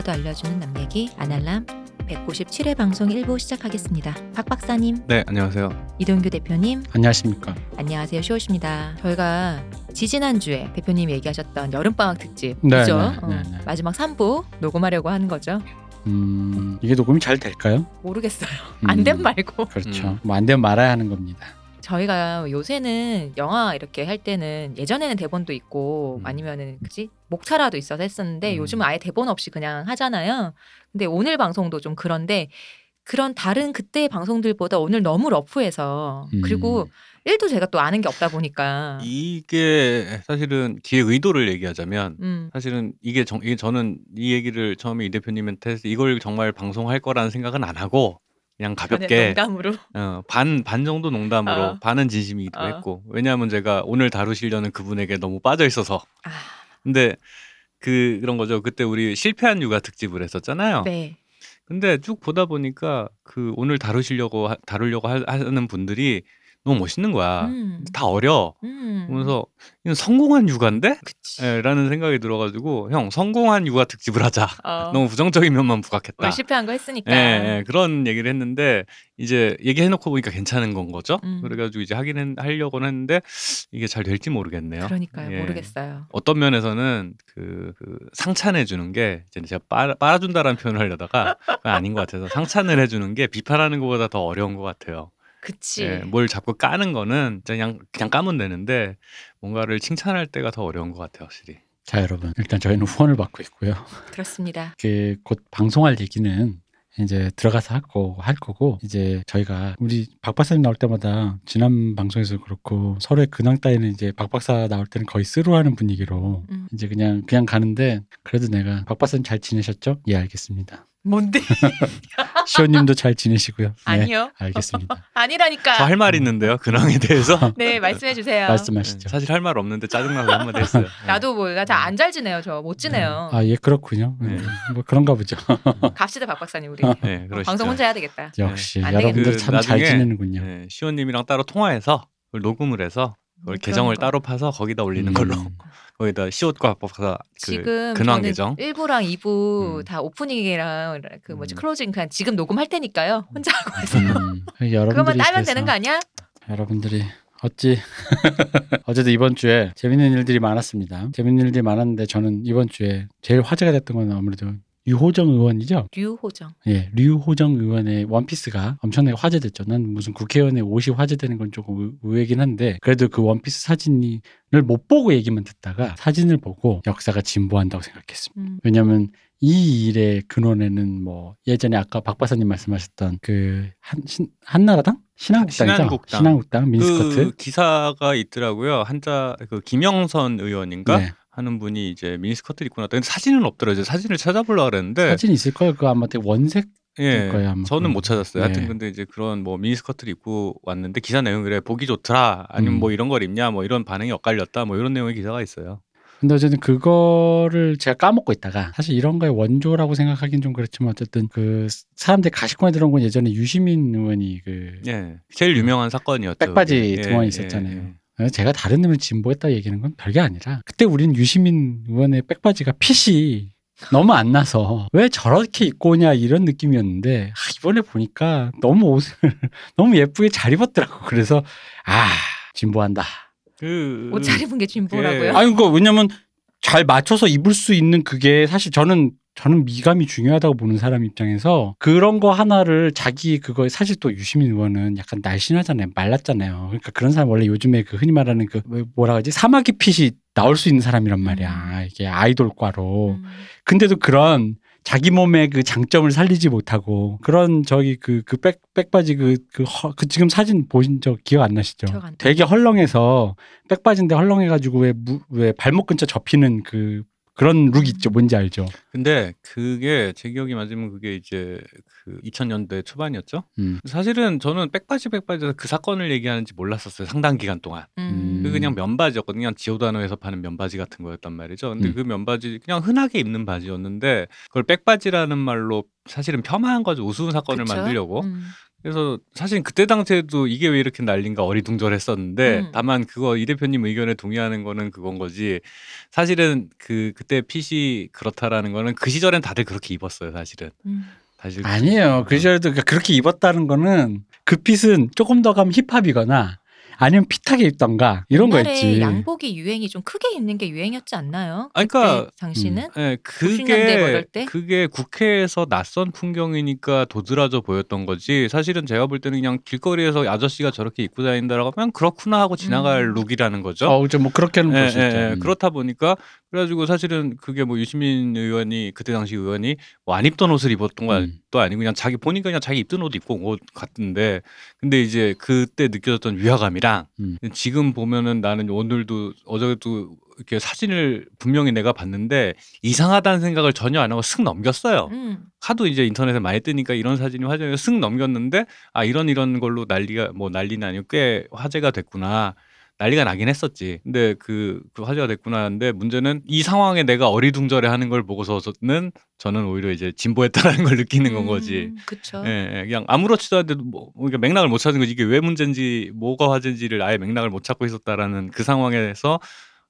안 물어봐도 알려주는 남 얘기 아날람 197회 방송 1부 시작하겠습니다. 박 박사님, 네, 안녕하세요. 이동규 대표님, 안녕하십니까. 안녕하세요. 쇼우십니다. 저희가 지지난주에 대표님이 얘기하셨던 여름방학 특집이죠. 네, 네, 어, 네, 네. 마지막 3부 녹음하려고 하는 거죠. 음, 이게 녹음이 잘 될까요? 모르겠어요. 음, 안된 말고. 그렇죠. 음. 뭐안 되면 말아야 하는 겁니다. 저희가 요새는 영화 이렇게 할 때는 예전에는 대본도 있고 음. 아니면은 그지 목차라도 있어서 했었는데 음. 요즘은 아예 대본 없이 그냥 하잖아요. 근데 오늘 방송도 좀 그런데 그런 다른 그때의 방송들보다 오늘 너무 러프해서 음. 그리고 일도 제가 또 아는 게 없다 보니까 이게 사실은 기획 의도를 얘기하자면 음. 사실은 이게 정, 이게 저는 이 얘기를 처음에 이 대표님한테 해서 이걸 정말 방송할 거라는 생각은 안 하고 그냥 가볍게 농담으로 어, 반, 반 정도 농담으로 어. 반은 진심이기도 어. 했고 왜냐하면 제가 오늘 다루시려는 그분에게 너무 빠져 있어서 아, 근데 그 그런 거죠 그때 우리 실패한 육아 특집을 했었잖아요 네. 근데 쭉 보다 보니까 그 오늘 다루시려고 하- 다루려고 하- 하는 분들이 너무 멋있는 거야 음. 다 어려 음. 그러면서 이건 성공한 육아인데? 예, 라는 생각이 들어가지고 형 성공한 육아 특집을 하자. 어, 너무 부정적인 면만 부각했다. 실패한 거 했으니까. 예, 예, 그런 얘기를 했는데 이제 얘기해놓고 보니까 괜찮은 건 거죠. 음. 그래가지고 이제 하긴 했- 하려고는 했는데 이게 잘 될지 모르겠네요. 그러니까요. 예. 모르겠어요. 어떤 면에서는 그, 그 상찬해 주는 게 이제 제가 빨아, 빨아준다라는 표현을 하려다가 아닌 것 같아서 상찬을 해주는 게 비판하는 것보다 더 어려운 것 같아요. 그치. 예, 뭘 잡고 까는 거는 그냥 그냥 까면 되는데 뭔가를 칭찬할 때가 더 어려운 것 같아요, 확실히. 자, 여러분. 일단 저희는 후원을 받고 있고요. 그렇습니다. 그곧 방송할 얘기는 이제 들어가서 하고 할 거고 이제 저희가 우리 박 박사님 나올 때마다 지난 방송에서 그렇고 서로의 근황 따위는 이제 박 박사 나올 때는 거의 쓰루하는 분위기로 음. 이제 그냥 그냥 가는데 그래도 내가 박 박사님 잘 지내셨죠? 예 알겠습니다. 뭔데? 시호님도 잘 지내시고요. 네, 아니요. 알겠습니다. 아니라니까. 저 할 말 있는데요, 근황에 대해서. 네, 말씀해 주세요. 말씀하시죠. 사실 할 말 없는데 짜증나서 한마디 했어요. 나도 뭐나잘안 잘 지내요. 저 못 지내요. 아예 그렇군요. 네. 음, 뭐 그런가 보죠. 갑시다 박 박사님 우리. 네, 그러시죠. 방송 혼자 해야 되겠다. 역시 안 여러분들 되겠네. 참잘그 나중에- 지내는군요. 네, 시원님이랑 따로 통화해서 그걸 녹음을 해서 그걸 음, 계정을 그러는 거. 따로 파서 거기다 올리는 음. 걸로. 거기다 시옷과 법사 그 지금 근황 계정. 1부랑 2부 음. 다 오프닝이랑 그 뭐지 음. 클로징 그냥 지금 녹음할 테니까요. 혼자 하고 하세요. 음, 그러면 따면 되는 거 아니야? 여러분들이 어찌 어제도 이번 주에 재밌는 일들이 많았습니다. 재밌는 일들이 많았는데 저는 이번 주에 제일 화제가 됐던 건 아무래도 유호정 의원이죠. 류호정. 예, 류호정 의원의 원피스가 엄청나게 화제됐죠. 난 무슨 국회의원의 옷이 화제되는 건 조금 의- 의외긴 한데 그래도 그 원피스 사진을 못 보고 얘기만 듣다가 사진을 보고 역사가 진보한다고 생각했습니다. 음. 왜냐하면 이 일의 근원에는 뭐 예전에 아까 박 박사님 말씀하셨던 그 한, 신, 한나라당 신한국당이죠. 신한국당. 신한국당 민스커트. 그 기사가 있더라고요. 한자 그 김영선 의원인가 네. 하는 분이 이제 미니스커트 입고 나왔다. 근데 사진은 없더라고요. 사진을 찾아보려고 그랬는데 사진 있을 거예요. 그거 아마 되게 원색 예, 거예요, 아마 저는. 못 찾았어요. 하여튼 네. 근데 이제 그런 뭐 미니스커트를 입고 왔는데 기사 내용 그래 보기 좋더라. 아니면 음. 뭐 이런 걸 입냐 뭐 이런 반응이 엇갈렸다. 뭐 이런 내용의 기사가 있어요. 근데 어쨌든 그거를 제가 까먹고 있다가 사실 이런 거의 원조라고 생각하기는 좀 그렇지만 어쨌든 그 사람들이 가시권에 들어온 건 예전에 유시민 의원이 그 예, 제일 유명한 사건이었죠. 백바지 그게. 등원 예, 있었잖아요. 예, 예. 제가 다른 놈을 진보했다 얘기하는 건 별게 아니라 그때 우린 유시민 의원의 백바지가 핏이 너무 안 나서 왜 저렇게 입고 오냐 이런 느낌이었는데 아, 이번에 보니까 너무 옷을 너무 예쁘게 잘 입었더라고 그래서 아 진보한다 그 옷 잘 입은 게 진보라고요? 예. 아니 그거 왜냐면 잘 맞춰서 입을 수 있는 그게 사실 저는 저는 미감이 중요하다고 보는 사람 입장에서 그런 거 하나를 자기 그거 사실 또 유시민 의원은 약간 날씬하잖아요 말랐잖아요 그러니까 그런 사람 원래 요즘에 그 흔히 말하는 그 뭐라 그러지 사마귀 핏이 나올 수 있는 사람이란 말이야 이게 아이돌과로 음. 근데도 그런 자기 몸의 그 장점을 살리지 못하고 그런 저기 그 그 백 백바지 그 그 그 지금 사진 보신 적 기억 안 나시죠? 기억 안. 되게 헐렁해서 백바지인데 헐렁해가지고 왜왜 발목 근처 접히는 그 그런 룩 있죠. 뭔지 알죠? 근데 그게 제 기억이 맞으면 그게 이제 그 2000년대 초반이었죠. 음. 사실은 저는 백바지 백바지에서 그 사건을 얘기하는지 몰랐었어요. 상당 기간 동안. 음. 그 그냥 면바지였거든요. 그냥 지오다노에서 파는 면바지 같은 거였단 말이죠. 근데 음. 그 면바지 그냥 흔하게 입는 바지였는데 그걸 백바지라는 말로 사실은 폄하한 거죠. 우스운 사건을 그쵸? 만들려고. 음. 그래서 사실 그때 당시에도 이게 왜 이렇게 난린가 어리둥절했었는데 음. 다만 그거 이 대표님 의견에 동의하는 거는 그건 거지 사실은 그 그때 핏이 그렇다라는 거는 그 시절엔 다들 그렇게 입었어요 사실은 음. 사실 아니에요. 그 시절에도 그러니까 그렇게 입었다는 거는 그 핏은 조금 더 가면 힙합이거나 아니면 핏하게 입던가 이런 옛날에 거였지. 양복이 유행이 좀 크게 입는 게 유행이었지 않나요? 아니, 그러니까 그때 당시는 예, 90년대 뭐 그게 때? 그게 국회에서 낯선 풍경이니까 도드라져 보였던 거지. 사실은 제가 볼 때는 그냥 길거리에서 아저씨가 저렇게 입고 다닌다라고 하면 그렇구나 하고 지나갈 음. 룩이라는 거죠. 어, 뭐 그렇게는 예, 볼수 예, 있죠. 예. 음. 그렇다 보니까 그래가지고 사실은 그게 뭐 유시민 의원이 그때 당시 의원이 뭐 안 입던 옷을 입었던 음. 것도 아니고 그냥 자기 보니까 그냥 자기 입던 옷 입고 온 것 같은데 근데 이제 그때 느껴졌던 위화감이 랑 음. 지금 보면은 나는 오늘도 어제도 이렇게 사진을 분명히 내가 봤는데 이상하다는 생각을 전혀 안 하고 슥 넘겼어요. 음. 하도 이제 인터넷에 많이 뜨니까 이런 사진이 화제가 슥 넘겼는데 아 이런 이런 걸로 난리가 뭐 난리는 아니고 꽤 화제가 됐구나. 난리가 나긴 했었지. 근데 그, 그 화제가 됐구나 하는데 문제는 이 상황에 내가 어리둥절해 하는 걸 보고서는 저는 오히려 이제 진보했다라는 걸 느끼는 건 거지. 음, 그쵸. 예, 예, 그냥 아무렇지도 않은데도 뭐, 그러니까 맥락을 못 찾는 거지. 이게 왜 문제인지, 뭐가 화제인지를 아예 맥락을 못 찾고 있었다라는 그 상황에서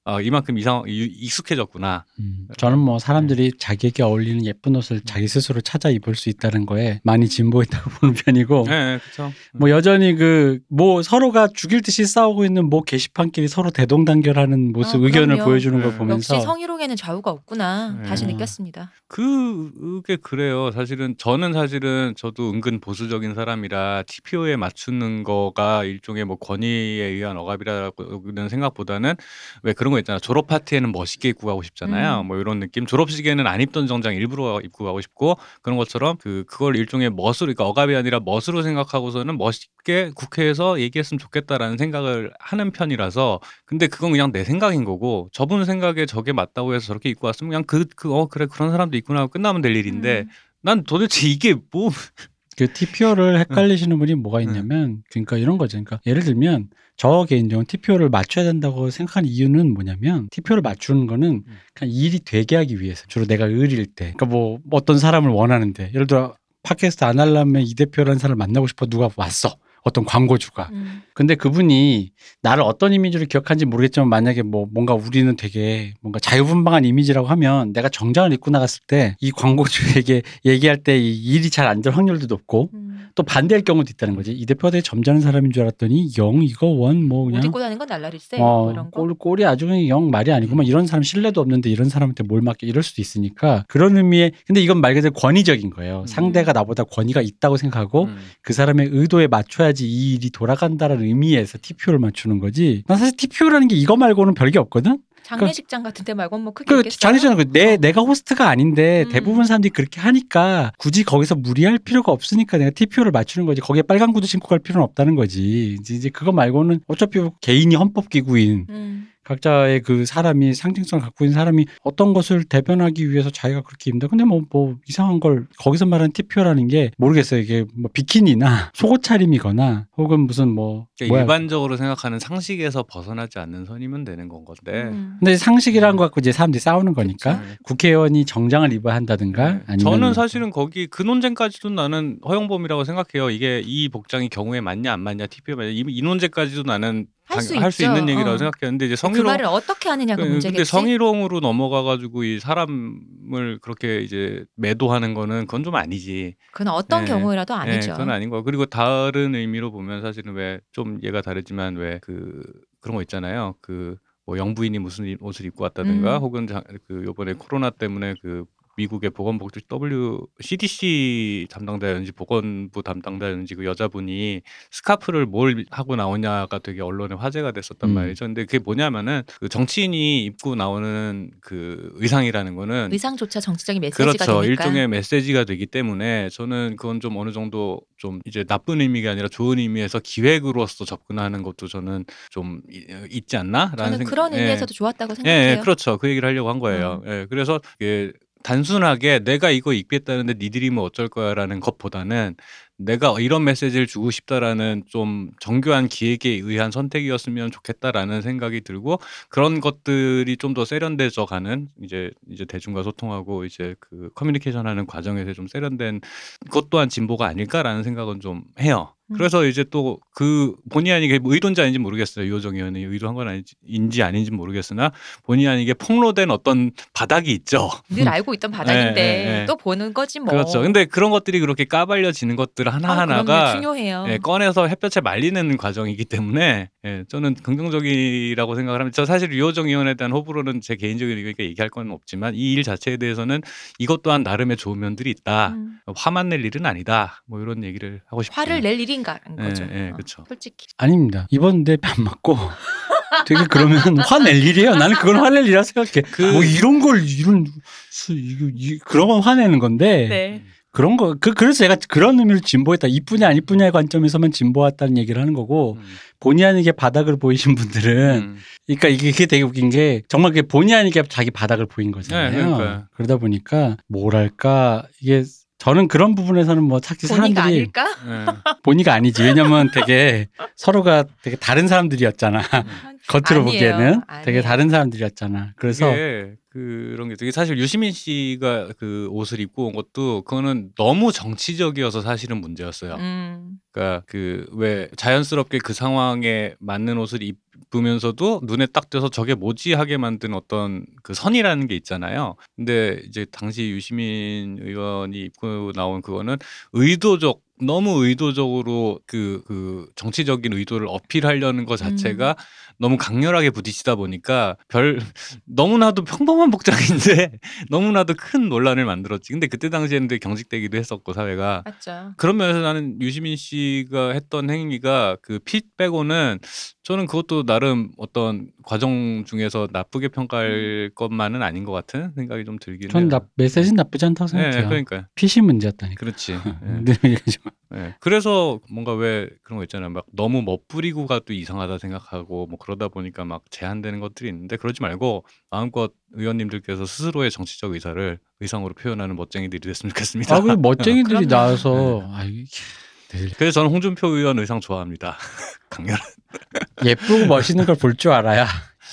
아, 이만큼 이상, 이- 익숙해졌구나. 음, 저는 뭐 사람들이 자기에게 어울리는 예쁜 옷을 자기 스스로 찾아 입을 수 있다는 거에 많이 진보했다고 보는 편이고 예, 예, 그쵸. 뭐 여전히 그 뭐 서로가 죽일 듯이 싸우고 있는 뭐 게시판끼리 서로 대동단결하는 모습 아, 의견을. 보여주는 걸 네. 보면서 역시 성희롱에는 좌우가 없구나 네. 다시 음. 느꼈습니다. 그게 그래요. 사실은 저는 사실은 저도 은근 보수적인 사람이라 TPO에 맞추는 거가 일종의 뭐 권위에 의한 억압이라는 생각보다는 왜 그런 거 있잖아. 졸업 파티에는 멋있게 입고 가고 싶잖아요. 음. 뭐 이런 느낌. 졸업식에는 안 입던 정장 일부러 입고 가고 싶고 그런 것처럼 그 그걸 일종의 멋으로 그러니까 억압이 아니라 멋으로 생각하고서는 멋있게 국회에서 얘기했으면 좋겠다라는 생각을 하는 편이라서 근데 그건 그냥 내 생각인 거고 저분 생각에 저게 맞다고 해서 저렇게 입고 왔으면 그냥 그 그 어 그래 그런 사람도 있구나 하고 끝나면 될 일인데 음. 난 도대체 이게 뭐 그 TPO를 헷갈리시는 분이 뭐가 있냐면 그러니까 이런 거죠. 그러니까 예를 들면 저 개인적으로 TPO를 맞춰야 된다고 생각하는 이유는 뭐냐면 TPO를 맞추는 거는 그냥 일이 되게 하기 위해서 주로 내가 의리일 때 그러니까 뭐 어떤 사람을 원하는데 예를 들어 팟캐스트 안 하려면 이 대표라는 사람을 만나고 싶어 누가 왔어 어떤 광고주가 음. 근데 그분이 나를 어떤 이미지로 기억하는지 모르겠지만 만약에 뭐 뭔가 우리는 되게 뭔가 자유분방한 이미지라고 하면 내가 정장을 입고 나갔을 때 이 광고주에게 얘기할 때 이 일이 잘 안 될 확률도 높고 음. 또 반대할 경우도 있다는 거지. 이 대표가 되게 점잖은 사람인 줄 알았더니 영 이거 원뭐옷 그냥 입고 다니는 건 날라리세 뭐 어, 이런 거. 꼴, 꼴이 아주 그냥 영 말이 아니구만 이런 사람 신뢰도 없는데 이런 사람한테 뭘 맡겨 이럴 수도 있으니까 그런 의미에 근데 이건 말 그대로 권위적인 거예요. 음. 상대가 나보다 권위가 있다고 생각하고 음. 그 사람의 의도에 맞춰야지 이 일이 돌아간다라는 의미에서 TPO를 맞추는 거지. 난 사실 TPO라는 게 이거 말고는 별게 없거든. 장례식장 같은 데 말고 뭐 크게 그 있겠어요? 장례식장 그내 내가 호스트가 아닌데 음. 대부분 사람들이 그렇게 하니까 굳이 거기서 무리할 필요가 없으니까 내가 TPO를 맞추는 거지. 거기에 빨간 구두 신고 갈 필요는 없다는 거지. 이제 이제 그거 말고는 어차피 개인이 헌법 기구인 음. 각자의 그 사람이 상징성을 갖고 있는 사람이 어떤 것을 대변하기 위해서 자기가 그렇게 입는다. 근데 뭐, 뭐 이상한 걸 거기서 말하는 TPO라는 게 모르겠어요. 이게 뭐 비키니나 속옷 차림이거나 혹은 무슨 뭐 그러니까. 일반적으로 생각하는 상식에서 벗어나지 않는 선이면 되는 건 건데 음. 근데 상식이라는 거 갖고 이제 사람들이 싸우는 거니까 그쵸. 국회의원이 정장을 입어야 한다든가 네. 아니면 저는 사실은 거기 그 논쟁까지도 나는 허용범위라고 생각해요. 이게 이 복장이 경우에 맞냐 안 맞냐 TPO 맞냐 이, 이 논쟁까지도 나는 할수 할 수. 있는 얘기라고 어. 생각했는데 이제 그 성희롱 말을 어떻게 하느냐가 그- 문제겠지. 근데 성희롱으로 넘어가가지고 이 사람을 그렇게 이제 매도하는 거는 그건 좀 아니지. 그건 어떤 네. 경우라도 예, 아니죠. 그건 아닌 거. 그리고 다른 의미로 보면 사실은 왜 좀 얘가 다르지만 왜 그 그런 거 있잖아요. 그 뭐 영부인이 무슨 이- 옷을 입고 왔다든가 음. 혹은 자, 그 요번에 코로나 때문에 그 미국의 보건복지 W CDC 담당자였는지 보건부 담당자였는지 그 여자분이 스카프를 뭘 하고 나오냐가 되게 언론에 화제가 됐었단 음. 말이죠. 근데 그게 뭐냐면은 그 정치인이 입고 나오는 그 의상이라는 거는 의상조차 정치적인 메시지가 그렇죠. 되니까. 일종의 메시지가 되기 때문에 저는 그건 좀 어느 정도 좀 이제 나쁜 의미가 아니라 좋은 의미에서 기획으로서 접근하는 것도 저는 좀 이- 있지 않나라는 저는. 그런 예. 의미에서도 좋았다고 예, 생각해요. 음. 예, 그렇죠. 그 얘기를 하려고 한 거예요. 예, 그래서 이게 단순하게 내가 이거 입겠다는데 니들이 뭐 어쩔 거야라는 것보다는 내가 이런 메시지를 주고 싶다라는 좀 정교한 기획에 의한 선택이었으면 좋겠다라는 생각이 들고 그런 것들이 좀 더 세련돼져 가는 이제 이제 대중과 소통하고 이제 그 커뮤니케이션 하는 과정에서 좀 세련된 것 또한 진보가 아닐까라는 생각은 좀 해요. 음. 그래서 이제 또 그 본의 아니게 뭐 의도인지 아닌지 모르겠어요. 유호정 의원이 의도한 건 아닌지 아닌지 모르겠으나 본의 아니게 폭로된 어떤 바닥이 있죠. 늘 알고 있던 바닥인데 예, 예, 예. 또 보는 거지 뭐. 그렇죠. 근데 그런 것들이 그렇게 까발려지는 것들 아, 하나하나가 그럼요. 중요해요. 예, 꺼내서 햇볕에 말리는 과정이기 때문에 예, 저는 긍정적이라고 생각을 합니다. 저 사실 유호정 의원에 대한 호불호는 제 개인적인 의견이니까 얘기할 건 없지만 이 일 자체에 대해서는 이것 또한 나름의 좋은 면들이 있다. 음. 화만 낼 일은 아니다. 뭐 이런 얘기를 하고 싶어요. 화를 낼 일 인가라는 예, 거죠. 예, 어, 그쵸. 솔직히. 아닙니다. 이번 대표 안 맞고 되게 그러면 화낼 일이에요. 나는 그건 화낼 일이라 생각해. 그- 뭐 이런 걸 이런 수 이거 이, 그런 건 화내는 건데 네. 그런 거 그 그래서 제가 그런 의미로 진보했다. 이쁘냐 안 이쁘냐의 관점에서만 진보했다는 얘기를 하는 거고 음, 본의 아니게 바닥을 보이신 분들은 음. 그러니까 이게, 이게 되게 웃긴 게 정말 그게 본의 아니게 자기 바닥을 보인 거잖아요. 네, 그러니까요. 그러다 보니까 뭐랄까 이게 저는 그런 부분에서는 뭐 사실 본의가 사람들이 아닐까? 예. 본의가 아니지. 왜냐면 되게 서로가 되게 다른 사람들이었잖아. 겉으로 아니에요. 보기에는 아니에요. 되게 다른 사람들이었잖아. 그래서 그런 게 되게 사실 유시민 씨가 그 옷을 입고 온 것도 그거는 너무 정치적이어서 사실은 문제였어요. 음. 그러니까 그 왜 자연스럽게 그 상황에 맞는 옷을 입으면서도 눈에 딱 띄어서 저게 뭐지 하게 만든 어떤 그 선이라는 게 있잖아요. 근데 이제 당시 유시민 의원이 입고 나온 그거는 의도적 너무 의도적으로 그, 그 정치적인 의도를 어필하려는 것 자체가 너무 강렬하게 부딪히다 보니까 별 너무나도 평범한 복장인데 너무나도 큰 논란을 만들었지. 근데 그때 당시에는 되게 경직되기도 했었고 사회가 맞죠. 그런 면에서 나는 유시민 씨가 했던 행위가 그 핏 빼고는 저는 그것도 나름 어떤 과정 중에서 나쁘게 평가할 것만은 아닌 것 같은 생각이 좀 들긴 전 해요. 나, 메시지는 나쁘지 않다고 네, 생각해요. 그러니까 핏이 문제였다니까. 그렇지. 얘기하지만. 예. 그래서 뭔가 왜 그런 거 있잖아요. 막 너무 멋부리고가 또 이상하다 생각하고 뭐 그러다 보니까 막 제한되는 것들이 있는데 그러지 말고 마음껏 의원님들께서 스스로의 정치적 의사를 의상으로 표현하는 멋쟁이들이 됐으면 좋겠습니다. 아, 그 멋쟁이들이 그럼요. 나와서 아, 이게 늘 그래서 저는 홍준표 의원 의상 좋아합니다. 강렬. 예쁘고 멋있는 걸 볼 줄 알아야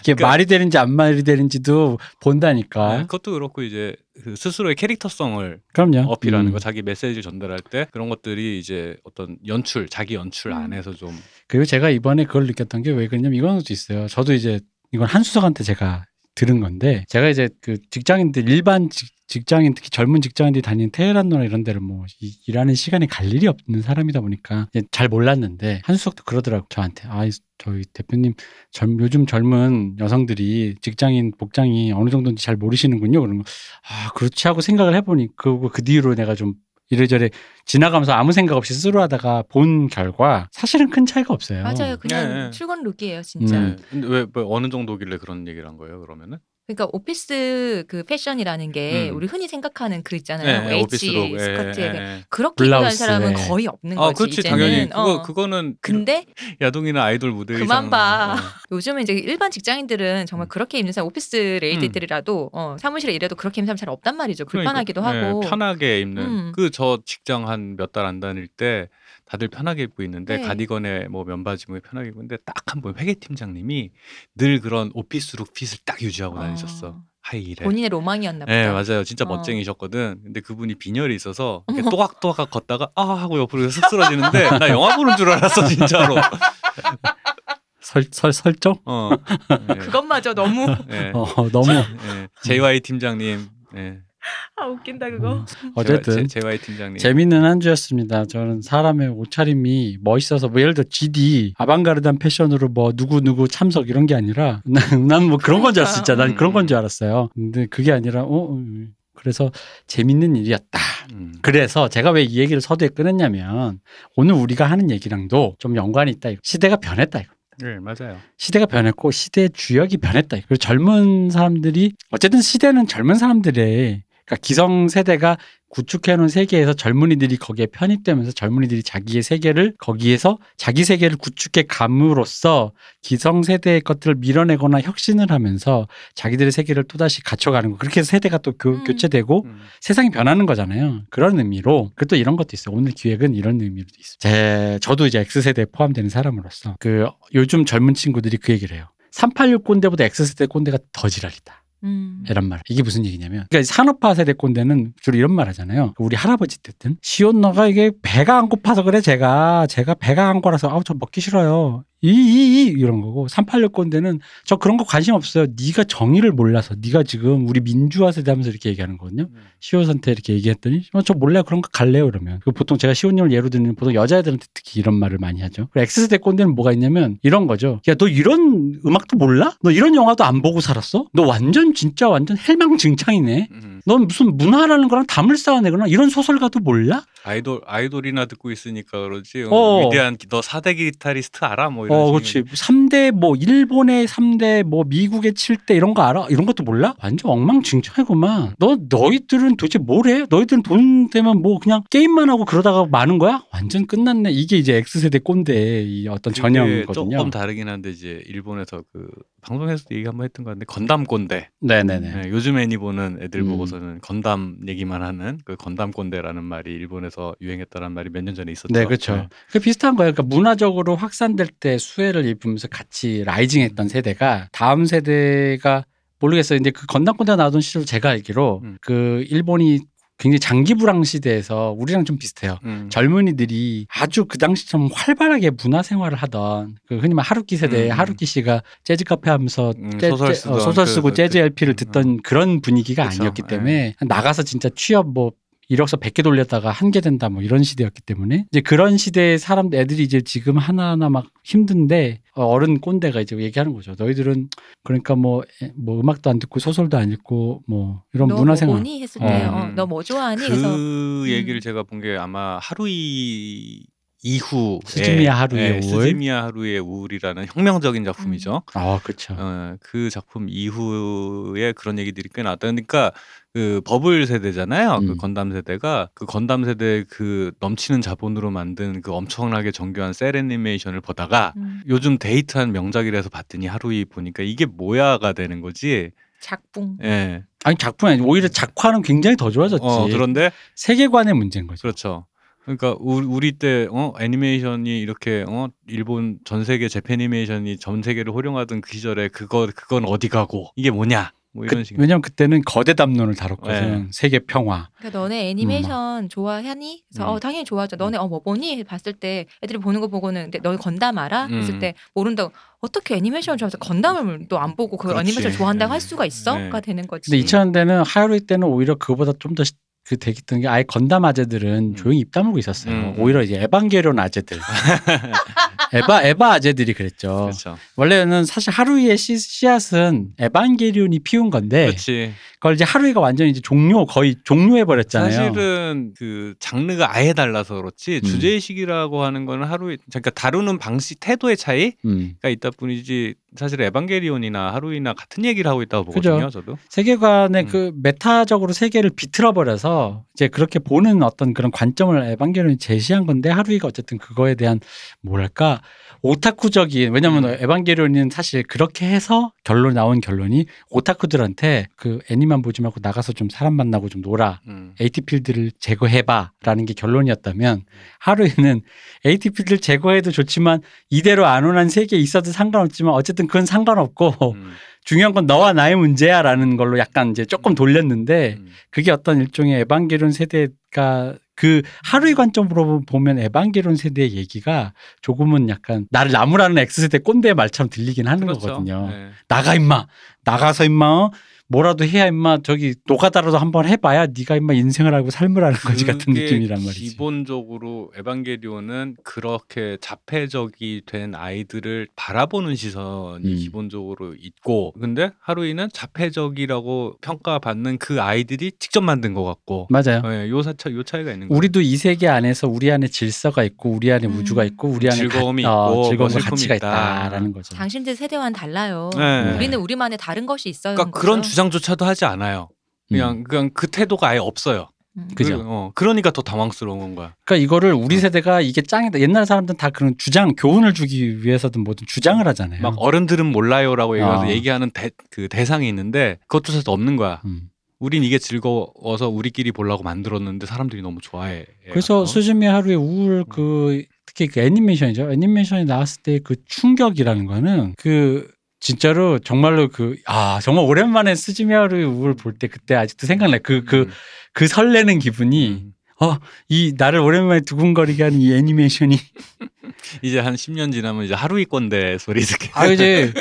이게 그러니까- 말이 되는지 안 말이 되는지도 본다니까. 네, 그것도 그렇고 이제 그 스스로의 캐릭터성을 그럼요. 어필하는 음. 거, 자기 메시지를 전달할 때 그런 것들이 이제 어떤 연출, 자기 연출 음. 안에서 좀 그리고 제가 이번에 그걸 느꼈던 게 왜 그러냐면 이건 것도 있어요. 저도 이제 이건 한수석한테 제가 들은 건데 제가 이제 그 직장인들 일반 직, 직장인 특히 젊은 직장인들이 다니는 테헤란로나 이런 데를 뭐 이- 일하는 시간에 갈 일이 없는 사람이다 보니까 잘 몰랐는데 한수석도 그러더라고 저한테. 아 이- 저희 대표님 젊, 요즘 젊은 여성들이 직장인 복장이 어느 정도인지 잘 모르시는군요. 그런 거아 그렇지 하고 생각을 해보니 그, 그 뒤로 내가 좀 이래저래 지나가면서 아무 생각 없이 through하다가 본 결과 사실은 큰 차이가 없어요. 맞아요. 그냥 네, 네. 출근 룩이에요, 진짜. 음. 네. 근데 왜, 왜 어느 정도길래 그런 얘기를 한 거예요? 그러면은? 그러니까 office 그 패션이라는 게 음. 우리 흔히 생각하는 그 있잖아요. 네, H office look. 예, 스커트에 예, 그- 예. 그렇게 입는 사람은 네. 거의 없는 아, 거지. 그렇지 이제는. 당연히 그거 어. 그거는 근데 야동이나 아이돌 무대 그만 봐. 어. 요즘은 이제 일반 직장인들은 정말 음. 그렇게 입는 사람 office lady들이라도 어, 사무실에 일해도 그렇게 입는 사람 잘 없단 말이죠. 불편하기도 그러니까, 하고. 예, 편하게 입는 음. 그저 직장 한 몇 달 안 다닐 때 다들 편하게 입고 있는데 네. 가디건에 뭐 면바지 뭐 편하게 입는데 딱 한 번 회계 팀장님이 늘 그런 오피스룩 핏을 딱 유지하고 다니셨어 어, 하이힐에. 본인의 로망이었나 보다. 네 맞아요 진짜 어. 멋쟁이셨거든 근데 그분이 빈혈이 있어서 이렇게. 또각또각 걷다가 아 하고 옆으로 쓱 쓰러지는데 나 영화 보는 줄 알았어 진짜로 설, 설, 설정? 어, 네. 그것마저 너무 네. 어, 너무 네. JY 팀장님 네. 아 웃긴다 그거. 어쨌든 제, JY 팀장님 재밌는 한 주였습니다. 저는 사람의 옷차림이 멋있어서 뭐 예를 들어 GD 아방가르드한 패션으로 뭐 누구 누구 참석 이런 게 아니라 난 뭐 그런 건 줄 알았어 진짜 난 그런 건 줄 알았어요. 근데 그게 아니라 어 음, 그래서 재밌는 일이었다. 음. 그래서 제가 왜 이 얘기를 서두에 꺼냈냐면 오늘 우리가 하는 얘기랑도 좀 연관이 있다. 이거. 시대가 변했다. 이거. 네 맞아요 시대가 변했고 시대의 주역이 변했다. 그리고 젊은 사람들이 어쨌든 시대는 젊은 사람들의 그러니까 기성 세대가 구축해놓은 세계에서 젊은이들이 거기에 편입되면서 젊은이들이 자기의 세계를 거기에서 자기 세계를 구축해 감으로써 기성 세대의 것들을 밀어내거나 혁신을 하면서 자기들의 세계를 또다시 갖춰가는 거. 그렇게 해서 세대가 또 교, 음. 교체되고 음. 세상이 변하는 거잖아요. 그런 의미로 그리고 또 이런 것도 있어요. 오늘 기획은 이런 의미로도 있어요. 제 저도 이제 X 세대에 포함되는 사람으로서 그 요즘 젊은 친구들이 그 얘기를 해요. 386 꼰대보다 X 세대 꼰대가 더 지랄이다. 음. 이런 말. 이게 무슨 얘기냐면, 그러니까 산업화 세대 꼰대는 주로 이런 말 하잖아요. 우리 할아버지 때든 시온너가 이게 배가 안 고파서 그래 제가 제가 배가 안 고라서 아우 저 먹기 싫어요. 이이이 이런 거고 386 꼰대는 저 그런 거 관심 없어요. 네가 정의를 몰라서 네가 지금 우리 민주화 세대 하면서 이렇게 얘기하는 거거든요. 시온한테 이렇게 얘기했더니 어, 저 몰라요 그런 거 갈래요 그러면 그 보통 제가 시온님을 예로 드는 보통 여자애들한테 특히 이런 말을 많이 하죠 그리고 X세대 꼰대는 뭐가 있냐면 이런 거죠 야 너 이런 음악도 몰라? 너 이런 영화도 안 보고 살았어? 너 완전 진짜 완전 헬망증창이네 음. 넌 무슨 문화라는 거랑 담을 쌓아내거나 이런 소설가도 몰라? 아이돌 아이돌이나 듣고 있으니까 그러지. 어, 어. 위대한 기- 너 사대 기타리스트 알아? 뭐 이런 어, 그렇지. 3대 뭐 일본의 3대 뭐 미국의 7대 이런 거 알아? 이런 것도 몰라? 완전 엉망진창이구만. 너 너희들은 도대체 뭘 해? 너희들은 돈 되면 뭐 그냥 게임만 하고 그러다가 마는 거야? 완전 끝났네. 이게 이제 X세대 꼰대의 이 어떤 전형이거든요. 조금 다르긴 한데 이제 일본에서 그 방송에서도 얘기 한번 했던 것 같은데 건담 꼰대. 네네네. 네, 요즘 애니 보는 애들 음. 보고서는 건담 얘기만 하는 그 건담 꼰대라는 말이 일본에서 유행했다는 말이 몇 년 전에 있었죠. 네, 그렇죠. 그 비슷한 거예요. 그러니까 문화적으로 확산될 때 수혜를 입으면서 같이 라이징했던 세대가 다음 세대가 모르겠어요. 근데 그 건담 꼰대가 나오던 시절 제가 알기로 음. 그 일본이 굉장히 장기 불황 시대에서 우리랑 좀 비슷해요. 음. 젊은이들이 아주 그 당시처럼 활발하게 문화 생활을 하던 그 흔히 말 하루키 세대의 음. 하루키 씨가 재즈 카페 하면서 음, 재- 소설 재- 어, 소설 그- 쓰고 그- 재즈 LP를 음, 듣던 그런 분위기가 그쵸. 아니었기 예. 때문에 나가서 진짜 취업 뭐 이력서 100개 돌렸다가 한 개 된다 뭐 이런 시대였기 때문에 이제 그런 시대의 사람 애들이 이제 지금 하나하나 막 힘든데 어, 어른 꼰대가 이제 얘기하는 거죠. 너희들은 그러니까 뭐뭐 음악도 안 듣고 소설도 안 읽고 뭐 이런 너 문화 뭐 생활 보니 했을 어. 때, 어, 음. 너뭐 좋아하니? 그 그래서 얘기를 음. 제가 본 게 아마 하루이 이후 스즈미야 하루이의 우울. 스즈미야 하루의 우울이라는 혁명적인 작품이죠. 아 그렇죠. 어, 그 작품 이후에 그런 얘기들이 꽤 나왔다. 그러니까 그 버블 세대잖아요. 그 음. 건담 세대가 그 건담 세대 그 넘치는 자본으로 만든 그 엄청나게 정교한 셀 애니메이션을 보다가 음, 요즘 데이트한 명작이라서 봤더니 하루이 보니까 이게 뭐야가 되는 거지. 작붕. 예. 아니 작품이 아니고 오히려 작화는 굉장히 더 좋아졌지. 어, 그런데 세계관의 문제인 거죠. 그렇죠. 그러니까 우리, 우리 때 어, 애니메이션이 이렇게 어, 일본 전 세계 재패니메이션이 전 세계를 호령하던 그 시절에 그거 그건 어디 가고 이게 뭐냐 뭐 이런 그, 식. 왜냐면 그때는 거대 담론을 다뤘거든. 네. 세계 평화. 그러니까 너네 애니메이션 좋아하니? 그래서 음. 어 당연히 좋아하죠. 너네 어 뭐 보니? 봤을 때 애들이 보는 거 보고는 근데 너희 건담 알아? 음. 했을 때 모른다고 어떻게 애니메이션을 좋아해서 건담을 또 안 보고 그 그렇지. 애니메이션 좋아한다고 할 네. 수가 있어?가 네. 되는 거지. 근데 2000년대는 하루이 때는 오히려 그거보다 좀더 그 되겠던 게 아예 건담 아재들은 음. 조용히 입 다물고 있었어요. 음. 오히려 이제 에반게리온 아재들. 에바 에바 아재들이 그랬죠. 그렇죠. 원래는 사실 하루이의 씨, 씨앗은 에반게리온이 피운 건데 그렇지. 그걸 이제 하루이가 완전히 이제 종료 거의 종료해 버렸잖아요. 사실은 그 장르가 아예 달라서 그렇지 음. 주제의식이라고 하는 거는 하루에 그러니까 다루는 방식 태도의 차이가 음. 있다 뿐이지 사실 에반게리온이나 하루이나 같은 얘기를 하고 있다고 보거든요. 그죠. 저도. 세계관의 음. 그 메타적으로 세계를 비틀어 버려서 이제 그렇게 보는 어떤 그런 관점을 에반게리온이 제시한 건데 하루이가 어쨌든 그거에 대한 뭐랄까 오타쿠적인 왜냐면 음. 에반게리온은 사실 그렇게 해서 결론 나온 결론이 오타쿠들한테 그 애니만 보지 말고 나가서 좀 사람 만나고 좀 놀아 음. AT필드를 제거해봐라는 게 결론이었다면 하루이는 AT필드를 제거해도 좋지만 이대로 안 온한 세계에 있어도 상관없지만 어쨌든 그건 상관없고 음. 중요한 건 너와 나의 문제야라는 걸로 약간 이제 조금 돌렸는데 음. 그게 어떤 일종의 에반게론 세대가 그 하루의 관점으로 보면 에반게론 세대의 얘기가 조금은 약간 나를 나무라는 X세대 꼰대의 말처럼 들리긴 하는 그렇죠. 거거든요. 네. 나가 임마 나가서 임마 어? 뭐라도 해야 임마 저기 노가다라도 한번 해봐야 네가 임마 인생을 알고 삶을 하는 거지 같은 느낌이란 말이지. 기본적으로 에반게리온은 그렇게 자폐적이 된 아이들을 바라보는 시선이 음. 기본적으로 있고 근데 하루이는 자폐적이라고 평가받는 그 아이들이 직접 만든 것 같고 맞아요. 네, 요 사차 요 차이가 있는 거예요. 우리도 이 세계 안에서 우리 안에 질서가 있고 우리 안에 음. 우주가 있고 우리 안에 즐거움이 가, 어, 있고 즐거움과 뭐 슬픔이 가치가 있다. 있다라는 거죠. 당신들 세대와는 달라요. 네. 우리는 우리만의 다른 것이 있어요. 그러니까 그런 주 장조차도 하지 않아요. 그냥 그냥 그 태도가 아예 없어요. 음. 그죠. 그, 어, 그러니까 더 당황스러운 건 거야. 그러니까 이거를 우리 어. 세대가 이게 짱이다. 옛날 사람들은 다 그런 주장, 교훈을 주기 위해서든 뭐든 주장을 하잖아요. 막 어른들은 몰라요라고 어. 얘기하는 대, 그 대상이 있는데 그것도 사실 없는 거야. 음. 우린 이게 즐거워서 우리끼리 보려고 만들었는데 사람들이 너무 좋아해. 그래서 어? 수즈미 하루의 우울 그 특히 그 애니메이션이죠. 애니메이션이 나왔을 때 그 충격이라는 거는 그 진짜로 정말로 그 아 정말 오랜만에 우울 볼때 그때 아직도 생각나. 그 그그 음. 설레는 기분이 음. 이 나를 오랜만에 두근거리게 하는 이 애니메이션이 이제 한 10년 지나면 이제 하루이 꼰대 소리 듣게. 아 이제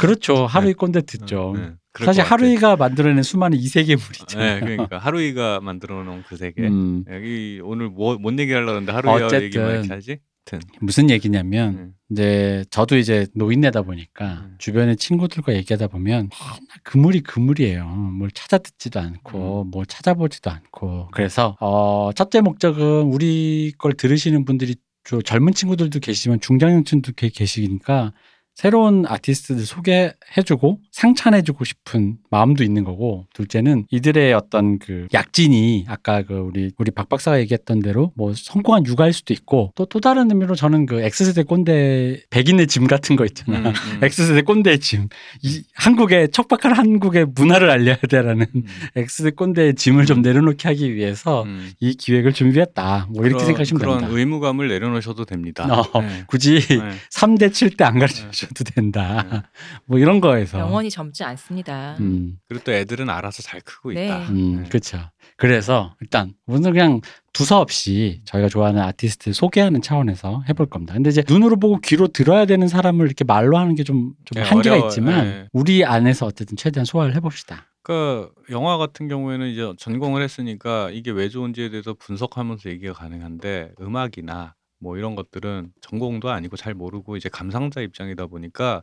그렇죠. 하루이 꼰대 듣죠. 네, 그럴 사실. 하루이가 만들어낸 수많은 이 세계물이잖아요. 네, 그러니까 하루이가 만들어 놓은 그 세계. 음, 여기 오늘 뭐, 뭔 얘기를 하루이와 어쨌든. 얘기만 이렇게 하지? 하여튼. 무슨 얘기냐면 음. 이제 저도 이제 노인네다 보니까 음. 주변의 친구들과 얘기하다 보면 맨날 그물이 그물이에요. 뭘 찾아 듣지도 않고 음. 뭘 찾아보지도 않고 그래서 어 첫째 목적은 우리 걸 들으시는 분들이 주 젊은 친구들도 계시지만 중장년층도 계- 계시니까 새로운 아티스트들 소개해주고 상찬해주고 싶은 마음도 있는 거고 둘째는 이들의 어떤 그 약진이 아까 그 우리 우리 박 박사가 얘기했던 대로 뭐 성공한 육아일 수도 있고 또 또 다른 의미로 저는 그 X세대 꼰대 백인의 짐 같은 거 있잖아 음, 음. X세대 꼰대의 짐 이 한국의 척박한 한국의 문화를 알려야 돼라는 음. X세대 꼰대의 짐을 좀 내려놓게 하기 위해서 음. 이 기획을 준비했다 뭐 이렇게 그런- 생각하시면 그런 됩니다 의무감을 내려놓으셔도 됩니다. 어, 네. 굳이 네. 3대 7대 안 가르쳐 줘도 된다. 네. 뭐 이런 거에서. 영원히 젊지 않습니다. 음, 그리고 또 애들은 알아서 잘 크고 네. 있다. 음, 네. 그렇죠. 그래서 일단 오늘 그냥 두서없이 저희가 좋아하는 아티스트 소개하는 차원에서 해볼 겁니다. 근데 이제 눈으로 보고 귀로 들어야 되는 사람을 이렇게 말로 하는 게좀 좀 네, 한계가 어려워요. 있지만 네. 우리 안에서 어쨌든 최대한 소화를 해봅시다. 그러니까 영화 같은 경우에는 이제 전공을 했으니까 이게 왜 좋은지에 대해서 분석하면서 얘기가 가능한데 음악이나 뭐 이런 것들은 전공도 아니고 잘 모르고 이제 감상자 입장이다 보니까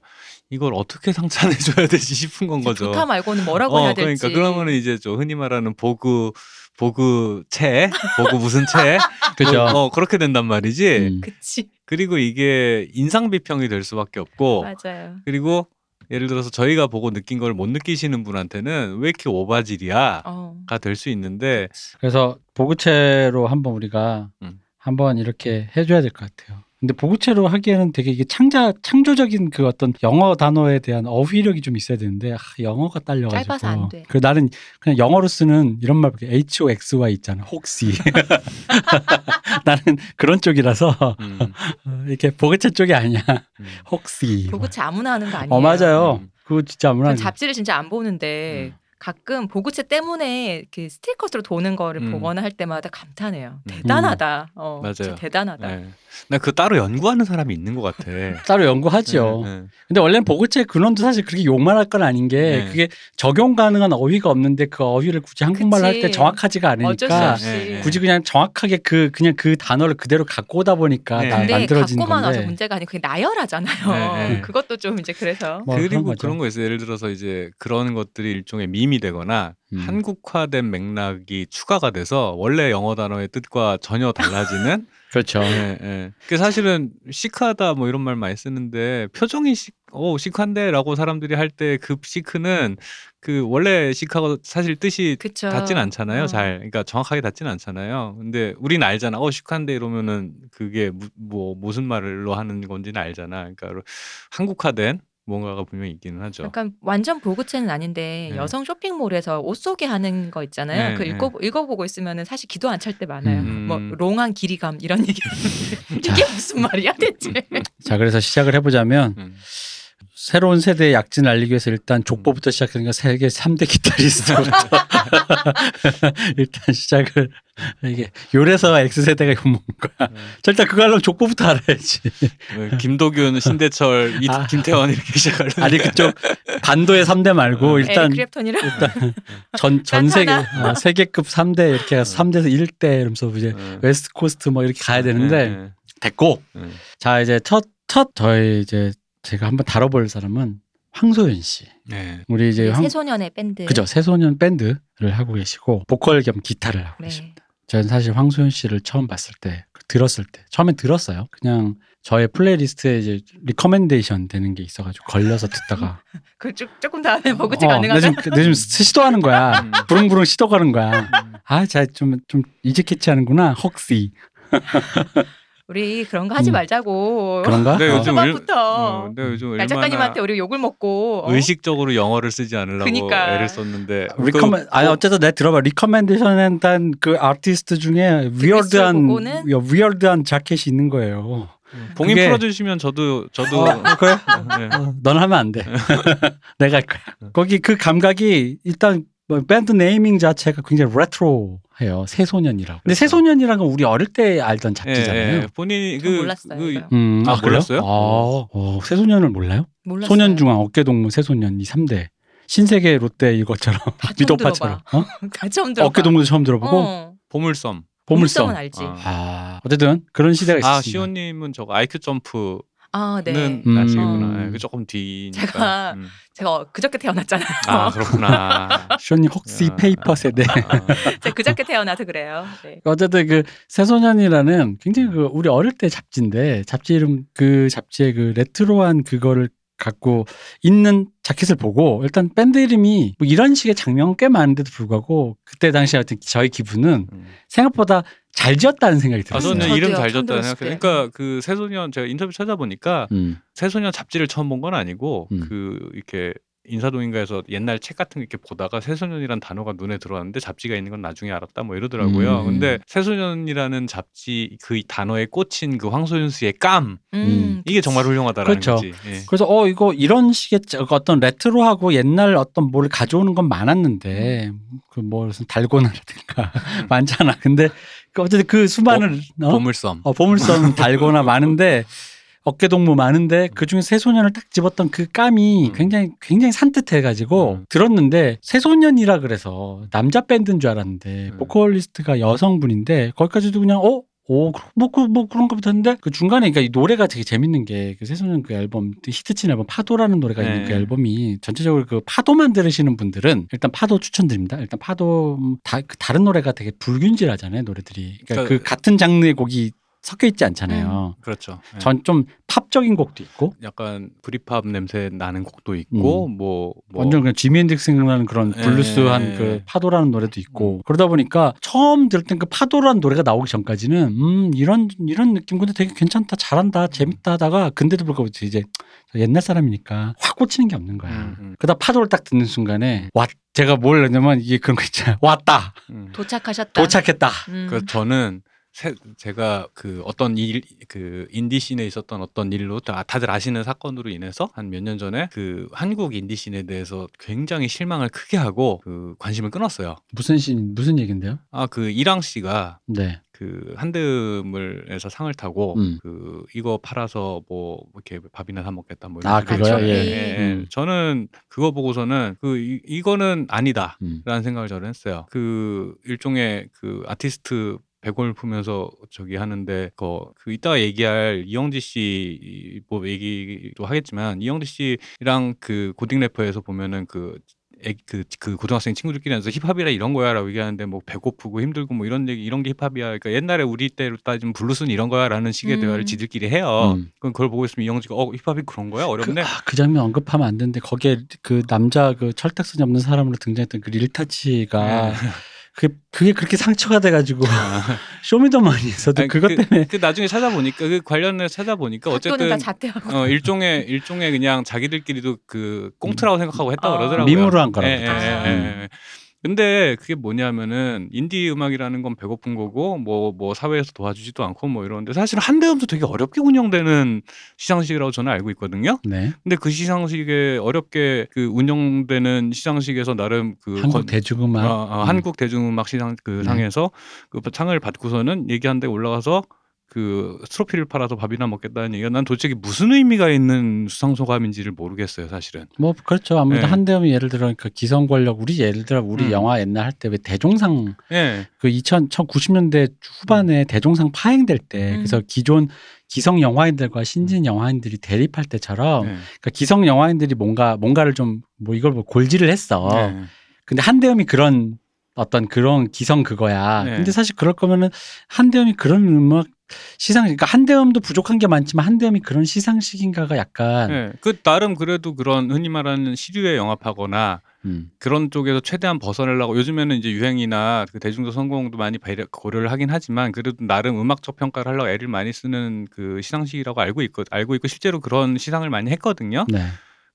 이걸 어떻게 상찬해 줘야 되지 싶은 건 거죠. 좋다 말고는 뭐라고 어, 해야 될지. 그러니까 그러면은 이제 저 흔히 말하는 보그 보그 채, 보그 무슨 채, 그죠? 어, 어, 그렇게 된단 말이지. 음. 그치 그리고 이게 인상 비평이 될 수밖에 없고 맞아요. 그리고 예를 들어서 저희가 보고 느낀 걸 못 느끼시는 분한테는 왜 이렇게 오바질이야? 어. 가될수 있는데 그래서 보그체로 한번 우리가 음. 한번 이렇게 해줘야 될 것 같아요. 근데 보그체로 하기에는 되게 이게 창자 창조적인 그 어떤 영어 단어에 대한 어휘력이 좀 있어야 되는데 아, 영어가 딸려가지고 짧아서 안 돼. 그 나는 그냥 영어로 쓰는 이런 말 H O X Y 있잖아 혹시 나는 그런 쪽이라서 음, 어, 이렇게 보그체 쪽이 아니야 음. 혹시 보그체 아무나 하는 거 아니에요. 어 맞아요 음. 그거 진짜 아무나 전 잡지를 진짜 안 보는데 음. 가끔 보그체 때문에 그 스티커스로 도는 거를 음. 보거나 할 때마다 감탄해요. 음. 대단하다. 어, 맞아요. 진짜 대단하다. 네. 나그 따로 연구하는 사람이 있는 것 같아. 따로 연구하죠. 네, 네. 근데 원래는 보그체 근원도 사실 그렇게 욕만 할 건 아닌 게 네. 그게 적용 가능한 어휘가 없는데 그 어휘를 굳이 한국말로 할 때. 정확하지가 어쩔 수 않으니까 없이. 네, 네. 굳이 그냥 정확하게 그 그냥 그 단어를 그대로 갖고 오다 보니까 네. 나 근데 만들어진 갖고만 와서. 문제가 아니고 그게 나열하잖아요. 네, 네. 그것도 좀 이제 그래서 뭐 그런 그리고 거죠. 그런 거 있어요. 예를 들어서 이제 그런 것들이 일종의 밈이 되거나 음. 한국화된 맥락이 추가가 돼서 원래 영어 단어의 뜻과 전혀 달라지는 그렇죠. 예, 예. 그 사실은 시크하다 뭐 이런 말 많이 쓰는데 표정이 시, 오 시크한데라고 사람들이 할때그 시크는 그 원래 시크하고 사실 뜻이 그쵸. 닿진 않잖아요. 어. 잘 그러니까 정확하게 닿진 않잖아요. 근데 우리는 알잖아. 어 시크한데 이러면은 그게 무, 뭐 무슨 말로 하는 건지는 알잖아. 그러니까 한국화된 뭔가가 분명히 있기는 하죠. 약간 완전 보그체는 아닌데 네. 여성 쇼핑몰에서 옷 소개하는 거 있잖아요. 네, 그 네. 읽어 읽어보고 있으면은 사실 기도 안 찰 때 많아요. 음. 뭐 롱한 길이감 이런 얘기 자. 이게 무슨 말이야 대체? 자 그래서 시작을 해보자면 음. 새로운 세대의 약진을 알리기 위해서 일단 족보부터 시작하니까 세계 3대 기타리스트부터 일단 시작을 이게 요래서 X세대가 욕먹는 거야. 자, 일단 그거 하려면 족보부터 알아야지. 어, 김도균, 신대철, 이, 아. 김태원 이렇게 시작하려면 아니 그쪽 반도의 3대 말고 일단 에릭 클랩튼이랑 일단 전, 전 세계 어, 세계급 3대 이렇게 해서 3대에서 1대 이러면서 이제 어. West Coast 뭐 이렇게 가야 되는데 네, 됐고 네, 네. 자 이제 첫 첫 저희 이제 제가 한번 다뤄볼 사람은 황소윤 씨. 네. 우리 이제 황 새소년의 밴드. 그죠 새소년 밴드를 하고 계시고 보컬 겸 기타를 하고 네. 계십니다. 저는 사실 황소윤 씨를 처음 봤을 때 들었을 때 처음엔 들었어요. 그냥 저의 playlist에 이제 recommendation 되는 게 있어가지고 걸려서 듣다가 그 조, 조금 다음에 보고치 어, 나 가능하면 지금, 나 지금 시도하는 거야. 음. 부릉부릉 시도 가는 거야. 아, 자 좀좀 이제 캐치하는구나. 혹시 우리 그런 거 하지 음. 말자고. 그런가? 네, 어. 요즘 초반부터 어, 근데 요즘 날 작가님한테 우리 욕을 먹고 어? 의식적으로 영어를 쓰지 않으려고 그니까. 애를 썼는데 리커멘 그- 아니 어, 어쨌든 내가 들어봐 recommendation에 대한 그 아티스트 중에 weird한 보고는? weird한 자켓이 있는 거예요. 봉인 그게- 풀어주시면 저도 저도 어, 그래? 네. 어, 넌 하면 안 돼. 내가 할 거야. 거기 그 감각이 일단 뭐 밴드 네이밍 자체가 굉장히 레트로해요. 새소년이라고. 근데. 새소년이라는 건 우리 어릴 때 알던 예, 잡지잖아요. 예. 본인이 전 그, 몰랐어요, 그. 음, 아, 그래요? 몰랐어요? 아, 어, 새소년을 몰라요? 몰랐어요. 소년중앙, 어깨동무, 새소년 이 3대. 신세계 롯데 이것처럼 미도파처럼. 어? 다 처음 들어봐. 어깨동무도 처음 들어보고 어. 보물섬. 보물섬. 보물섬은 알지. 아. 아, 어쨌든 그런 시대가 아 있었습니다. 시온님은 저거 아이큐 점프는 아, 네. 음. 아시구나. 예, 그 조금 뒤니까. 제가 음. 제가 그저께 태어났잖아요. 아 그렇구나. 시온님 혹시 야. 페이퍼 세대. 아, 제가 그저께 태어나서 그래요. 네. 어쨌든 그 새소년이라는 굉장히 그 우리 어릴 때 잡지인데 잡지 이름 그 잡지의 그 레트로한 그거를 갖고 있는 자켓을 보고 일단 밴드 이름이 뭐 이런 식의 장면 꽤 많은데도 불구하고 그때 당시 하여튼 저희 기분은 음. 생각보다 잘 지었다는 생각이 아 들었어요. 저는 이름 잘 생각해요. 때. 그러니까 그 새소년 제가 인터뷰 찾아보니까 음. 새소년 잡지를 처음 본 건 아니고 음. 그 이렇게 인사동인가에서 옛날 책 같은 거 이렇게 보다가 새소년이란 단어가 눈에 들어왔는데 잡지가 있는 건 나중에 알았다 뭐 이러더라고요. 음. 근데 새소년이라는 잡지 그 단어에 꽂힌 그 황소윤 씨의 감 음. 이게 정말 훌륭하다라는 그렇죠. 거지. 예. 그래서 어 이거 이런 식의 짜- 어떤 레트로하고 옛날 어떤 뭘 가져오는 건 많았는데 그뭐 무슨 달고나라든가 많잖아. 근데 그 어쨌든 그 수많은 어? 보물섬. 어, 보물섬 달고나 많은데 어깨동무 많은데 그 중에 새소년을 딱 집었던 그 감이 음. 굉장히 굉장히 산뜻해가지고 음. 들었는데 새소년이라 그래서 남자 밴드인 줄 알았는데 음. 보컬리스트가 여성분인데 거기까지도 그냥 어. 오, 뭐, 그, 뭐, 그런가 보다 했는데, 그 중간에, 그니까 이 노래가 되게 재밌는 게, 그 새소년 그 앨범, 히트친 앨범, 파도라는 노래가 있는 네. 그 앨범이, 전체적으로 그 파도만 들으시는 분들은, 일단 파도 추천드립니다. 일단 파도, 음, 다, 그 다른 노래가 되게 불균질하잖아요, 노래들이. 그러니까 그러니까- 그 같은 장르의 곡이 섞여 있지 않잖아요. 그렇죠. 예. 전좀 팝적인 곡도 있고 약간 브리팝 냄새 나는 곡도 있고 뭐, 뭐 완전 그냥 지미 헨드릭스 생각나는 그런 예, 블루스한 예, 그 예. 파도라는 노래도 있고 음. 그러다 보니까 처음 들을 땐 그 파도라는 노래가 나오기 전까지는 음 이런 이런 느낌 근데 되게 괜찮다 잘한다 재밌다 하다가 근데도 불구하고 이제 저 옛날 사람이니까 확 꽂히는 게 없는 거야. 음, 음. 그러다 파도를 딱 듣는 순간에 와 제가 뭘 했냐면 이게 그런 거 있잖아요. 왔다 음. 도착하셨다. 도착했다. 음. 그 저는 세- 제가 그 어떤 일 그 인디 씬에 있었던 어떤 일로 다, 다들 아시는 사건으로 인해서 한 몇 년 전에 그 한국 인디 씬에 대해서 굉장히 실망을 크게 하고 그 관심을 끊었어요. 무슨 시 무슨 얘긴데요? 아 그 이랑 씨가 네. 그 한드물에서 상을 타고 음. 그 이거 팔아서 뭐 이렇게 밥이나 사 먹겠다 뭐 아, 식으로 그거요? 했죠. 예. 예. 음. 저는 그거 보고서는 그 이, 이거는 아니다. 음. 라는 생각을 저는 했어요. 그 일종의 그 아티스트 백골 풀면서 저기 하는데 그, 그 이따가 얘기할 이영지 씨 뭐 얘기도 하겠지만 이영지 씨랑 그 고딩 래퍼에서 보면은 그 애- 그, 그 고등학생 친구들끼리 앉아서 힙합이라 이런 거야 라고 얘기하는데 뭐 배고프고 힘들고 뭐 이런 얘기 이런 게 힙합이야. 그러니까 옛날에 우리 때로 따지면 블루스는 이런 거야 라는 식의 음. 대화를 지들끼리 해요. 음. 그럼 그걸 보고 있으면 이영지가 어 힙합이 그런 거야 그, 어렵네. 아, 그 장면 언급하면 안 되는데 거기에 그 남자 그 철딱서니 없는 사람으로 등장했던 그 릴타치가 네. 그 그게 그렇게 상처가 돼가지고 쇼미더머니에서도 아니, 그것 그- 때문에 그 나중에 찾아보니까 그 관련해서 찾아보니까 어쨌든 다 자퇴하고. 어 일종의 일종의 그냥 자기들끼리도 그 꽁트라고 생각하고 했다 아. 고 그러더라고요. 밈으로 한 거라고 예, 예. 예, 예, 예. 근데 그게 뭐냐면은 인디 음악이라는 건 배고픈 거고 뭐 뭐 사회에서 도와주지도 않고 뭐 이러는데 사실 한대음도 되게 어렵게 운영되는 시상식이라고 저는 알고 있거든요. 네 근데 그 시상식에 어렵게 그 운영되는 시상식에서 나름 그 한국 건- 대중음악 어, 어, 음. 한국 대중음악 시상 그 네. 상에서 그 상을 받고서는 얘기한 데 올라가서 그 트로피를 팔아서 밥이나 먹겠다는 얘기가 난 도대체 무슨 의미가 있는 수상 소감인지를 모르겠어요 사실은. 뭐 그렇죠 아무래도 네. 한대음이 예를 들어 그러니까 기성 권력 우리 예를 들어 우리 음. 영화 옛날 할 때 왜 대종상 예. 그 2000, 1990년대 후반에 대종상 파행될 때 음. 그래서 기존 기성 영화인들과 신진 영화인들이 대립할 때처럼 예. 그러니까 기성 영화인들이 뭔가 뭔가를 좀 뭐 이걸 뭐 골지를 했어. 예. 근데 한대음이 그런 어떤 그런 기성 그거야. 네. 근데 사실 그럴 거면은 한대음이 그런 음악 시상 그러니까 한 대음도 부족한 게 많지만 한 대음이 그런 시상식인가가 약간 예. 그 나름 그래도 그런 흔히 말하는 시류에 영합하거나 음. 그런 쪽에서 최대한 벗어나려고 요즘에는 이제 유행이나 그 대중적 성공도 많이 배려- 고려를 하긴 하지만 그래도 나름 음악적 평가를 하려고 애를 많이 쓰는 그 시상식이라고 알고 있고 알고 있고 실제로 그런 시상을 많이 했거든요. 네.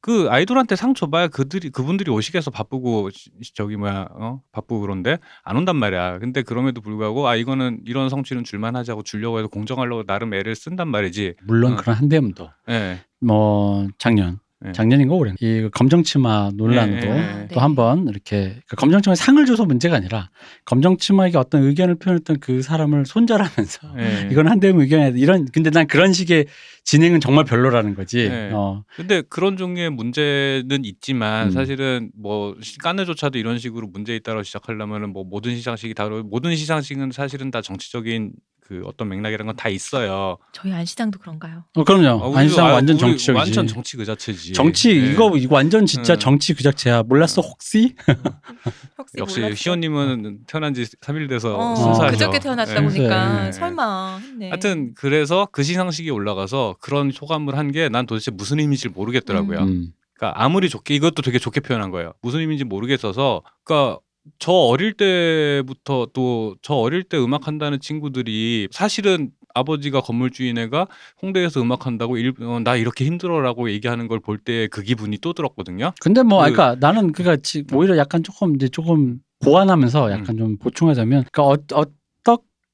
그 아이돌한테 상 줘봐야 그들이 그분들이 오시겠어 바쁘고 시- 저기 뭐야 어 바쁘고 그런데 안 온단 말이야. 근데 그럼에도 불구하고 아 이거는 이런 성취는 줄만 하자고 주려고 해서 공정하려고 나름 애를 쓴단 말이지. 물론 어. 그런 한대음도 예. 뭐 작년 네. 작년인가 올해 이 검정치마 논란으로 네, 네, 네. 또 한번 이렇게 그 검정치마 상을 줘서 문제가 아니라 검정치마에게 어떤 의견을 표현했던 그 사람을 손절하면서 예. 이건 한대음 의견이 이런 근데 난 그런 식의 진행은 정말 별로라는 거지. 네. 어. 근데 그런 종류의 문제는 있지만 음. 사실은 뭐 시- 까느조차도 이런 식으로 문제 있다고 시작하려면은 뭐 모든 시상식이 다 모든 시상식은 사실은 다 정치적인 그 어떤 맥락이라는 건다 있어요. 저희 안시장도 그런가요? 어, 그럼요. 아, 우리도- 안시장 아, 완전 우리 정치적이지. 완전 정치 그 자체지. 정치 예. 이거 이거 완전 진짜 음. 정치 그 자체야. 몰랐어 혹시? 혹시 역시 몰랐어? 시호님은 태어난 지 3일 돼서 어, 순수하죠. 그저께 태어났다 예. 보니까 네. 설마 했네. 하여튼 그래서 그 시상식에 올라가서 그런 소감을 한 게 난 도대체 무슨 의미인지 모르겠더라고요. 음. 그러니까 아무리 좋게 이것도 되게 좋게 표현한 거예요. 무슨 의미인지 모르겠어서 그러니까 저 어릴 때부터 또 저 어릴 때 음악 한다는 친구들이 사실은 아버지가 건물주인 애가 홍대에서 음악 한다고 일, 어, 나 이렇게 힘들어라고 얘기하는 걸 볼 때 그 기분이 또 들었거든요. 근데 뭐 그- 그러니까 나는 그가 지- 오히려 약간 조금 이제 조금 보완하면서 음. 약간 좀 보충하자면 그러니까 어,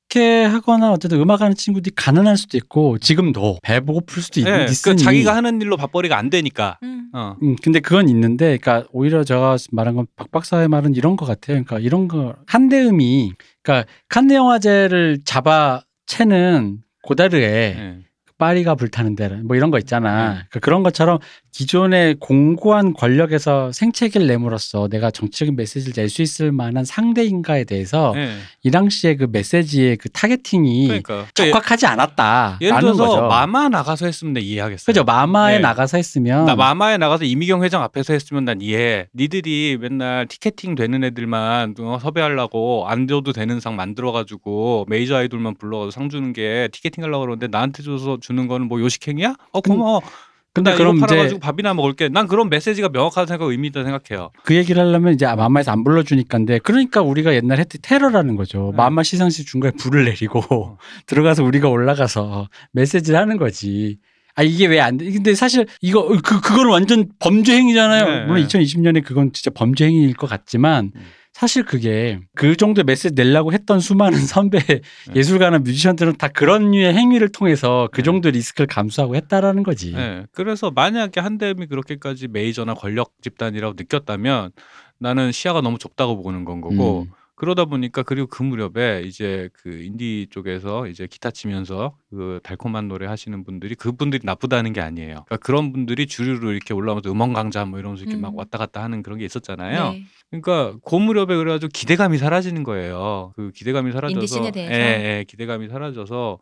어떻게 하거나 어쨌든 음악하는 친구들이 가난할 수도 있고 지금도 배고플 수도 있, 네, 있으니 그 자기가 하는 일로 밥벌이가 안 되니까. 음. 어. 음, 근데 그건 있는데, 그러니까 오히려 제가 말한 건 박 박사의 말은 이런 것 같아요. 그러니까 이런 거 한대음이, 그러니까 칸네 영화제를 잡아 채는 고다르에 네. 파리가 불타는 데, 뭐 이런 거 있잖아. 네. 그러니까 그런 것처럼 기존의 공고한 권력에서 생채기를 내므로써 내가 정치적인 메시지를 낼 수 있을 만한 상대인가에 대해서 네. 이 당시에 그 메시지의 그 targeting이 그러니까 적확하지 않았다. 예를 들어서 거죠. 마마 나가서 했으면 내 이해하겠어. 그죠. 마마에 네. 나가서 했으면 나 마마에 나가서 이미경 회장 앞에서 했으면 난 이해해. 니들이 맨날 티켓팅 되는 애들만 어, 섭외하려고 안 줘도 되는 상 만들어가지고 메이저 아이돌만 불러서 상 주는 게 티켓팅 하려고 그러는데 나한테 줘서 주는 거는 뭐 요식행위야? 어 고마워. 근데 나 그럼 이거 이제 팔아가지고 밥이나 먹을게. 난 그런 메시지가 명확하다 생각 의미 있다 생각해요. 그 얘기를 하려면 이제 마마에서 안 불러주니까인데 그러니까 우리가 옛날에 했던 테러라는 거죠. 네. 마마 시상식 중간에 불을 내리고 어. 들어가서 우리가 올라가서 메시지를 하는 거지. 아 이게 왜 안 돼? 근데 사실 이거 그 그거는 완전 범죄 행위잖아요. 네. 물론 2020년에 그건 진짜 범죄 행위일 것 같지만 음. 사실 그게 그 정도 메시지 내려고 했던 수많은 선배 예술가나 뮤지션들은 다 그런 류의 행위를 통해서 그 네. 정도 리스크를 감수하고 했다라는 거지. 네. 그래서 만약에 한대음이 그렇게까지 메이저나 권력 집단이라고 느꼈다면 나는 시야가 너무 좁다고 보는 건 거고 음. 그러다 보니까 그리고 그 무렵에 이제 그 인디 쪽에서 이제 기타 치면서 그 달콤한 노래 하시는 분들이 그분들이 나쁘다는 게 아니에요. 그러니까 그런 분들이 주류로 이렇게 올라오면서 음원 강자 뭐 이러면서 이렇게 막 음. 왔다 갔다 하는 그런 게 있었잖아요. 네. 그러니까 그 무렵에 그래가지고 기대감이 사라지는 거예요. 그 기대감이 사라져서 인디씬에 대해서? 예, 예, 기대감이 사라져서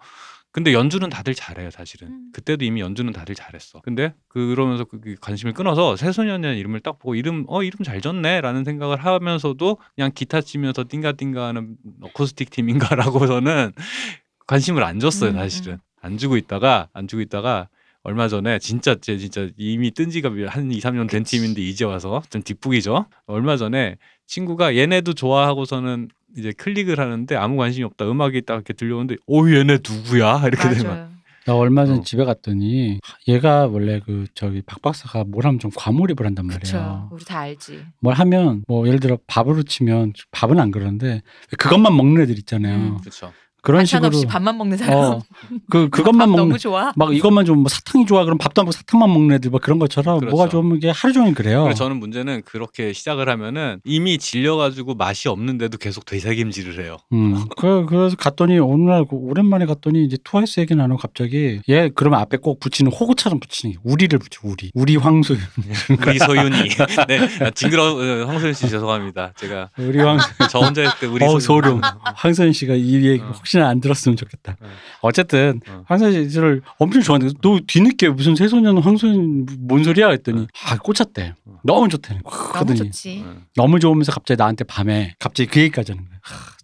근데 연주는 다들 잘해요, 사실은. 음. 그때도 이미 연주는 다들 잘했어. 근데 그러면서 그 관심을 끊어서 새소년이라는 이름을 딱 보고 이름 어 이름 잘 졌네라는 생각을 하면서도 그냥 기타 치면서 띵가띵가하는 어쿠스틱 팀인가라고서는 관심을 안 줬어요, 음, 사실은. 음. 안 주고 있다가 안 주고 있다가 얼마 전에 진짜 제 진짜 이미 뜬 지가 한 2, 3년 된. 팀인데 이제 와서 좀 뒷북이죠. 얼마 전에 친구가 얘네도 좋아하고서는 이제 클릭을 하는데 아무 관심이 없다. 음악이 딱 이렇게 들려오는데 오 얘네 누구야? 이렇게 되면 맞아요. 나 얼마 전 어. 집에 갔더니 얘가 원래 그 저기 박 박사가 뭘 하면 좀 과몰입을 한단 말이에요. 그쵸. 우리 다 알지. 뭘 하면 뭐 예를 들어 밥으로 치면 밥은 안 그러는데 그것만 먹는 애들 있잖아요. 음. 그렇죠. 그런 반찬 식으로 없이 밥만 먹는 사람. 어, 그 그것만 밥 먹는 너무 좋아. 막 이것만 좀 뭐 사탕이 좋아 그럼 밥도 안 먹고 사탕만 먹는 애들 막 그런 것처럼 그렇죠. 뭐가 좀 이게 하루 종일 그래요. 그래서 저는 문제는 그렇게 시작을 하면은 이미 질려가지고 맛이 없는데도 계속 되새김질을 해요. 음, 그, 그래서 갔더니 어느 날그 오랜만에 갔더니 이제 트와이스 얘기 나누고 갑자기 얘 그러면 앞에 꼭 붙이는 호구처럼 붙이는 게 우리를 붙여 우리 우리 황소윤 우리 소윤이. 네, 징그러 어, 황소윤 씨 죄송합니다. 제가 우리 황소 저 혼자 했을 때 우리 어우, 소윤. 소름. 황소연 씨가 이 얘기 어. 혹시 나안 들었으면 좋겠다. 어. 어쨌든 어. 황소연 씨를 엄청 좋아하는데 너 뒤늦게 무슨 새소년 황소연 뭔 소리야 했더니 아 꽂혔대. 어. 너무 좋대. 너무 좋지. 응. 너무 좋으면서 갑자기 나한테 밤에 갑자기 그 얘기까지 하는 거야.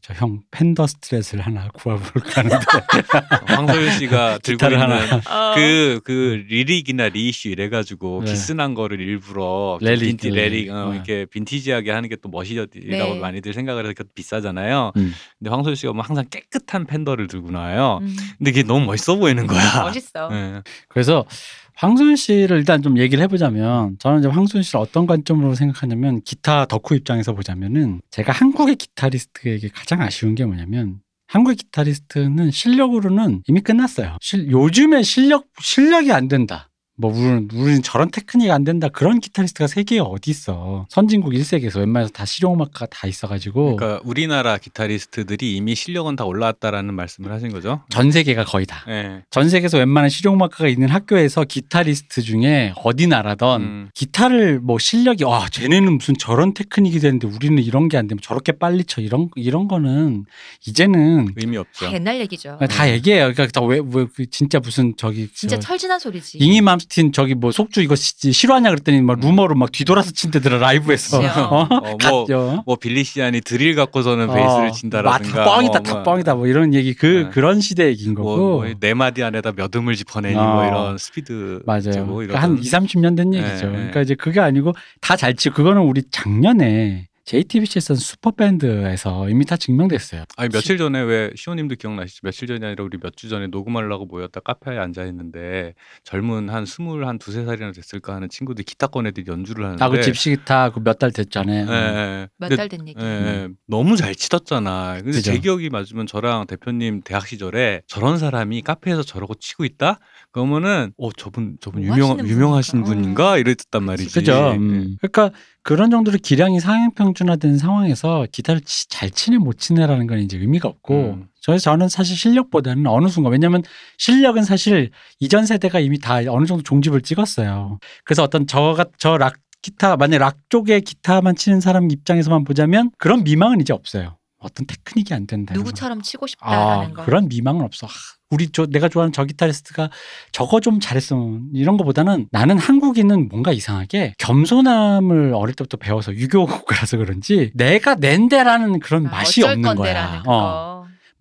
하, 저 형 펜더 스트랫을 하나 구해볼까 하는데 황소윤 씨가 들고 있는 하나 어. 그, 그, relic이나 reissue 이래가지고 네. 기스난 거를 일부러 좀 relic, 빈티, relic, 어, 네. 이렇게 빈티지하게 하는 게 또 멋이라고 네. 많이들 생각을 해서 비싸잖아요. 음. 근데 황소윤 씨가 뭐 항상 깨끗한 팬더를 들고 나와요. 음, 근데 그게 너무 멋있어 보이는 거야. 멋있어. 네. 그래서 황소연 씨를 일단 좀 얘기를 해보자면 저는 이제 황소연 씨를 어떤 관점으로 생각하냐면 기타 덕후 입장에서 보자면은 제가 한국의 기타리스트에게 가장 아쉬운 게 뭐냐면 한국의 기타리스트는 실력으로는 이미 끝났어요. 실- 요즘에 실력 실력이 안 된다. 뭐 우리는, 우리는 저런 테크닉 안 된다 그런 기타리스트가 세계에 어디 있어 선진국 1세계에서 웬만해서 다 실용음악가 다 있어가지고 그러니까 우리나라 기타리스트들이 이미 실력은 다 올라왔다라는 말씀을 하신 거죠. 전 세계가 거의 다 네. 전 세계에서 웬만한 실용음악가가 있는 학교에서 기타리스트 중에 어디 나라던 음. 기타를 뭐 실력이 와 쟤네는 무슨 저런 테크닉이 되는데 우리는 이런 게 안 되면 저렇게 빨리 쳐 이런 이런 거는 이제는 의미 없죠. 다 옛날 얘기죠. 다 얘기해요. 그러니까 다 왜 왜 진짜 무슨 저기 진짜 저 철진한 소리지. 잉이 맘 스틴 저기 뭐 속주 이거 시- 싫어하냐 그랬더니 막 루머로 막 뒤돌아서 친대더라 라이브에서 그치요. 어? 어, 뭐, 갔죠. 뭐 빌리 시안이 드릴 갖고서는 베이스를 어, 친다라든가. 다 뻥이다 뭐, 다 뭐, 뻥이다 뭐 이런 얘기 그 네. 그런 시대 얘기인 뭐, 거고 뭐, 네 마디 안에다 몇 음을 짚어내니 어. 뭐 이런 스피드. 맞아요. 뭐 그러니까 한 2, 30년 된 얘기죠. 네, 네. 그러니까 이제 그게 아니고 다 잘 치고 그거는 우리 작년에 JTBC에서 슈퍼밴드에서 이미 다 증명됐어요. 아니 며칠 전에 왜 시호님도 기억나시죠? 며칠 전이 아니라 우리 몇 주 전에 녹음하려고 모였다 카페에 앉아 있는데 젊은 한 스물 한 두세 살이나 됐을까 하는 친구들이 기타 꺼내들 연주를 하는데. 아그 집시 기타 그 몇 달 됐잖아요. 예, 예. 몇 근데 달된 얘기. 예, 예. 너무 잘 치렀잖아. 근데 그죠. 제 기억이 맞으면 저랑 대표님 대학 시절에 저런 사람이 카페에서 저러고 치고 있다? 그러면은 어 저분 저분 뭐 유명 유명하신 분인가? 이랬단 말이지. 그죠. 예. 음. 그러니까 그런 정도로 기량이 상향 평준화된 상황에서 기타를 치- 잘 치네 못 치네라는 건 이제 의미가 없고 음. 저에서 저는 사실 실력보다는 어느 순간 왜냐하면 실력은 사실 이전 세대가 이미 다 어느 정도 종집을 찍었어요. 그래서 어떤 저가 저 락 기타 만약 락 쪽의 기타만 치는 사람 입장에서만 보자면 그런 미망은 이제 없어요. 어떤 테크닉이 안 된다. 누구처럼 치고 아, 싶다라는 거. 그런 미망은 없어. 아, 우리 저 내가 좋아하는 저 기타리스트가 저거 좀 잘했으면 이런 거보다는 나는 한국인은 뭔가 이상하게 겸손함을 어릴 때부터 배워서 유교 국가라서 그런지 내가 낸데라는 그런 아, 맛이 없는 거야. 거. 어.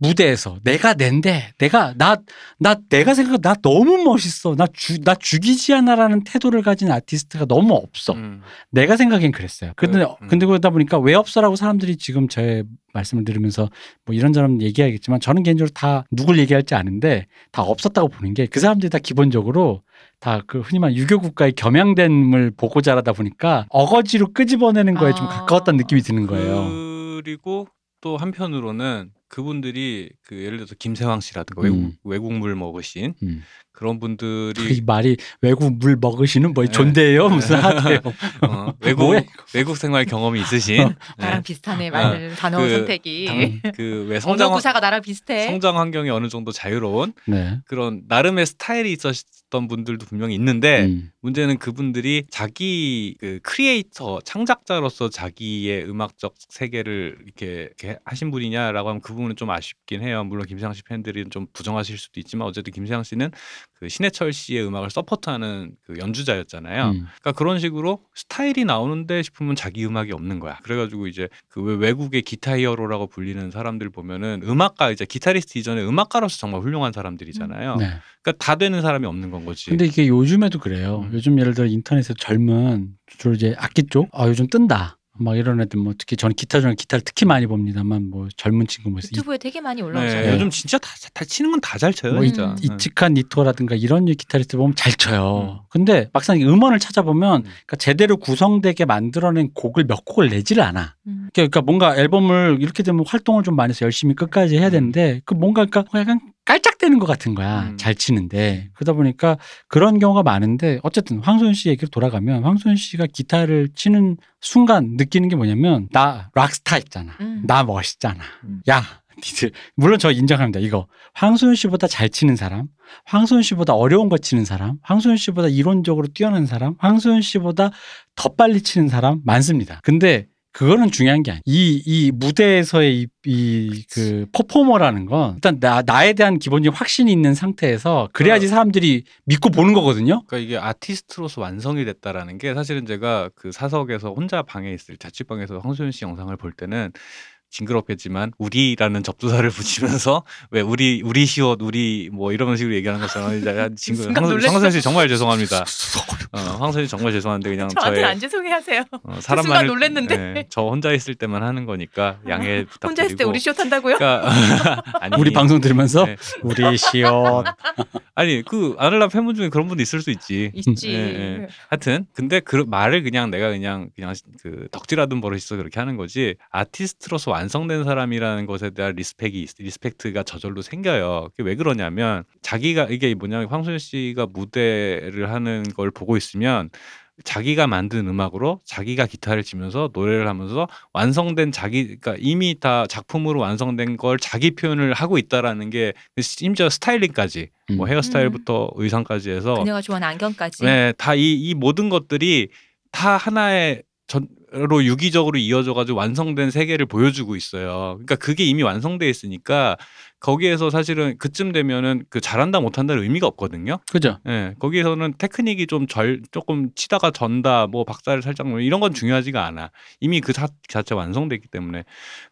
무대에서 내가 낸데 내가 나 나 내가 생각 나 너무 멋있어 나 주 나 죽이지 않아라는 태도를 가진 아티스트가 너무 없어 음. 내가 생각엔 그랬어요. 근데 그, 음. 근데 그러다 보니까 왜 없어라고 사람들이 지금 제 말씀을 들으면서 뭐 이런저런 얘기하겠지만 저는 개인적으로 다 누굴 얘기할지 아는데 다 없었다고 보는 게 그 사람들이 다 기본적으로 다 그 흔히 말하는 유교 국가의 겸양됨을 보고 자라다 보니까 어거지로 끄집어내는 거에 좀 아. 가까웠다는 느낌이 드는 거예요. 그리고 또 한편으로는 그분들이 그 예를 들어서 김세황 씨라든가 음. 외국 외국물 먹으신 음. 그런 이 분들이 말이 외국 물 먹으시는 뭐 네. 존대예요 무슨 하대요. 어, 외국 외국 생활 경험이 있으신 나랑 네. 비슷하네 아, 말 단어 그 선택이. 그왜 성장 구사가 나랑 비슷해. 성장 환경이 어느 정도 자유로운 네. 그런 나름의 스타일이 있었던 분들도 분명히 있는데 음. 문제는 그분들이 자기 그 크리에이터 창작자로서 자기의 음악적 세계를 이렇게, 이렇게 하신 분이냐라고 하면 그 부분은 좀 아쉽긴 해요. 물론 김세향 씨 팬들이 좀 부정하실 수도 있지만 어쨌든 김세향 씨는 그 신해철 씨의 음악을 서포트하는 그 연주자였잖아요. 음. 그러니까 그런 식으로 스타일이 나오는데 싶으면 자기 음악이 없는 거야. 그래가지고 이제 그왜 외국의 기타 히어로라고 불리는 사람들 보면은 음악가 이제 기타리스트 이전에 음악가로서 정말 훌륭한 사람들이잖아요. 네. 그러니까 다 되는 사람이 없는 건 거지. 근데 이게 요즘에도 그래요. 음. 요즘 예를 들어 인터넷에 젊은 주로 이제 악기 쪽, 아 요즘 뜬다. 막 이런 애들 뭐 특히 저는 기타 중에 기타를 특히 많이 봅니다만 뭐 젊은 친구 뭐 있- 유튜브에 되게 많이 네, 올라오잖아요. 요즘 진짜 다, 다 치는 건 다 잘 쳐요. 뭐 진짜. 이- 이측한 니토라든가 이런 기타리스트 보면 잘 쳐요. 음. 근데 막상 이 음원을 찾아보면 음. 그러니까 제대로 구성되게 만들어낸 곡을 몇 곡을 내지를 않아. 음. 그러니까 뭔가 앨범을 이렇게 되면 활동을 좀 많이 해서 열심히 끝까지 해야 음. 되는데 그 뭔가 그러니까 약간 깔짝대는 것 같은 거야. 음. 잘 치는데. 그러다 보니까 그런 경우가 많은데 어쨌든 황소연 씨 얘기로 돌아가면 황소연 씨가 기타를 치는 순간 느끼는 게 뭐냐면 나 락스타 있잖아. 음. 나 멋있잖아. 음. 야, 니들 물론 저 인정합니다. 이거 황소연 씨보다 잘 치는 사람, 황소연 씨보다 어려운 거 치는 사람, 황소연 씨보다 이론적으로 뛰어난 사람, 황소연 씨보다 더 빨리 치는 사람 많습니다. 근데 그거는 중요한 게 아니야. 이, 이 무대에서의 이, 이, 그, 퍼포머라는 건 일단 나, 나에 대한 기본적인 확신이 있는 상태에서 그래야지 사람들이 믿고 보는 거거든요. 그러니까 이게 아티스트로서 완성이 됐다라는 게 사실은 제가 그 사석에서 혼자 방에 있을 자취방에서 황소연 씨 영상을 볼 때는 징그럽겠지만 우리라는 접두사를 붙이면서 왜 우리 우리 시옷 우리 뭐 이런 식으로 얘기하는 것처럼 징그 황-. 황선 씨 정말 죄송합니다. 어, 황선 씨 정말 죄송한데 그냥 저한테 저의 안 죄송해하세요. 어, 순간 사람만을 놀랬는데. 예, 저 혼자 있을 때만 하는 거니까 양해 부탁드리고 혼자 있을 때 우리 쇼 탄다고요? 그러니까 아니 우리 방송 들으면서 네. 우리 시옷 아니 그 아들라 팬분 중에 그런 분도 있을 수 있지. 있지. 예, 예. 하여튼 근데 그 말을 그냥 내가 그냥 그냥 그 덕질하던 버릇이 있어 그렇게 하는 거지 아티스트로서 완성된 사람이라는 것에 대한 respect이 respect가 저절로 생겨요. 그게 왜 그러냐면 자기가 이게 뭐냐면 황소윤 씨가 무대를 하는 걸 보고 있으면 자기가 만든 음악으로 자기가 기타를 치면서 노래를 하면서 완성된 자기 그러니까 이미 다 작품으로 완성된 걸 자기 표현을 하고 있다라는 게 심지어 스타일링까지 뭐 음. 헤어스타일부터 의상까지 해서 그녀가 좋아하는 안경까지. 네, 다이이 모든 것들이 다 하나의 전로 유기적으로 이어져 가지고 완성된 세계를 보여주고 있어요. 그러니까 그게 이미 완성돼 있으니까 거기에서 사실은 그쯤 되면은 그 잘한다 못한다는 의미가 없거든요. 그죠? 예. 거기에서는 테크닉이 좀 절 조금 치다가 전다 뭐 박자를 살짝 뭐 이런 건 중요하지가 않아. 이미 그 자, 자체 완성돼 있기 때문에.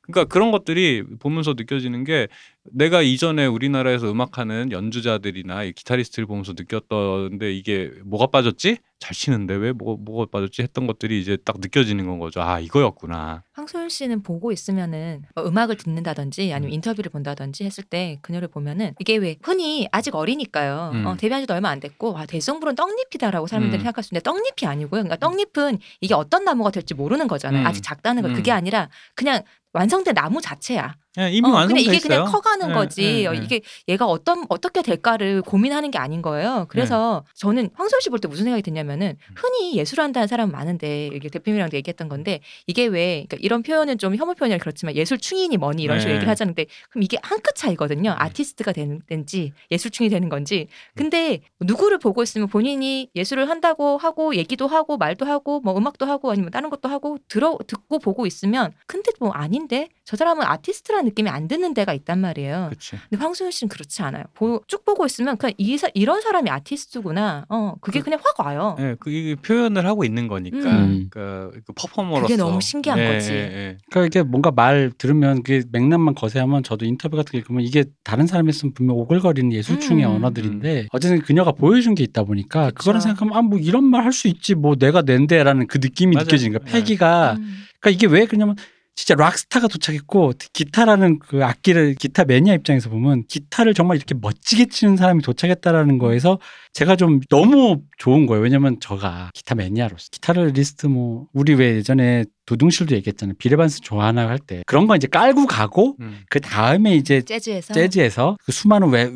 그러니까 그런 것들이 보면서 느껴지는 게 내가 이전에 우리나라에서 음악하는 연주자들이나 이 기타리스트를 보면서 느꼈던데 이게 뭐가 빠졌지? 잘 치는데 왜 뭐, 뭐가 빠졌지 했던 것들이 이제 딱 느껴지는 건 거죠. 아 이거였구나. 황소연 씨는 보고 있으면은 뭐 음악을 듣는다든지 아니면 음. 인터뷰를 본다든지 했을 때 그녀를 보면은 이게 왜 흔히 아직 어리니까요. 음. 어, 데뷔한 지도 얼마 안 됐고 와 대성불은 떡잎이다라고 사람들이 음. 생각할 수 있는데 떡잎이 아니고요. 그러니까 떡잎은 이게 어떤 나무가 될지 모르는 거잖아요. 음. 아직 작다는 거 그게 음. 아니라 그냥 완성된 나무 자체야. 예, 이미 어, 완성돼 근데 이게 있어요. 그냥 커가는 예, 거지. 예. 이게 얘가 어떤 어떻게 될까를 고민하는 게 아닌 거예요. 그래서 네. 저는 황소연 씨볼 때 무슨 생각이 드냐면은 음. 흔히 예술한다는 사람은 많은데 이게 대표님이랑도 얘기했던 건데 이게 왜 그러니까 이런 표현은 좀 혐오 표현이 그렇지만 예술 충인이 뭐니 이런 식으로 네. 얘기를 하자는데 그럼 이게 한 끗 차이거든요. 아티스트가 되는 지 예술 충이 되는 건지. 근데 누구를 보고 있으면 본인이 예술을 한다고 하고 얘기도 하고 말도 하고 뭐 음악도 하고 아니면 다른 것도 하고 들어 듣고 보고 있으면 근데 뭐 아 닌데 저 사람은 아티스트라는 느낌이 안 드는 데가 있단 말이에요. 그치. 근데 황소연 씨는 그렇지 않아요. 보- 쭉 보고 있으면 그냥 이 사, 이런 사람이 아티스트구나. 어, 그게 그- 그냥 확 와요. 예, 그 이게 표현을 하고 있는 거니까 음. 그, 그 퍼포머로서 그게 너무 신기한 예, 거지. 예, 예. 그러니까 이게 뭔가 말 들으면 그 맥락만 거세하면 저도 인터뷰 같은 게 읽으면 이게 다른 사람이 했으면 분명 오글거리는 예술충의 음. 언어들인데 어쨌든 그녀가 보여준 게 있다 보니까 그쵸. 그거를 생각하면 아 뭐 이런 말 할 수 있지 뭐 내가 낸데라는 그 느낌이 맞아요. 느껴지는 거야 네. 패기가 음. 그러니까 이게 왜 그러냐면 진짜 락스타가 도착했고 기타라는 그 악기를 기타 매니아 입장에서 보면 기타를 정말 이렇게 멋지게 치는 사람이 도착했다라는 거에서 제가 좀 너무 좋은 거예요. 왜냐면 저가 기타 매니아로서 기타를 리스트 뭐 우리 왜 예전에 두둥실도 얘기했잖아요. 빌 에반스 좋아하나 할 때 그런 거 이제 깔고 가고 음. 그 다음에 이제 재즈에서 재즈에서 그 수많은 왜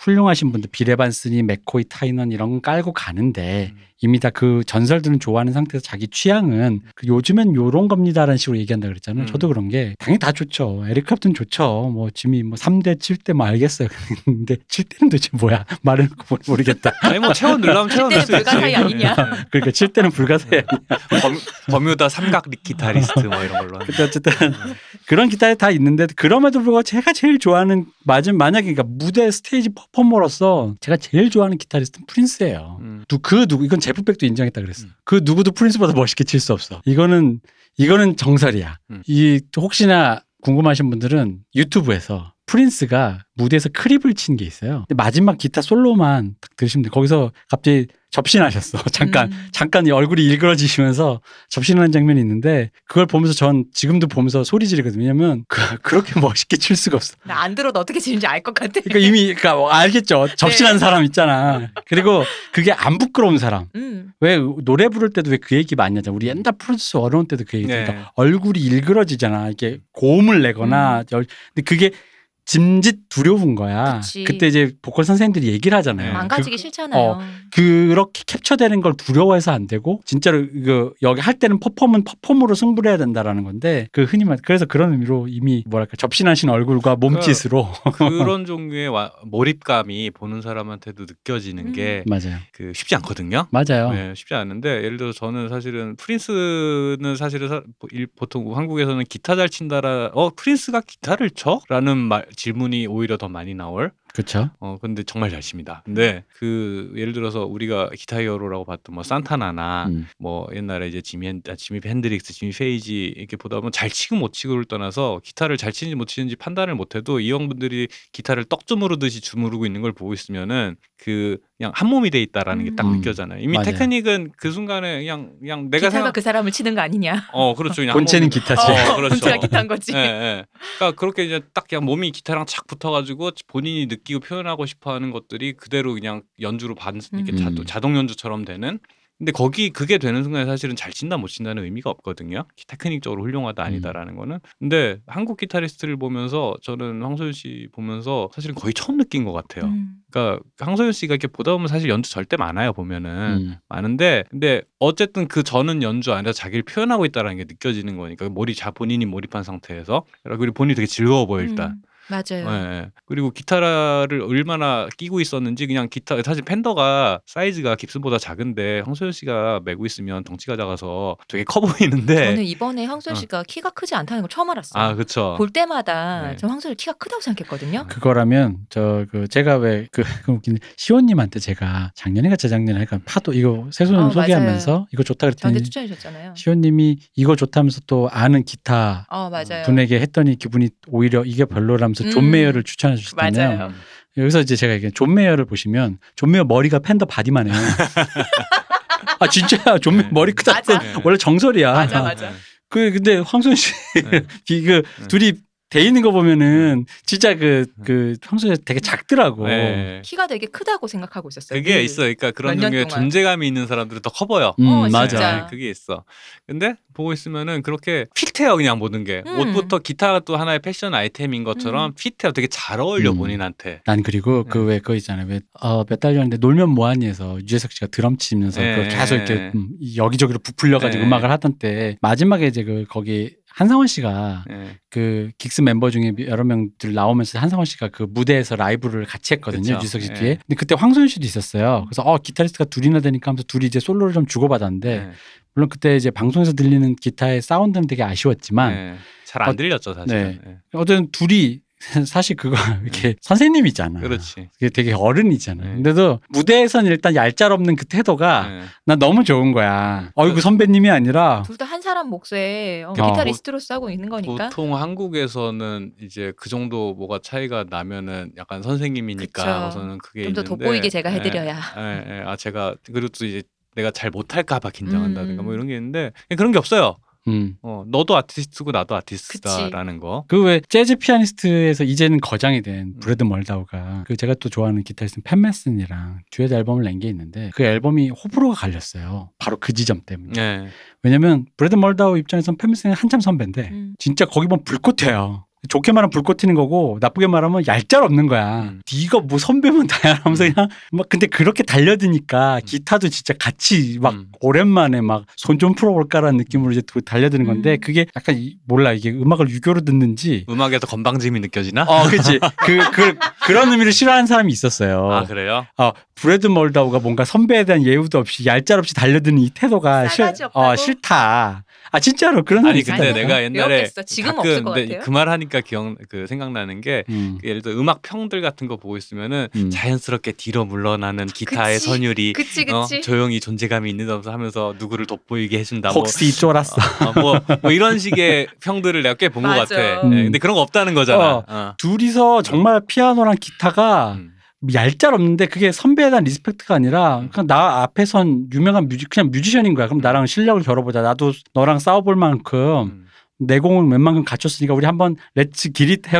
훌륭하신 분들 빌 에반스니 맥코이 타이너 이런 거 깔고 가는데 음. 이미 다 그 전설들은 좋아하는 상태에서 자기 취향은 그 요즘엔 요런 겁니다라는 식으로 얘기한다 그랬잖아요. 음. 저도 그런 게 당연히 다 좋죠. 에릭 클랩튼 좋죠. 뭐 지미 뭐 3대 7대 뭐 알겠어요. 근데 7대는 도대체 뭐야? 말을 모르겠다. 아니 뭐 채워 넣으려면 채워 넣을 수 그때는 있지. 불가사의 아니냐. 그러니까 7대는 불가사의 범, 버뮤다 삼각 기타리스트 뭐 이런 걸로. 근데 어쨌든 그런 기타에 다 있는데 그럼에도 불구하고 제가 제일 좋아하는 맞은 만약에 그러니까 무대 스테이지 퍼포머로서 제가 제일 좋아하는 기타리스트는 프린스예요. 음. 누- 그 누구 이건 제프 벡도 인정했다 그랬어. 음. 그 누구도 프린스보다 멋있게 칠 수 없어. 이거는 이거는 정설이야. 음. 이 혹시나 궁금하신 분들은 유튜브에서 프린스가 무대에서 Creep을 친 게 있어요. 마지막 기타 솔로만 딱 들으시면 돼. 거기서 갑자기 접신하셨어. 잠깐 음. 잠깐 이 얼굴이 일그러지시면서 접신하는 장면이 있는데 그걸 보면서 전 지금도 보면서 소리 지르거든요. 왜냐면 그, 그렇게 멋있게 칠 수가 없어. 나 안 들어도 어떻게 지는지 알 것 같아. 그러니까 이미 그러니까 알겠죠. 접신한 네. 사람 있잖아. 그리고 그게 안 부끄러운 사람. 음. 왜 노래 부를 때도 왜 그 얘기 많이 하잖아. 우리 옛날 프로듀스 어려운 때도 그 얘기. 네. 그러니까 얼굴이 일그러지잖아. 이게 고음을 내거나. 열- 근데 그게 짐짓 두려운 거야. 그치. 그때 이제 보컬 선생님들이 얘기를 하잖아요. 네. 망가지기 그, 싫잖아요. 어, 그렇게 캡처되는 걸 두려워해서 안 되고 진짜로 이거 여기 할 때는 퍼폼은 퍼폼으로 승부를 해야 된다라는 건데 그 흔히 말 그래서 그런 의미로 이미 뭐랄까 접신하신 얼굴과 몸짓으로 그런 종류의 와- 몰입감이 보는 사람한테도 느껴지는 음. 게 맞아요. 그 쉽지 않거든요. 맞아요. 네, 쉽지 않은데 예를 들어서 저는 사실은 프린스는 사실은 사- 일- 보통 한국에서는 기타 잘 친다라 어 프린스가 기타를 쳐? 라는 말 질문이 오히려 더 많이 나올 그렇죠. 어 근데 정말 잘 칩니다. 근데 그 예를 들어서 우리가 기타 히어로라고 봤던 뭐 산타나나 음. 뭐 옛날에 이제 지미 헨, 아, 지미 헨드릭스, 지미 페이지 이렇게 보다 보면 잘 치고 못 치고를 떠나서 기타를 잘 치는지 못 치는지 판단을 못 해도 이 형분들이 기타를 떡 주무르듯이 주무르고 있는 걸 보고 있으면은 그 그냥 한 몸이 돼 있다라는 게딱 음. 느껴잖아요. 이미 맞아요. 테크닉은 그 순간에 그냥 그냥 내가 기타가 생각 그 사람을 치는 거 아니냐. 어 그렇죠. 그냥 한 본체는 몸이- 기타지. 어, 그렇죠. 본체가 기타인 거지. 예, 예. 그러니까 그렇게 이제 딱 그냥 몸이 기타랑 착 붙어가지고 본인이 느 끼고 표현하고 싶어하는 것들이 그대로 그냥 연주로 반 이렇게 음. 자동, 자동 연주처럼 되는. 근데 거기 그게 되는 순간에 사실은 잘 친다 못 친다는 의미가 없거든요. 테크닉적으로 훌륭하다 아니다라는 거는. 근데 한국 기타리스트를 보면서 저는 황소연 씨 보면서 사실은 거의 처음 느낀 것 같아요. 음. 그러니까 황소연 씨가 이렇게 보다 보면 사실 연주 절대 많아요 보면은 음. 많은데 근데 어쨌든 그 저는 연주 안에서 자기를 표현하고 있다는 게 느껴지는 거니까 몰입 자 본인이 몰입한 상태에서 그리고 본인이 되게 즐거워 보여 일단 음, 맞아요. 예, 예. 그리고 기타를 얼마나 끼고 있었는지 그냥 기타 사실 팬더가 사이즈가 깁슨보다 작은데 황소윤 씨가 메고 있으면 덩치가 작아서 되게 커 보이는데 저는 이번에 황소윤 어. 씨가 키가 크지 않다는 걸 처음 알았어요. 아 그쵸 볼 때마다 네. 저 황소윤 키가 크다고 생각했거든요. 그거라면 저 그 제가 왜그 그 웃긴 시온님한테 제가 작년인가 재작년에 약간 파도 이거 새소년 어, 소개하면서 이거 좋다 저한테 그랬더니 추천해 주셨잖아요. 시온님이 이거 좋다면서 또 아는 기타 어 맞아요. 분에게 했더니 기분이 오히려 이게 별로라면서 존 음. 메이어를 추천해 주셨잖아요. 맞아요. 여기서 이제 제가 얘기한 존 메이어를 보시면 존 메이어 머리가 팬더 바디만 해요. 아 진짜 존 메이어 네. 머리 크다. 원래 정설이야. 맞아, 맞아. 그 근데 황소윤 씨 네. 이그 네. 둘이 돼 있는 거 보면은 진짜 그그 황소윤 씨 되게 작더라고. 네. 키가 되게 크다고 생각하고 있었어요. 그게 늘. 있어. 그러니까 그런 몇년 종류의 동안. 존재감이 있는 사람들은 더 커 보여. 음, 어, 맞아. 진짜. 네, 그게 있어. 근데 보고 있으면은 그렇게 fit해요 그냥 모든 게 음. 옷부터 기타가 또 하나의 패션 아이템인 것처럼 음. fit해요. 되게 잘 어울려 음. 본인한테. 난 그리고 네. 그왜 그거 있잖아요. 왜몇 달 전에 놀면 뭐하니에서 유재석 씨가 드럼 치면서 네. 그 계속 이렇게 음, 이 여기저기로 부풀려가지고 네. 음악을 하던 때 마지막에 이제 그 거기 한상원 씨가 예. 그 긱스 멤버 중에 여러 명들 나오면서 한상원 씨가 그 무대에서 라이브를 같이 했거든요. 유재석 씨 예. 뒤에. 근데 그때 황소연 씨도 있었어요. 그래서 어 기타리스트가 둘이나 되니까 하면서 둘이 이제 솔로를 좀 주고받았는데 예. 물론 그때 이제 방송에서 들리는 기타의 사운드는 되게 아쉬웠지만 예. 잘안 어, 들렸죠 사실은. 예. 어쨌든 둘이 사실 그거 이렇게 선생님이잖아. 그렇지. 그게 되게 어른이잖아. 네. 근데도 무대에선 일단 얄짤없는 그 태도가 예. 난 너무 좋은 거야. 어이구 선배님이 아니라 둘 다 한 사람 몫에 어, 어. 기타리스트로서 하고 있는 거니까. 보통 한국에서는 이제 그 정도 뭐가 차이가 나면은 약간 선생님이니까. 우선은 그게 좀더 있는데 돋보이게 제가 예, 해드려야. 예, 예. 아 제가 그리고 또 이제 내가 잘 못할까봐 긴장한다든가 음. 뭐 이런 게 있는데 그런 게 없어요. 음. 어 너도 아티스트고 나도 아티스트다라는 거. 그 왜 재즈 피아니스트에서 이제는 거장이 된 브래드 멜다우가 그 제가 또 좋아하는 기타리스트 팻 메스니랑 듀엣 앨범을 낸 게 있는데 그 앨범이 호불호가 갈렸어요. 바로 그 지점 때문에. 예. 왜냐면 브래드 멜다우 입장에선 팻 메스니 한참 선배인데 음. 진짜 거기 보면 불꽃해요. 좋게 말하면 불꽃 튀는 거고 나쁘게 말하면 얄짤 없는 거야. 음. 네가 뭐 선배면 다야 하면서 그냥 막 근데 그렇게 달려드니까 기타도 진짜 같이 막 음. 오랜만에 막 손 좀 풀어볼까라는 느낌으로 이제 또 달려드는 건데 음. 그게 약간 이- 몰라 이게 음악을 유교로 듣는지 음악에서 건방짐이 느껴지나? 어 그치 그, 그 그런 의미를 싫어하는 사람이 있었어요. 아 그래요? 어, 브래드 멀다우가 뭔가 선배에 대한 예우도 없이 얄짤 없이 달려드는 이 태도가 없다고? 어, 싫다. 아 진짜로 그런 아니 사람이 근데. 내가 옛날에 배웠겠어. 지금 없을 것 같아요. 그말 하니 까 기억 그 생각나는 게 음. 예를 들어 음악 평들 같은 거 보고 있으면은 음. 자연스럽게 뒤로 물러나는 기타의 그치. 선율이 그치 어, 그치. 조용히 존재감이 있는다면서 하면서 누구를 돋보이게 해준다. 뭐, 혹시 쫄았어. 어, 뭐, 뭐 이런 식의 평들을 내가 꽤 본 것. 같아. 음. 예, 근데 그런 거 없다는 거잖아. 어. 어. 둘이서 정말 피아노랑 기타가 음. 얄짤 없는데 그게 선배에 대한 respect가 아니라 그냥 나 앞에선 유명한 뮤지 그냥 뮤지션인 거야. 그럼 나랑 실력을 겨뤄보자. 나도 너랑 싸워볼 만큼 음. 내 공을 웬만큼 갖췄으니까 우리 한번 let's get it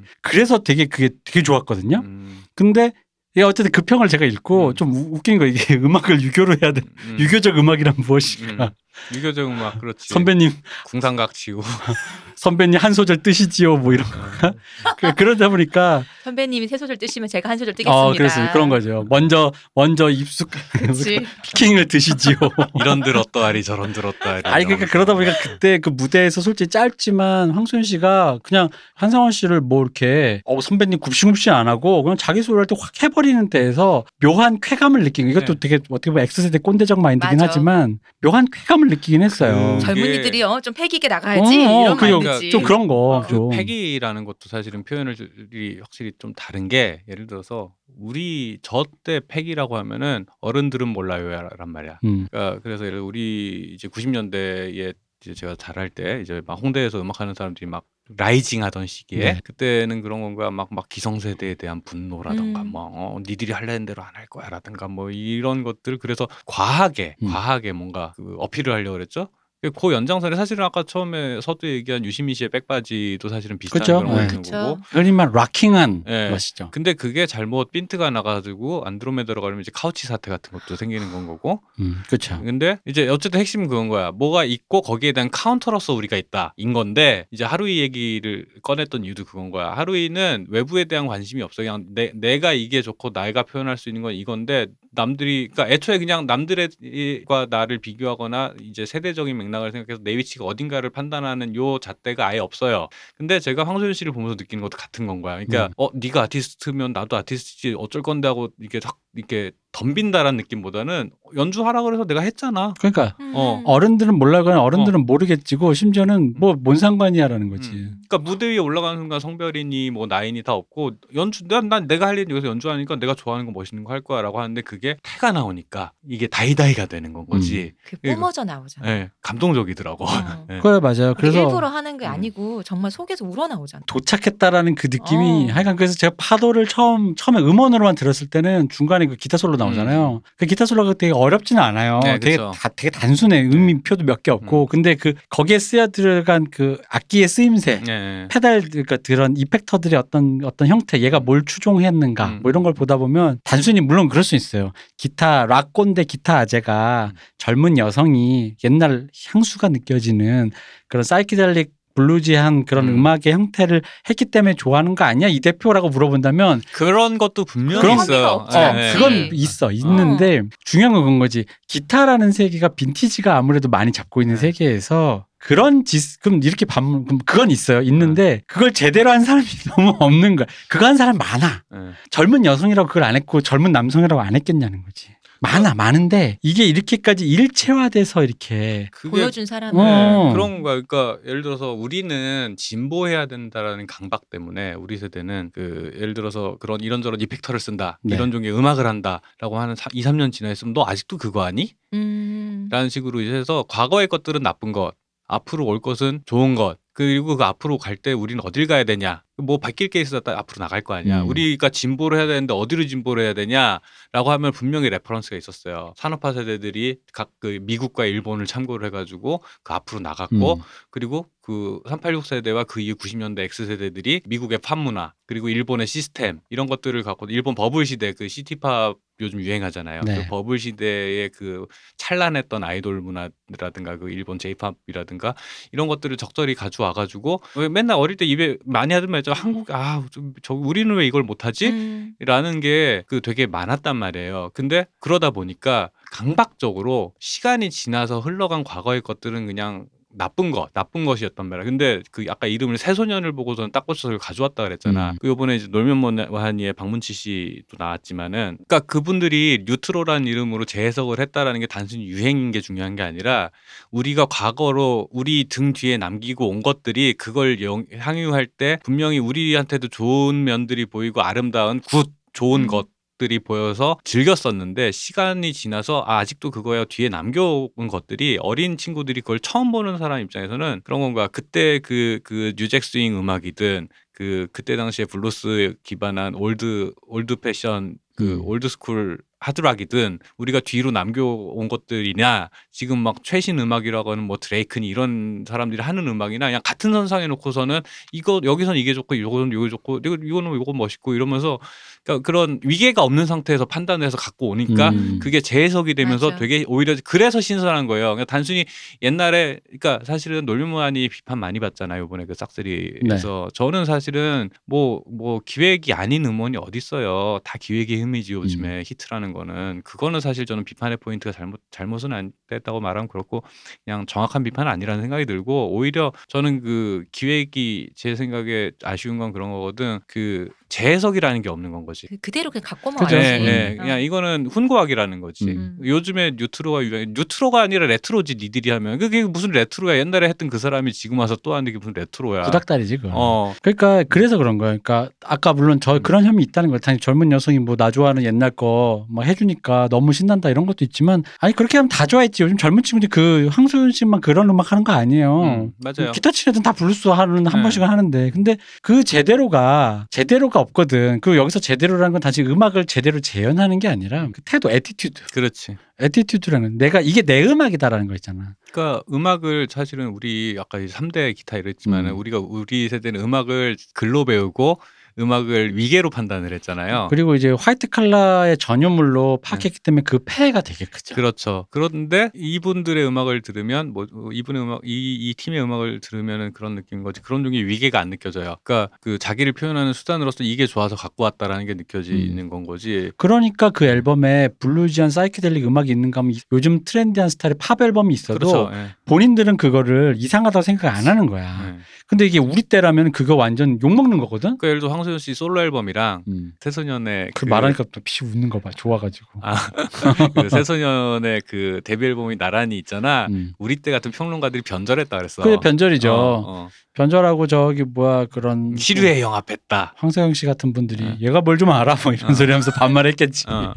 음. 그래서 되게 그게 되게 좋았거든요. 음. 근데 예, 어쨌든 그 평을 제가 읽고 음. 좀 우- 웃긴 거 이게 음악을 유교로 해야 돼. 음. 유교적 음악이란 무엇일까? 음. 유교적 음악 그렇지. 선배님 궁상각 치고. 선배님 한 소절 뜨시지요 뭐 이런 거. 그- 그러다 보니까 선배님이 세 소절 뜨시면 제가 한 소절 뜨겠습니다. 어 그래서 그런 거죠. 먼저 먼저 입숙. 피킹을 드시지요. 이런 들었다리 저런 들었다리. 아니 그러니까 그러다 보니까 그때 그 무대에서 솔직히 짧지만 황소연 씨가 그냥 한상원 씨를 뭐 이렇게 어 선배님 굽신굽신 안 하고 그냥 자기 소리 할때 확 해버리는 데에서 묘한 쾌감을 느낀 거. 이것도 네. 되게 어떻게 보면 X세대 꼰대적 마인드긴 맞아. 하지만 묘한 쾌감 을 쾌감을 느끼긴 했어요. 그- 젊은이들이 어, 좀 패기게 나가야지 어, 이런 그죠. 마인드지. 좀 그런 거. 그 좀. 패기라는 것도 사실은 표현을이 확실히 좀 다른 게 예를 들어서 우리 저 때 패기라고 하면은 어른들은 몰라요란 말이야. 음. 그러니까 그래서 예를 들어 우리 이제 90년대에 이제 제가 잘할 때 이제 막 홍대에서 음악하는 사람들이 막 라이징 하던 시기에 네. 그때는 그런 건가 막 막 기성세대에 대한 분노라던가 음. 뭐 어, 니들이 할래는 대로 안 할 거야라든가 뭐 이런 것들 그래서 과하게 음. 과하게 뭔가 그 어필을 하려고 그랬죠. 그 연장선에 사실은 아까 처음에 서두 얘기한 유시민 씨의 백바지도 사실은 비슷한 그쵸? 그런 거 네. 있는. 거고. 흔히 말 rocking한 네. 것이죠. 근데 그게 잘못 삔트가 나가지고 안드로메다로 가면 이제 카우치 사태 같은 것도 생기는 건 거고. 음, 그렇죠. 근데 이제 어쨌든 핵심은 그건 거야. 뭐가 있고 거기에 대한 카운터로서 우리가 있다. 인 건데 이제 하루이 얘기를 꺼냈던 이유도 그건 거야. 하루이는 외부에 대한 관심이 없어. 그냥 내, 내가 이게 좋고 내가 표현할 수 있는 건 이건데 남들이 그러니까 애초에 그냥 남들과 나를 비교하거나 이제 세대적인 맥락 을 생각해서 내 위치가 어딘가를 판단하는 요 잣대가 아예 없어요. 근데 제가 황소연 씨를 보면서 느끼는 것도 같은 건 거야. 그러니까 음. 어 네가 아티스트면 나도 아티스트지 어쩔 건데 하고 이게 탁 이렇게 덤빈다라는 느낌보다는 연주하라 그래서 내가 했잖아. 그러니까 음. 어. 어른들은 몰라거나 어른들은 모르겠지고 심지어는 뭐 뭔 상관이야라는 거지. 음. 그러니까 무대 위에 올라가는 순간 성별이니 뭐 나이니 다 없고 연주 난, 난 내가 할 일은 여기서 연주하니까 내가 좋아하는 거 멋있는 거 할 거야라고 하는데 그게 태가 나오니까 이게 다이다이가 되는 건 거지. 그 뿜어져 나오잖아. 예, 감동적이더라고. 어. 예. 그래 맞아요. 그게 그래서 일부러 하는 게 음. 아니고 정말 속에서 우러 나오잖아. 도착했다라는 그 느낌이 어. 하여간 그래서 제가 파도를 처음 처음에 음원으로만 들었을 때는 중간에 그 기타 솔로 나오잖아요. 그 기타 솔로가 되게 어렵지는 않아요. 네, 되게. 다, 되게 단순해. 음미표도 몇 개 없고. 음. 근데 그 거기에 쓰여 들어간 그 악기의 쓰임새 예, 예. 페달 그러니까 그런 이펙터들의 어떤 어떤 형태 얘가 뭘 추종했는가 음. 뭐 이런 걸 보다 보면 단순히 물론 그럴 수 있어요 기타 락 꼰대 기타 아재가 음. 젊은 여성이 옛날 향수가 느껴지는 그런 사이키델릭 블루지한 그런 음. 음. 악의 형태를 했기 때문에 좋아하는 거 아니야 이 대표라고 물어본다면 그런 것도 분명히 그런 있어요. 어, 예, 않지. 예. 그건 있어 있는데 중요한 건 그건 거지 기타라는 세계가 빈티지가 아무래도 많이 잡고 있는 네. 세계에서 그런 짓 그럼 이렇게 반문 그럼 그건 있어요 있는데 네. 그걸 제대로 한 사람이 너무 없는 거야 그거 한 사람 많아 예. 젊은 여성이라고 그걸 안 했고 젊은 남성이라고 안 했겠냐는 거지 많아 많은데 이게 이렇게까지 일체화돼서 이렇게 보여준 사람은 어. 네, 그런 거야. 그러니까 예를 들어서 우리는 진보해야 된다라는 강박 때문에 우리 세대는 그 예를 들어서 그런 이런저런 effector를 쓴다. 네. 이런 종류의 음악을 한다라고 하는 2, 3년 지나 있으면 너 아직도 그거 아니? 음. 라는 식으로 이제 해서 과거의 것들은 나쁜 것, 앞으로 올 것은 좋은 것. 그리고 그 앞으로 갈 때 우리는 어딜 가야 되냐? 뭐 바뀔 게 있었다 앞으로 나갈 거 아니야. 음. 우리가 진보를 해야 되는데 어디로 진보를 해야 되냐라고 하면 분명히 reference가 있었어요. 산업화 세대들이 각 그 미국과 일본을 참고를 해가지고 그 앞으로 나갔고 음. 그리고 그 386 세대와 그 이후 90년대 X 세대들이 미국의 팝 문화 그리고 일본의 시스템 이런 것들을 갖고 일본 버블 시대 그 시티팝 요즘 유행하잖아요. 네. 그 버블 시대의 그 찬란했던 아이돌 문화라든가 그 일본 J-팝이라든가 이런 것들을 적절히 가져와 가지고 맨날 어릴 때 입에 많이 하던 말 이죠. 한국 아 저 우리는 왜 이걸 못 하지? 음. 라는 게 그 되게 많았단 말이에요. 근데 그러다 보니까 강박적으로 시간이 지나서 흘러간 과거의 것들은 그냥 나쁜 것, 나쁜 것이었단 말이야. 근데 그 아까 이름을 새소년을 보고서는 딱 꽂혀서 가져왔다 그랬잖아. 음. 그 요번에 이제 놀면 뭐하니의 박문치 씨도 나왔지만은, 그러니까 그분들이 뉴트로라는 이름으로 재해석을 했다라는 게 단순히 유행인 게 중요한 게 아니라 우리가 과거로 우리 등 뒤에 남기고 온 것들이 그걸 영- 향유할 때 분명히 우리한테도 좋은 면들이 보이고 아름다운 것 좋은 음. 것. 들이 보여서 즐겼었는데 시간이 지나서 아, 아직도 그거야 뒤에 남겨온 것들이 어린 친구들이 그걸 처음 보는 사람 입장에서는 그런 건가? 그때 그그 new jack swing 음악이든 그 그때 당시에 블루스 기반한 old old fashion 그 음. old school hard rock이든 우리가 뒤로 남겨온 것들이냐 지금 막 최신 음악이라고 하는 뭐 드레이크니 이런 사람들이 하는 음악이나 그냥 같은 선상에 놓고서는 이거 여기선 이게 좋고 이거는 이거 좋고 이거 이거는 이거 멋있고 이러면서 그러니까 그런 위계가 없는 상태에서 판단해서 갖고 오니까 음. 그게 재해석이 되면서 맞아. 되게 오히려 그래서 신선한 거예요. 그러니까 단순히 옛날에 그러니까 사실은 놀면 뭐하니 비판 많이 받잖아요. 이번에 그 싹쓰리에서 저는 사실은 뭐뭐 기획이 아닌 음원이 어디 있어요. 다 기획의 힘 이지 요즘에 음. 히트라는 거는 그거는 사실 저는 비판의 포인트가 잘못 잘못은 안 됐다고 말하면 그렇고 그냥 정확한 비판은 아니라는 생각이 들고 오히려 저는 그 기획이 제 생각에 아쉬운 건 그런 거거든. 그 재해석이라는 게 없는 건 거지. 그- 그대로 그냥 갖고만. 예, 와야지. 예. 어. 그냥 이거는 훈고학이라는 거지. 음. 요즘에 뉴트로가 유행. 뉴트로가 아니라 레트로지 니들이 하면 그게 무슨 레트로야? 옛날에 했던 그 사람이 지금 와서 또 하는 게 무슨 레트로야? 구닥다리지 그. 어, 그러니까 그래서 그런 거야. 그러니까 아까 물론 저 음. 그런 혐의 있다는 거예요. 당연히 젊은 여성이 뭐 나 좋아하는 옛날 거 막 해주니까 너무 신난다 이런 것도 있지만 아니 그렇게 하면 다 좋아했지. 요즘 젊은 친구들이 그 황소윤 씨만 그런 음악 하는 거 아니에요. 음, 맞아요. 기타 애들은 다 블루스 하는 한 네. 번씩은 하는데 근데 그 제대로가 제대로가 없거든. 그리고 여기서 제대로라는 건 단지 음악을 제대로 재현하는 게 아니라 그 태도, attitude, 그렇지. attitude라는 내가 이게 내 음악이다라는 거 있잖아. 그러니까 음악을 사실은 우리 아까 3대 기타 이랬지만 은 음. 우리가 우리 세대는 음악을 글로 배우고 음악을 위계로 판단을 했잖아요. 그리고 이제 화이트 칼라의 전유물로 파악했기 때문에 그 폐해가 되게 크죠. 그렇죠. 그런데 이분들의 음악을 들으면 뭐 이분의 음악 이, 이 팀의 음악을 들으면은 그런 느낌인 거지. 그런 종류의 위계가 안 느껴져요. 그러니까 그 자기를 표현하는 수단으로서 이게 좋아서 갖고 왔다라는 게 느껴지는 건 거지. 그러니까 그 앨범에 bluesy한 사이키델릭 음악이 있는가 하면 요즘 trendy한 스타일의 팝 앨범이 있어도 그렇죠. 예. 본인들은 그거를 이상하다고 생각 안 하는 거야. 예. 근데 이게 우리 때라면 그거 완전 욕 먹는 거거든? 그러니까 예를 들어 황소윤 씨 솔로 앨범이랑 음. 새소년의 그 말하니까 또피 웃는 거 봐. 좋아가지고. 아, 그 새소년의 그 데뷔 앨범이 나란히 있잖아. 음. 우리 때 같은 평론가들이 변절했다 그랬어. 그게 변절이죠. 어, 어. 변절하고 저기 뭐야 그런 시류에 영합했다. 황세영 씨 같은 분들이 어. 얘가 뭘 좀 알아 뭐 이런 어. 소리 하면서 반말했겠지. 어, 어.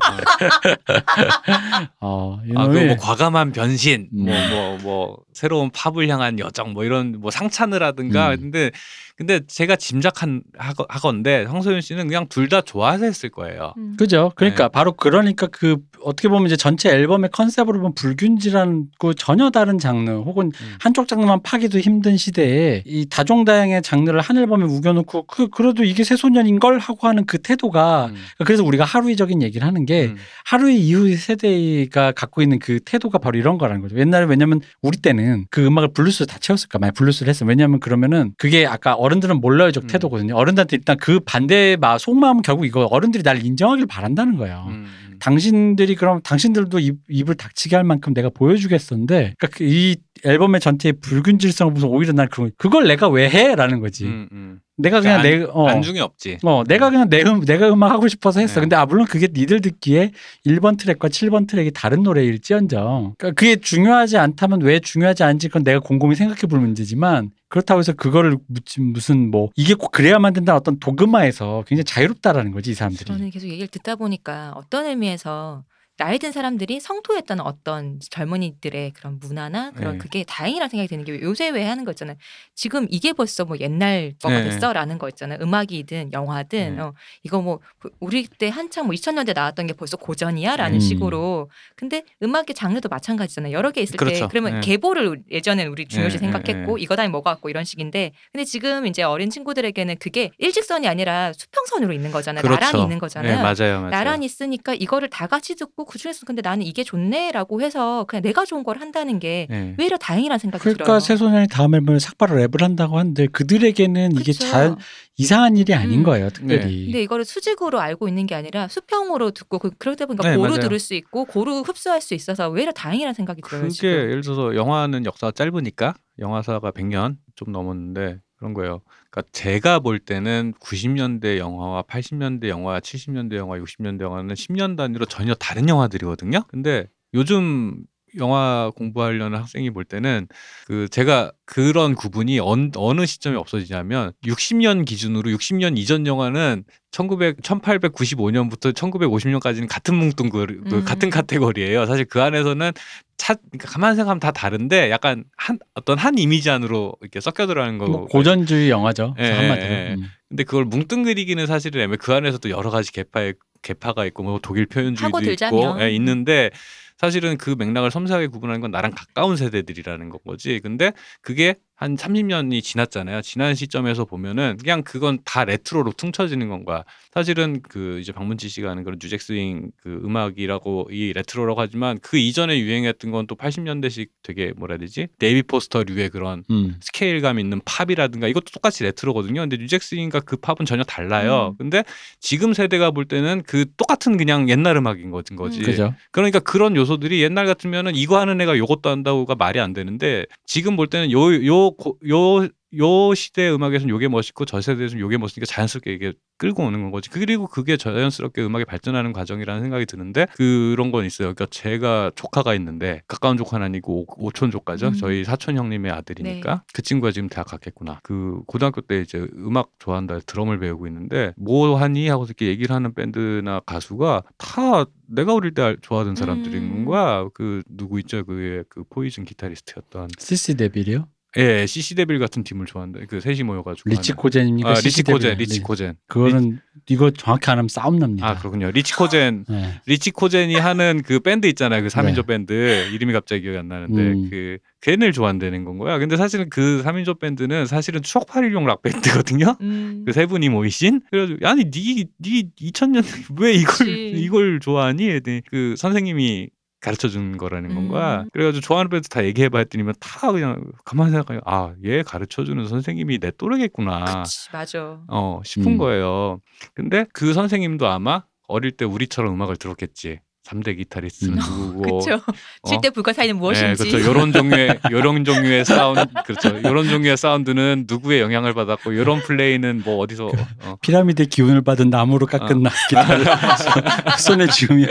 어, 아, 이놈이 그뭐 과감한 변신, 음. 뭐뭐뭐 새로운 팝을 향한 여정, 뭐 이런 뭐 상찬을 하든가. 음. 근데 근데 제가 짐작한 하건데 황소연 씨는 그냥 둘 다 좋아서 했을 거예요. 음. 그죠. 그러니까 네. 바로 그러니까 그 어떻게 보면 이제 전체 앨범의 컨셉으로 보면 불균질한고 전혀 다른 장르 혹은 음. 한쪽 장르만 파기도 힘든 시대에 이 다종다양의 장르를 한 앨범에 우겨놓고 그 그래도 이게 새소년인 걸 하고 하는 그 태도가 음. 그래서 우리가 하루키적인 얘기를 하는 게 음. 하루키 이후 세대가 갖고 있는 그 태도가 바로 이런 거라는 거죠. 옛날에 왜냐면 우리 때는 그 음악을 블루스로 다 채웠을까 만약 블루스를 했어. 왜냐면 그러면은 그게 아까 어른들은 몰라요적 음. 태도거든요. 어른들한테 일단 그 반대의 마 속마음은 결국 이거 어른들이 날 인정하길 바란다는 거예요. 음, 음. 당신들이 그럼 당신들도 입, 입을 닥치게 할 만큼 내가 보여주겠었는데 그러니까 그이 앨범의 전체의 불균질성을 보면서 오히려 난 그걸 그걸 내가 왜 해라는 거지. 음, 음. 내가 그냥 안- 내 어, 안중에 없지. 어, 내가 그냥 내 음, 내가 음악 하고 싶어서 했어. 네. 근데 아 물론 그게 니들 듣기에 1번 트랙과 7번 트랙이 다른 노래일지언정. 그러니까 그게 중요하지 않다면 왜 중요하지 않은지 그건 내가 곰곰이 생각해 볼 문제지만 그렇다고 해서 그거를 무슨 뭐 이게 꼭 그래야만 된다 어떤 도그마에서 굉장히 자유롭다라는 거지 이 사람들이. 저는 계속 얘기를 듣다 보니까 어떤 의미에서 나이 든 사람들이 성토했던 어떤 젊은이들의 그런 문화나 그런 네. 그게 다행이라는 생각이 드는 게 요새 왜 하는 거 있잖아요. 지금 이게 벌써 뭐 옛날 거가 네. 됐어라는 거 있잖아요. 음악이든 영화든 네. 어, 이거 뭐 우리 때 한창 뭐 2000년대 나왔던 게 벌써 고전이야라는 음. 식으로. 근데 음악의 장르도 마찬가지잖아요. 여러 개 있을 그렇죠. 때 그러면 네. 계보를 예전엔 우리 중요시 네, 생각했고 네, 이거 다니 뭐가 같고 이런 식인데 근데 지금 이제 어린 친구들에게는 그게 일직선이 아니라 수평선으로 있는 거잖아요. 나란히 있는 거잖아요. 네, 맞아요, 맞아요. 나란히 있으니까 이거를 다 같이 듣고 그 중에서 근데 나는 이게 좋네라고 해서 그냥 내가 좋은 걸 한다는 게 네. 왜 이렇게 다행이라는 생각이 그러니까 들어요. 새소년이 다음 앨범에 삭발을 랩을 한다고 하는데 그들에게는 이게? 잘 이상한 일이 아닌 음. 거예요, 특별히. 근데 이거를 수직으로 알고 있는 게 아니라 수평으로 듣고 그, 그러다 보니까 네, 고루 맞아요. 들을 수 있고 고루 흡수할 수 있어서 왜 이렇게 다행이라는 생각이 들어요. 그게 지금. 예를 들어서 영화는 역사가 짧으니까 영화사가 100년 좀 넘었는데 그런 거예요. 그러니까 제가 볼 때는 90년대 영화와 80년대 영화, 70년대 영화, 60년대 영화는 10년 단위로 전혀 다른 영화들이거든요. 근데 요즘 영화 공부하려는 학생이 볼 때는 그 제가 그런 구분이 언, 어느 시점에 없어지냐면 60년 기준으로 60년 이전 영화는 1900 1895년부터 1950년까지는 같은 뭉뚱 그, 그 음. 같은 카테고리예요. 사실 그 안에서는 차 그러니까 가만 생각하면 다 다른데 약간 한 어떤 한 이미지 안으로 이렇게 섞여 들어가는 거고. 뭐 고전주의 영화죠. 예, 한마디로. 예, 예. 음. 근데 그걸 뭉뚱그리기는 사실은 애매. 그 안에서도 여러 가지 개파의 개파가 있고 뭐 독일 표현주의도. 있고 예, 있는데 사실은 그 맥락을 섬세하게 구분하는 건 나랑 가까운 세대들이라는 건 거지. 근데 그게 한 30년이 지났잖아요. 지난 시점에서 보면은 그냥 그건 다 레트로로 퉁쳐지는 건 거야. 사실은 그 이제 박문치 씨가 하는 그런 New Jack Swing 그 음악이라고 이 레트로라고 하지만 그 이전에 유행했던 건 또 80년대식 되게 뭐라 해야 되지? 데이비드 포스터류의 그런 음. 스케일감 있는 팝이라든가 이것도 똑같이 레트로거든요. 근데 New Jack Swing과 그 팝은 전혀 달라요. 음. 근데 지금 세대가 볼 때는 그 똑같은 그냥 옛날 음악인 거지. 음. 그러니까 그런 요소들이 옛날 같으면은 이거 하는 애가 요것도 한다고가 말이 안 되는데 지금 볼 때는 요 요요 요 시대 음악에서는 요게 멋있고 저 세대에서는 요게 멋있으니까 자연스럽게 이게 끌고 오는 거지. 그리고 그게 자연스럽게 음악이 발전하는 과정이라는 생각이 드는데 그런 건 있어요. 그러니까 제가 조카가 있는데 가까운 조카는 아니고 오, 촌 조카죠. 음. 저희 사촌 형님의 아들이니까 네. 그 친구가 지금 대학 갔겠구나. 그 고등학교 때 이제 음악 좋아한다 드럼을 배우고 있는데 뭐 하니 하고 이렇게 얘기를 하는 밴드나 가수가 다 내가 어릴 때 알- 좋아하던 사람들인 음. 거야. 그 누구 있죠? 그의 그 포이즌 기타리스트였던 CC 데빌이요? 예, CC 데빌 같은 팀을 좋아한다. 그 셋이 모여가지고 리치 하는. 코젠입니까? 아, 리치 코젠? 리치 네. 코젠. 그거는 이거 정확히 안 하면 싸움 납니다. 아 그렇군요. 리치 코젠, 네. 리치 코젠이 하는 그 밴드 있잖아요. 그 3인조 네. 밴드 이름이 갑자기 기억이 안 나는데 음. 그 걔네를 좋아한다는 건 거야. 근데 사실은 그 3인조 밴드는 사실은 추억팔이용 락 밴드거든요. 음. 그세 분이 모이신 그래가지고 아니 니니 2000년 왜 이걸 그치. 이걸 좋아하니? 그 선생님이 가르쳐 준 거라는 건 거야. 음. 그래가지고 좋아하는 밴드 다 얘기해봐 했더니면 다 그냥 가만히 생각하면 아 얘 가르쳐 주는 선생님이 내 또래겠구나. 그치, 맞아. 어 싶은 음. 거예요. 근데 그 선생님도 아마 어릴 때 우리처럼 음악을 들었겠지. 3대 기타리스트는 음. 누구고 그쵸. 어? 칠대 불가사의는 무엇인지. 네, 그렇죠. 요런 종류의 요런 종류의 사운드 그렇죠. 요런 종류의 사운드는 누구의 영향을 받았고 요런 플레이는 뭐 어디서 어, 피라미드의 기운을 받은 나무로 깎은 나 기타를 손에 쥐으면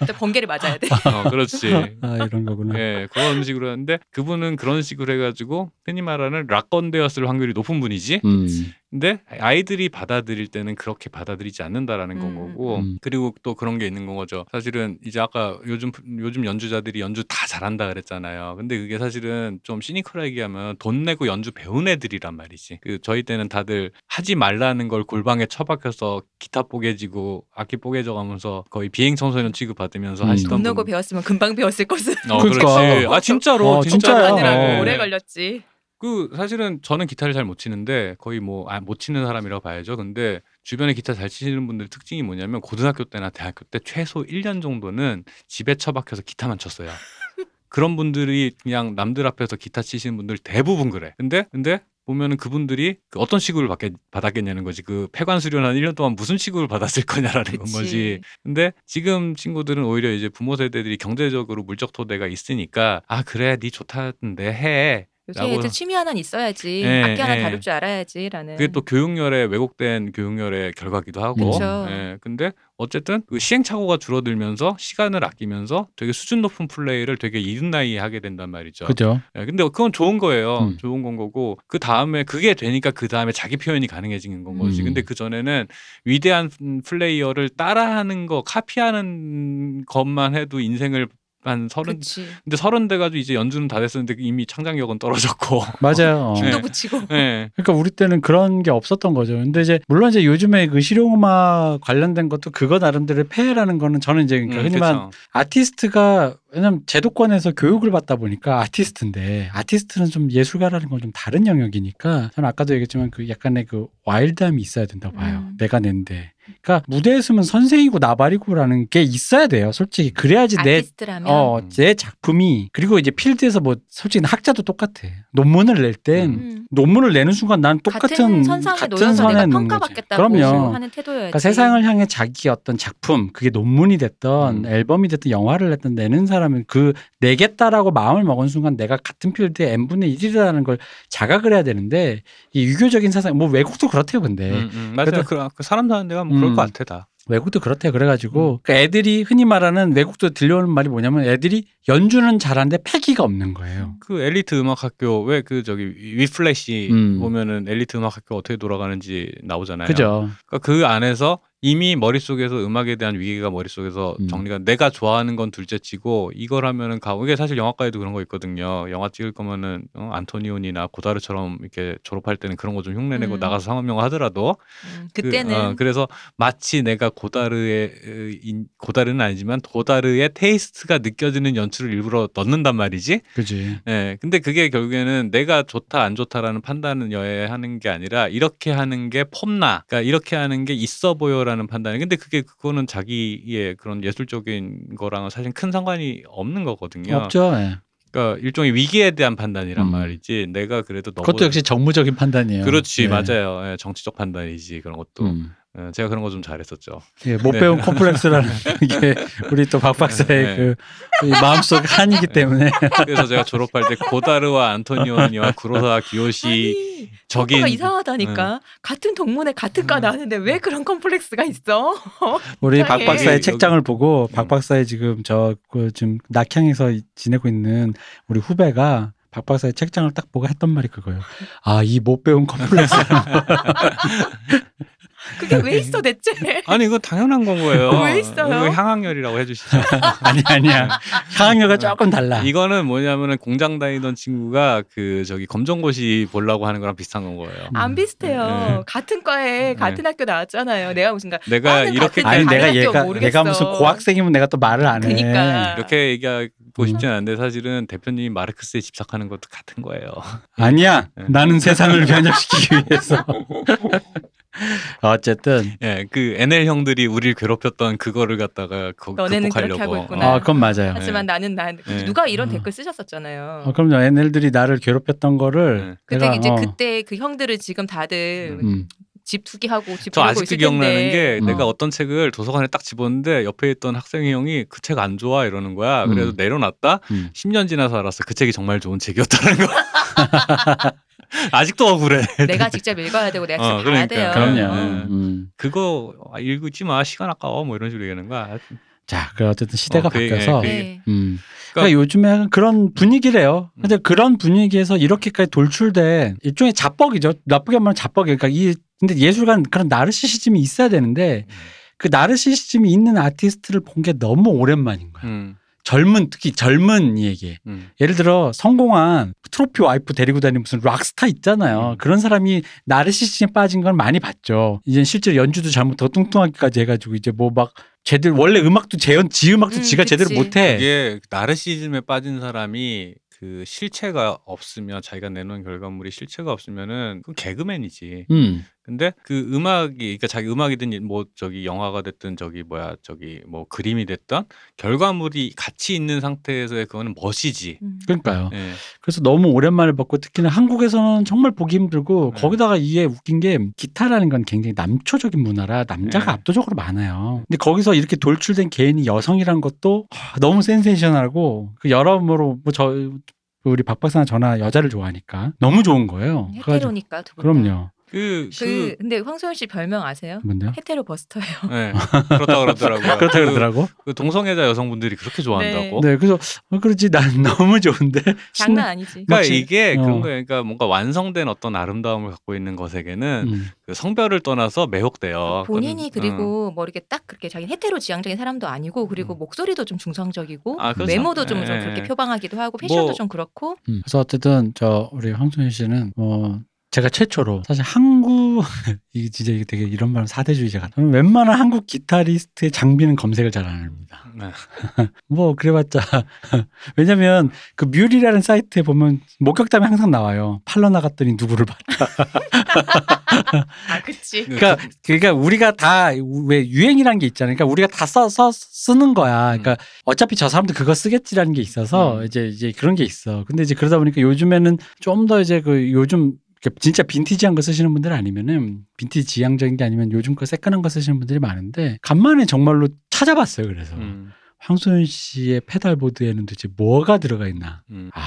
일단 번개를 맞아야 돼. 어, 그렇지. 아 이런 거구나. 예, 그런 식으로 했는데 그분은 그런 식으로 해 가지고 흔히 말하는 락건되었을 확률이 높은 분이지. 음. 근데 아이들이 받아들일 때는 그렇게 받아들이지 않는다라는 건 음. 거고 음. 그리고 또 그런 게 있는 건 거죠. 사실은 이제 아까 요즘 요즘 연주자들이 연주 다 잘한다 그랬잖아요. 근데 그게 사실은 좀 시니컬하게 얘기하면 돈 내고 연주 배운 애들이란 말이지. 그 저희 때는 다들 하지 말라는 걸 골방에 처박혀서 기타 뽀개지고 악기 뽀개져 가면서 거의 비행 청소년 취급 받으면서 음. 하시던 돈 내고 분- 배웠으면 금방 배웠을 것을. 어, 그러니까. 그렇지. 아 진짜로 어, 진짜 진짜요. 아니라고 어. 오래 걸렸지. 그 사실은 저는 기타를 잘 못 치는데 거의 뭐못 치는 사람이라고 봐야죠. 근데 주변에 기타 잘 치시는 분들 특징이 뭐냐면 고등학교 때나 대학교 때 최소 1년 정도는 집에 처박혀서 기타만 쳤어요. 그런 분들이 그냥 남들 앞에서 기타 치시는 분들 대부분 그래. 근데 근데 보면은 그분들이 그 어떤 시급을 받겠, 받았겠냐는 거지. 그 폐관 수련한 1년 동안 무슨 시급을 받았을 거냐라는 건. 거지. 근데 지금 친구들은 오히려 이제 부모 세대들이 경제적으로 물적 토대가 있으니까 아 그래 네 좋다는데 해. 요새 라고- 애들 취미 하나는 있어야지. 예, 악기 하나 예. 다룰 줄 알아야지라는. 그게 또 교육열의 왜곡된 교육열의 결과기도 하고. 그쵸. 예. 근데 어쨌든 그 시행착오가 줄어들면서 시간을 아끼면서 되게 수준 높은 플레이를 되게 이른 나이에 하게 된단 말이죠. 그죠. 예, 근데 그건 좋은 거예요. 음. 좋은 건 거고 그 다음에 그게 되니까 그 다음에 자기 표현이 가능해지는 건 거지. 음. 근데 그 전에는 위대한 플레이어를 따라하는 거, 카피하는 것만 해도 인생을 한 서른. 근데 서른 돼가지고 이제 연주는 다 됐었는데 이미 창작력은 떨어졌고. 맞아요. 어. 힘도 네. 붙이고. 예. 그러니까 우리 때는 그런 게 없었던 거죠. 근데 이제 물론 이제 요즘에 그 실용음악 관련된 것도 그거 나름대로의 폐해라는 거는 저는 이제 그러니까 음, 흔히 말 그쵸. 아티스트가 왜냐면 제도권에서 교육을 받다 보니까 아티스트인데 아티스트는 좀 예술가라는 건 좀 다른 영역이니까 저는 아까도 얘기했지만 그 약간의 그 와일드함이 있어야 된다고 봐요. 음. 내가 낸데. 그러니까 무대에 서면 선생이고 나발이고라는 게 있어야 돼요. 솔직히 그래야지 내 아티스트라면 어, 제 작품이 그리고 이제 필드에서 뭐 솔직히 학자도 똑같아. 논문을 낼땐 음. 논문을 내는 순간 난 똑같은 같은 선에 놓는 거지. 평가받겠다고 그럼요. 하는 태도여야지. 그러니까 세상을 향해 자기 어떤 작품, 그게 논문이 됐던 음. 앨범이 됐던 영화를 냈던 내는 사람 은 그 내겠다라고 마음을 먹은 순간 내가 같은 필드에 n분의 1이라는 걸 자각을 해야 되는데 이 유교적인 사상, 뭐 외국도 그렇대요, 근데. 음, 음, 맞아요. 그, 그 사람 사는 데가 뭐 그럴 음. 것 같아 다. 외국도 그렇대. 음. 그래가지고 그 애들이 흔히 말하는 외국도 들려오는 말이 뭐냐면 애들이 연주는 잘하는데 패기가 없는 거예요. 그 엘리트 음악 학교 왜 그 저기 위플래시 음. 보면은 엘리트 음악 학교 어떻게 돌아가는지 나오잖아요. 그죠? 그러니까 그 안에서 이미 머릿속에서 음악에 대한 위기가 머릿속에서 음. 정리가 내가 좋아하는 건 둘째치고 이걸 하면은 가 이게 사실 영화과에도 그런 거 있거든요. 영화 찍을 거면은 어, 안토니온이나 고다르처럼 이렇게 졸업할 때는 그런 거 좀 흉내내고 음. 나가서 상업 영화 하더라도 음, 그, 그때는 어, 그래서 마치 내가 고다르의 으, 인- 고다르는 아니지만 고다르의 테이스트가 느껴지는 연출을 일부러 넣는단 말이지. 그지. 예. 근데 그게 결국에는 내가 좋다 안 좋다라는 판단을 여야 하는 게 아니라 이렇게 하는 게 폼나. 그러니까 이렇게 하는 게 있어 보여라 는 판단. 근데 그게 그거는 자기의 그런 예술적인 거랑은 사실 큰 상관이 없는 거거든요. 없죠. 예. 그러니까 일종의 위기에 대한 판단이란 음. 말이지. 내가 그래도 너보다 그것도 역시 정무적인 판단이에요. 그렇지 예. 맞아요. 예, 정치적 판단이지 그런 것도. 음. 예, 제가 그런 거 좀 잘했었죠. 예, 못 네. 배운 콤플렉스라는 게 우리 또 박 박사의 네. 그이 마음속 한이기 때문에 그래서 제가 졸업할 때 고다르와 안토니오니와 구로사 기요시 저기가 이상하다니까 같은 동문회 같은 과 음. 나왔는데 왜 그런 컴플렉스가 있어? 우리 박 이상해. 박사의 여기- 책장을 보고 음. 박 박사의 지금 저 그 지금 낙향에서 이- 지내고 있는 우리 후배가 박 박사의 책장을 딱 보고 했던 말이 그거예요. 아, 이 못 배운 컴플렉스. 그게 왜 있어 대체? 아니 이거 당연한 건 거예요. 왜 있어요? 이거 향학열이라고 해주시죠. 아니 아니야. 향학료가 조금 달라. 이거는 뭐냐면은 공장 다니던 친구가 그 저기 검정고시 보려고 하는 거랑 비슷한 건 거예요. 안 비슷해요. 네. 같은 과에 같은 학교 나왔잖아요. 내가 무슨 가 내가 이렇게 아니 내가 얘가 모르겠어. 얘가 무슨 고학생이면 내가 또 말을 안 해. 그니까. 이렇게 얘기하고 음. 싶진 않은데 사실은 대표님이 마르크스에 집착하는 것도 같은 거예요. 아니야. 네. 나는 세상을 변혁시키기 위해서. 어쨌든 예, 그 NL 형들이 우리를 괴롭혔던 그거를 갖다가 거, 너네는 그렇게 극복하려고. 하고 있구나. 아, 그건 맞아요. 하지만 나는 난 네. 누가 이런 어. 댓글 쓰셨었잖아요. 어, 그럼요. NL들이 나를 괴롭혔던 거를 네. 그때 내가, 이제 어, 그때 그 형들을 지금 다들 음. 집 투기하고 집 저 아직도 기억나는. 게 음. 내가 어떤 책을 도서관에 딱 집었는데 옆에 있던 학생이 형이 그 책 안 좋아 이러는 거야. 그래서 음. 내려놨다. 음. 10년 지나서 알았어. 그 책이 정말 좋은 책이었다는 거. 아직도 억울해. 내가 직접 읽어야 되고 내가 직접 어, 그러니까. 돼요. 그럼요. 네. 음. 그거 읽지 마. 시간 아까워. 뭐 이런 식으로 얘기하는 거야. 자, 그 어쨌든 시대가 어, 그 바뀌어서 그 네. 음. 그러니까- 그러니까 요즘에 그런 분위기래요. 음. 근데 그런 분위기에서 이렇게까지 돌출된 일종의 자뻑이죠. 나쁘게 말하면 자뻑이에요. 그러니까 이 근데 예술가는 그런 나르시시즘이 있어야 되는데 그 나르시시즘이 있는 아티스트를 본 게 너무 오랜만인 거야. 음, 젊은 특히 젊은 이에게 음. 예를 들어 성공한 트로피 와이프 데리고 다니는 무슨 락스타 있잖아요. 음. 그런 사람이 나르시시즘에 빠진 건 많이 봤죠. 이제 실제로 연주도 잘못 더 뚱뚱하기까지 해가지고 이제 뭐 막 제대로 원래 음악도 재연 지 음악도 음, 지가 제대로. 못해. 이게 나르시즘에 빠진 사람이 그 실체가 없으면 자기가 내놓은 결과물이 실체가 없으면은 그 개그맨이지. 음. 근데 그 음악이 그러니까 자기 음악이든 뭐 저기 영화가 됐든 저기 뭐야 저기 뭐 그림이 됐든 결과물이 같이 있는 상태에서의 그거는 멋이지. 음. 그러니까요. 예. 그래서 너무 오랜만에 봤고 특히나 한국에서는 정말 보기 힘들고 네. 거기다가 이게 웃긴 게 기타라는 건 굉장히 남초적인 문화라 남자가 네. 압도적으로 많아요. 근데 거기서 이렇게 돌출된 개인이 여성이란 것도 하, 너무 센세이션하고 그 여러모로 뭐저 우리 박 박사나 저나 여자를 좋아하니까 너무 좋은 거예요. 헤테로니까 두 분. 다. 그럼요. 그, 그 그, 근데 황소연 씨 별명 아세요? 뭔데요? 헤테로 버스터예요. 예. 그렇다 그러더라고요. 그렇다 그- 그러더라고. 그 동성애자 여성분들이 그렇게 좋아한다고. 네, 그래서 어, 그렇지 난 너무 좋은데 장난 아니지. 그러니까 마치- 이게 어. 그런 거예요. 그러니까 뭔가 완성된 어떤 아름다움을 갖고 있는 것에게는 음. 그 성별을 떠나서 매혹돼요. 본인이 그건- 그리고 뭐 이렇게 딱 그렇게 자기 헤테로 지향적인 사람도 아니고 그리고 음. 목소리도 좀 중성적이고 아, 그렇죠. 외모도 좀, 좀 예. 그렇게 표방하기도 하고 패션도 뭐- 좀 그렇고 음. 그래서 어쨌든 저 우리 황소연 씨는 어 제가 최초로 사실 한국 이게 진짜 이게 되게 이런 말은 사대주의자 같아. 저는 웬만한 한국 기타리스트의 장비는 검색을 잘 안 합니다. 네. 뭐 그래봤자 왜냐면 그 뮤리라는 사이트에 보면 목격담이 항상 나와요. 팔러 나갔더니 누구를 봤다. 아 그치 그러니까 그러니까 우리가 다 왜 유행이라는 게 있잖아요. 그러니까 우리가 다써써 쓰는 거야. 그러니까 어차피 저 사람도 그거 쓰겠지라는 게 있어서 음. 이제 이제 그런 게 있어. 근데 이제 그러다 보니까 요즘에는 좀 더 이제 그 요즘 이렇게 진짜 빈티지한 거 쓰시는 분들 아니면은 빈티지 지향적인 게 아니면 요즘 거 새끈한 거 쓰시는 분들이 많은데 간만에 정말로 찾아봤어요. 그래서 음, 황소연 씨의 페달보드에는 도대체 뭐가 들어가 있나. 음. 아,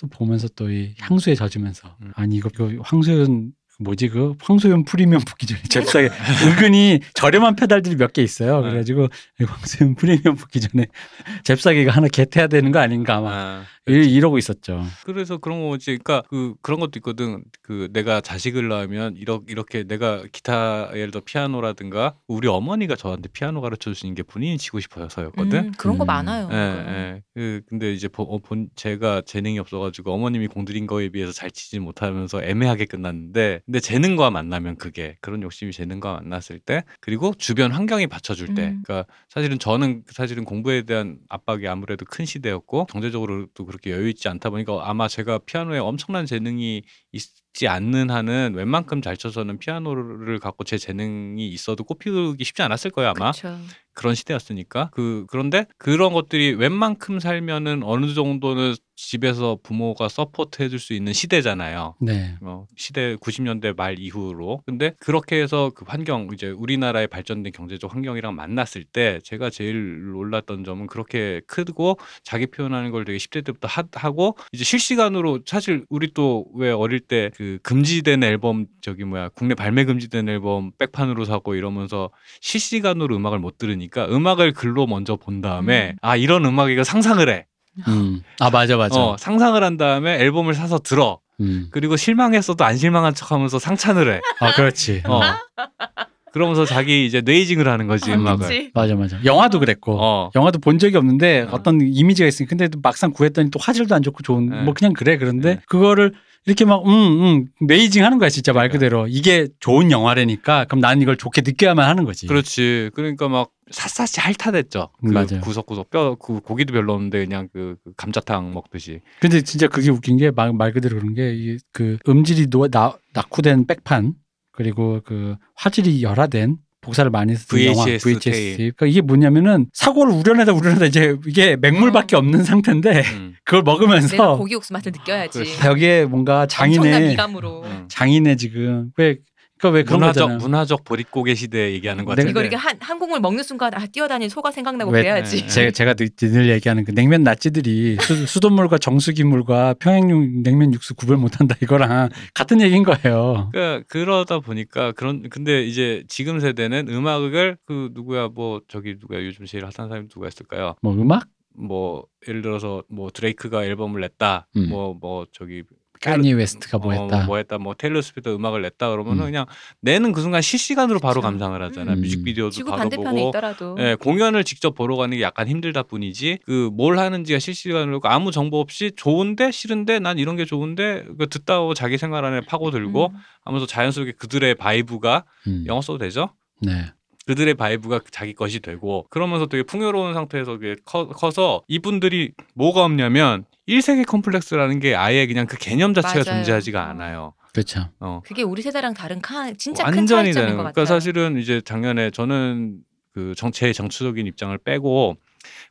또 보면서 또 이 향수에 젖으면서 음. 아니 이거, 이거 황소연 뭐지 그 황소연 프리미엄 붙기 전에 잽싸게 은근히 저렴한 페달들이 몇 개 있어요. 네. 그래가지고 이 황소연 프리미엄 붙기 전에 잽싸게 이거 하나 겟해야 되는 거 아닌가 아마 아, 이- 이러고 있었죠. 그래서 그런 거지. 그러니까 그 그런 것도 있거든. 그 내가 자식을 낳으면 이렇게 이렇게 내가 기타 예를 들어 피아노라든가 우리 어머니가 저한테 피아노 가르쳐 주신 게 본인이 치고 싶어서였거든. 음, 그런 거 음. 많아요. 예, 예. 그 근데 이제 보- 어, 본 제가 재능이 없어가지고 어머님이 공들인 거에 비해서 잘 치지 못하면서 애매하게 끝났는데 근데 재능과 만나면 그게 그런 욕심이 재능과 만났을 때 그리고 주변 환경이 받쳐줄 때 음. 그러니까 사실은 저는 사실은 공부에 대한 압박이 아무래도 큰 시대였고 경제적으로도 그렇게 여유 있지 않다 보니까 아마 제가 피아노에 엄청난 재능이 있, 지 않는 한은 웬만큼 잘 쳐서는 피아노를 갖고 제 재능이 있어도 꼽히기 쉽지 않았을 거예요 아마 그렇죠. 그런 시대였으니까 그 그런데 그런 것들이 웬만큼 살면은 어느 정도는 집에서 부모가 support 해줄 수 있는 시대잖아요. 네. 어, 시대 90년대 말 이후로. 근데 그렇게 해서 그 환경 이제 우리나라의 발전된 경제적 환경이랑 만났을 때 제가 제일 놀랐던 점은 그렇게 크고 자기 표현하는 걸 되게 10대 때부터 하, 하고 이제 실시간으로 사실 우리 또 왜 어릴 때그 금지된 앨범 저기 뭐야 국내 발매 금지된 앨범 백판으로 사고 이러면서 실시간으로 음악을 못 들으니까 음악을 글로 먼저 본 다음에 음. 아 이런 음악이가 상상을 해. 음. 아 맞아 맞아. 어, 상상을 한 다음에 앨범을 사서 들어. 음. 그리고 실망했어도 안 실망한 척하면서 상찬을 해. 아 그렇지. 어. 그러면서 자기 이제 뇌이징을 하는 거지 아, 음악을. 그치. 맞아 맞아. 영화도 그랬고. 어. 영화도 본 적이 없는데 어. 어. 떤 이미지가 있으니 근데 또 막상 구했더니 또 화질도 안 좋고 좋은 네. 뭐 그냥 그래 그런데 네. 그거를 이렇게 막 응응 메이징 하는 거야 진짜 말. 그대로 이게 좋은 영화라니까 그럼 나는 이걸 좋게 느껴야만 하는 거지. 그렇지. 그러니까 막 샅샅이 핥아댔죠. 그 맞아요. 구석구석 뼈, 그 고기도 별로 없는데 그냥 그, 그 감자탕 먹듯이. 근데 진짜 그게 웃긴 게말 그대로 그런 게 그 음질이 노, 나, 낙후된 백판 그리고 그 화질이 열화된 복사를 많이 쓴 VHS 영화 VHS 테이프. 그러니까 이게 뭐냐면은 사고를 우려내다 우려내다 이제 이게 맹물밖에 없는 상태인데 음. 그걸 먹으면서 고기 육수 맛을 느껴야지. 그렇지. 여기에 뭔가 장인의 미감으로. 음. 장인의 지금 왜 그러니까 왜 그런 문화적 거잖아. 문화적 보릿고개 시대 얘기하는 거 같은데. 이걸 이렇게 한, 한 공을 먹는 순간 아 뛰어다니는 소가 생각나고 왜- 그래야지. 네. 제가, 제가 늘, 늘 얘기하는 그 냉면 나찌들이 수, 수돗물과 정수기물과 평양용 냉면 육수 구별 못한다 이거랑 같은 얘기인 거예요. 그러니까 그러다 보니까 그런 근데 이제 지금 세대는 음악을 그 누구야 뭐 저기 누구야 요즘 제일 핫한 사람이 누가 있을까요? 뭐 음악? 뭐 예를 들어서 뭐 드레이크가 앨범을 냈다. 음. 뭐뭐 저기 카니 웨스트가 뭐 어, 했다. 뭐 했다. 뭐 테일러 스위프트 음악을 냈다 그러면은 음. 그냥 내는 그 순간 실시간으로 바로 그쵸. 감상을 하잖아. 음. 뮤직비디오도 지구 바로 반대편에 보고. 있더라도. 예, 공연을 직접 보러 가는 게 약간 힘들다 뿐이지 그 뭘 하는지가 실시간으로 아무 정보 없이 좋은데 싫은데 난 이런 게 좋은데 그 듣다고 자기 생활 안에 파고들고 음. 하면서 자연스럽게 그들의 vibe가 음. 영어 써도 되죠? 네. 그들의 vibe가 자기 것이 되고 그러면서 되게 풍요로운 상태에서 커, 커서 이분들이 뭐가 없냐면 1세계 컴플렉스라는 게 아예 그냥 그 개념 자체가 맞아요. 존재하지가 어. 않아요. 그렇죠. 어. 그게 우리 세대랑 다른 카, 진짜 큰 차이점인 것 거. 같아요. 그러니까 사실은 이제 작년에 저는 그제 정치적인 입장을 빼고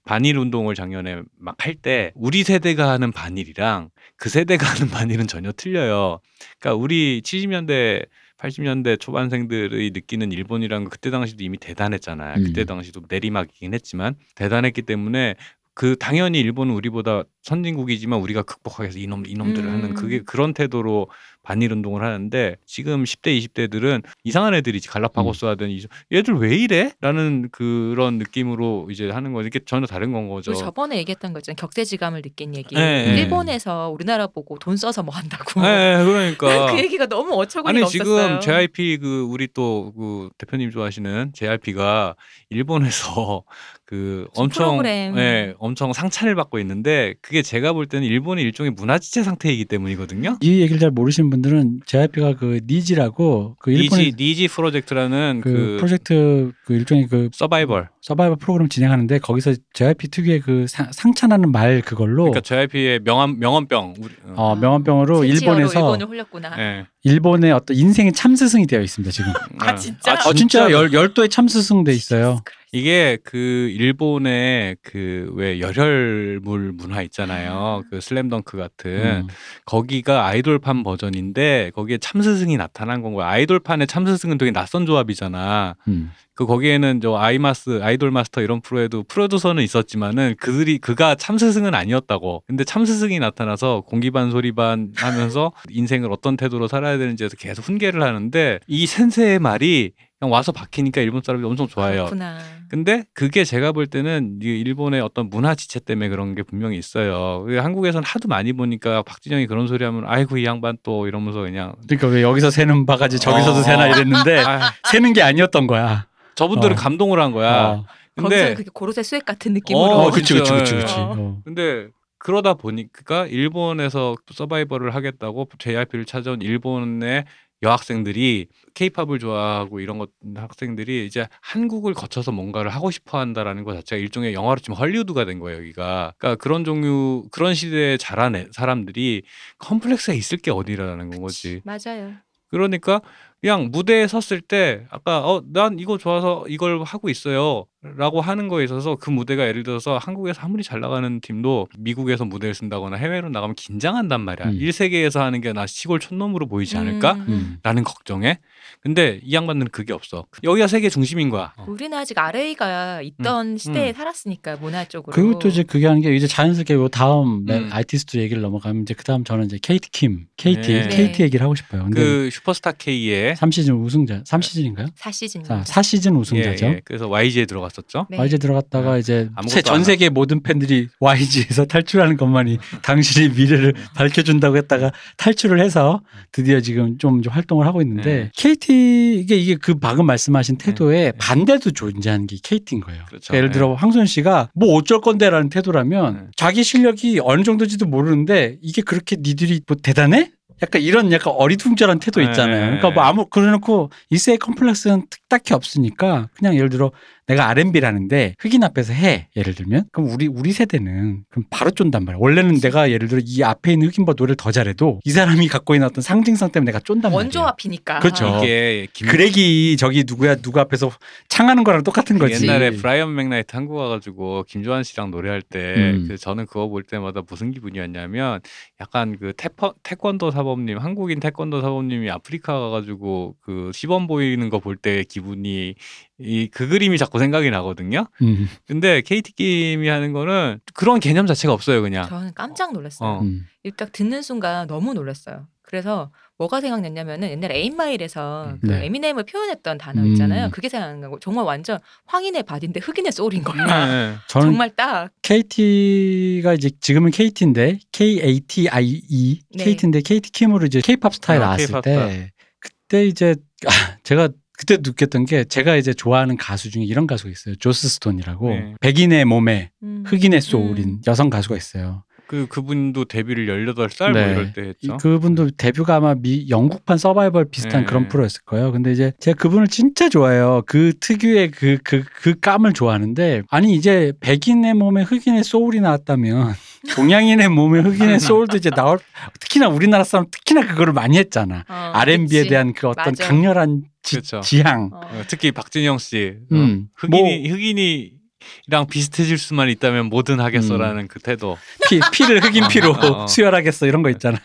반일 운동을 작년에 막 할 때 우리 세대가 하는 반일이랑 그 세대가 하는 반일은 전혀 틀려요. 그러니까 우리 70년대 80년대 초반생들이 느끼는 일본이란 건 그때 당시도 이미 대단했잖아요. 음. 그때 당시도 내리막이긴 했지만 대단했기 때문에 그 당연히 일본은 우리보다 선진국이지만 우리가 극복하기 위해서 이놈 이놈들을 음. 하는 그게 그런 태도로 반일 운동을 하는데 지금 10대 20대들은 이상한 애들이지 갈라파고스 음. 하든 이- 얘들 왜 이래? 라는 그런 느낌으로 이제 하는 거죠. 이게 전혀 다른 건 거죠. 우리 저번에 얘기했던 거 있잖아요. 격세지감을 느낀 얘기. 네, 네. 일본에서 우리나라 보고 돈 써서 뭐 한다고. 네, 그러니까 그 얘기가 너무 어처구니가 아니 지금 없었어요. JYP 그 우리 또 그 대표님 좋아하시는 JYP가 일본에서 그 엄청 프로그램. 예, 엄청 상찬을 받고 있는데 그게 제가 볼 때는 일본이 일종의 문화지체 상태이기 때문이거든요. 이 얘기를 잘 모르시는 분 들은 JYP가 그 니지라고 그 니지 니지 프로젝트라는 그, 그, 프로젝트 그 일종의 그 서바이벌. 서바이벌 프로그램 진행하는데 거기서 JYP 특유의 그 상, 상찬하는 말 그걸로 그러니까 JYP의 명함 명언병. 우리, 어. 어, 명언병으로 세치어로 일본에서 일본을 홀렸구나. 예. 일본의 어떤 인생의 참스승이 되어 있습니다 지금. 아, 진짜? 어 진짜 열 열도의 참스승 돼 있어요. 이게 그 일본의 그 왜 열혈물 문화 있잖아요. 그 슬램덩크 같은 음. 거기가 아이돌판 버전인데 거기에 참스승이 나타난 건 거야. 아이돌판의 참스승은 되게 낯선 조합이잖아. 음. 그 거기에는 저 아이마스, 아이돌 마스터 이런 프로에도 프로듀서는 있었지만은 그들이 그가 참스승은 아니었다고. 근데 참스승이 나타나서 공기반 소리반 하면서 인생을 어떤 태도로 살아야 되는지에서 계속 훈계를 하는데 이 센세의 말이 그냥 와서 박히니까 일본 사람들이 엄청 좋아해요. 그렇구나. 근데 그게 제가 볼 때는 이 일본의 어떤 문화 지체 때문에 그런 게 분명히 있어요. 한국에서는 하도 많이 보니까 박진영이 그런 소리 하면 아이고 이 양반 또 이러면서 그냥 그러니까 왜 여기서 새는 바가지 저기서도 어. 새나 이랬는데 아, 새는 게 아니었던 거야. 저분들은 어. 감동을 한 거야. 어, 근데 그게 고로쇠 수액 같은 느낌으로. 어, 어 그치 그치 그치 예. 그치. 어. 어. 근데 그러다 보니까 일본에서 서바이벌을 하겠다고 JYP를 찾아온 일본의 여학생들이 케이팝을 좋아하고 이런 것 학생들이 이제 한국을 거쳐서 뭔가를 하고 싶어 한다라는 것 자체가 일종의 영화로 치면 헐리우드가 된 거예요, 여기가. 그러니까 그런 종류 그런 시대에 자란 애- 사람들이 컴플렉스가 있을 게 어디라는 건 거지. 맞아요. 그러니까 그냥 무대에 섰을 때 아까 어 난 이거 좋아서 이걸 하고 있어요 라고 하는 거에 있어서 그 무대가 예를 들어서 한국에서 아무리 잘 나가는 팀도 미국에서 무대를 쓴다거나 해외로 나가면 긴장한단 말이야. 음. 일 1세계에서 하는 게 나 시골 촌놈으로 보이지 않을까? 음. 음. 라는 걱정에. 근데 이 양반들은 그게 없어. 여기가 세계 중심인 거야. 어. 우리는 아직 RA가 있던 시대에 음. 살았으니까 문화 쪽으로. 그리고 또 이제 그게 하는 게 이제 자연스럽게 요 다음 음. 아티스트 얘기를 넘어가면 이제 그 다음 저는 이제 케이티 킴, 케이티, 네. 케이티 얘기를 하고 싶어요. 근데 그 슈퍼스타 K의 3시즌 우승자, 3시즌인가요? 4시즌. 자, 4시즌 우승자죠. 예, 예. 그래서 YG에 들어 갔었죠. 네. YG 들어갔다가 아, 이제 전안 세계 모든 팬들이 YG에서 탈출하는 것만이 당신의 미래를 밝혀준다고 했다가 탈출을 해서 드디어 지금 좀, 좀 활동을 하고 있는데 네. KT 이게 이게 그 방금 말씀하신 태도에 네. 반대도 존재하는 게 KT인 거예요. 그렇죠. 그러니까 예를 들어 황소연 씨가 뭐 어쩔 건데라는 태도라면 네. 자기 실력이 어느 정도인지도 모르는데 이게 그렇게 니들이 뭐 대단해? 약간 이런 약간 어리둥절한 태도 네. 있잖아요. 그러니까 뭐 아무 그래놓고 이세의 컴플렉스는 딱히 없으니까 그냥 예를 들어 내가 R&B라는데 흑인 앞에서 해 예를 들면 그럼 우리 우리 세대는 그럼 바로 쫀단 말이야. 원래는 내가 예를 들어 이 앞에 있는 흑인보다 노래를 더 잘해도 이 사람이 갖고 있는 어떤 상징성 때문에 내가 쫀단 말이야. 원조 앞이니까. 그렇죠. 이게 김, 그렉이 저기 누구야 누구 앞에서 창하는 거랑 똑같은 거지. 옛날에 브라이언 맥나이트 한국 와가지고 김조한 씨랑 노래할 때 음. 그 저는 그거 볼 때마다 무슨 기분이었냐면 약간 그 태퍼, 태권도 사범님 한국인 태권도 사범님이 아프리카 가가지고 그 시범 보이는 거 볼 때 기분이 이 그 그림이 자꾸 생각이 나거든요. 음, 근데 Katie 김이 하는 거는 그런 개념 자체가 없어요, 그냥. 저는 깜짝 놀랐어요. 어. 음. 이딱 듣는 순간 너무 놀랐어요. 그래서 뭐가 생각났냐면은 옛날에 8 Mile에서 음. 그 네. 에미넴을 표현했던 단어 음. 있잖아요. 그게 생각나고 정말 완전 황인의 body인데 흑인의 소울인 거야. 네. 저는 정말 딱 Katie가 이제 지금은 Katie인데 K A T I E 네. Katie인데 Katie 킴으로 이제 K-pop 스타에 아, 나왔을 K-pop 때 그때 이제 아, 제가 그때 느꼈던 게 제가 이제 좋아하는 가수 중에 이런 가수가 있어요. 조스 스톤이라고 네. 백인의 몸에 음. 흑인의 소울인 음. 여성 가수가 있어요. 그 그분도 데뷔를 18살 네. 뭐 이럴 때 이- 했죠. 그분도 데뷔가 아마 미 영국판 서바이벌 비슷한 네. 그런 프로였을 거예요. 근데 이제 제가 그분을 진짜 좋아해요. 그 특유의 그그그 감을 좋아하는데 아니 이제 백인의 몸에 흑인의 소울이 나왔다면 동양인의 몸에 흑인의 소울도 이제 나올 특히나 우리나라 사람 특히나 그거를 많이 했잖아. 어, R&B에 그치. 대한 그 어떤 맞아. 강렬한 지, 그렇죠. 지향. 어. 어, 특히 박진영 씨 어, 음. 흑인이 흑인이 랑 비슷해질 수만 있다면 뭐든 하겠어라는 그 태도. 피, 피를 흑인 피로 어, 어. 수혈하겠어 이런 거 있잖아.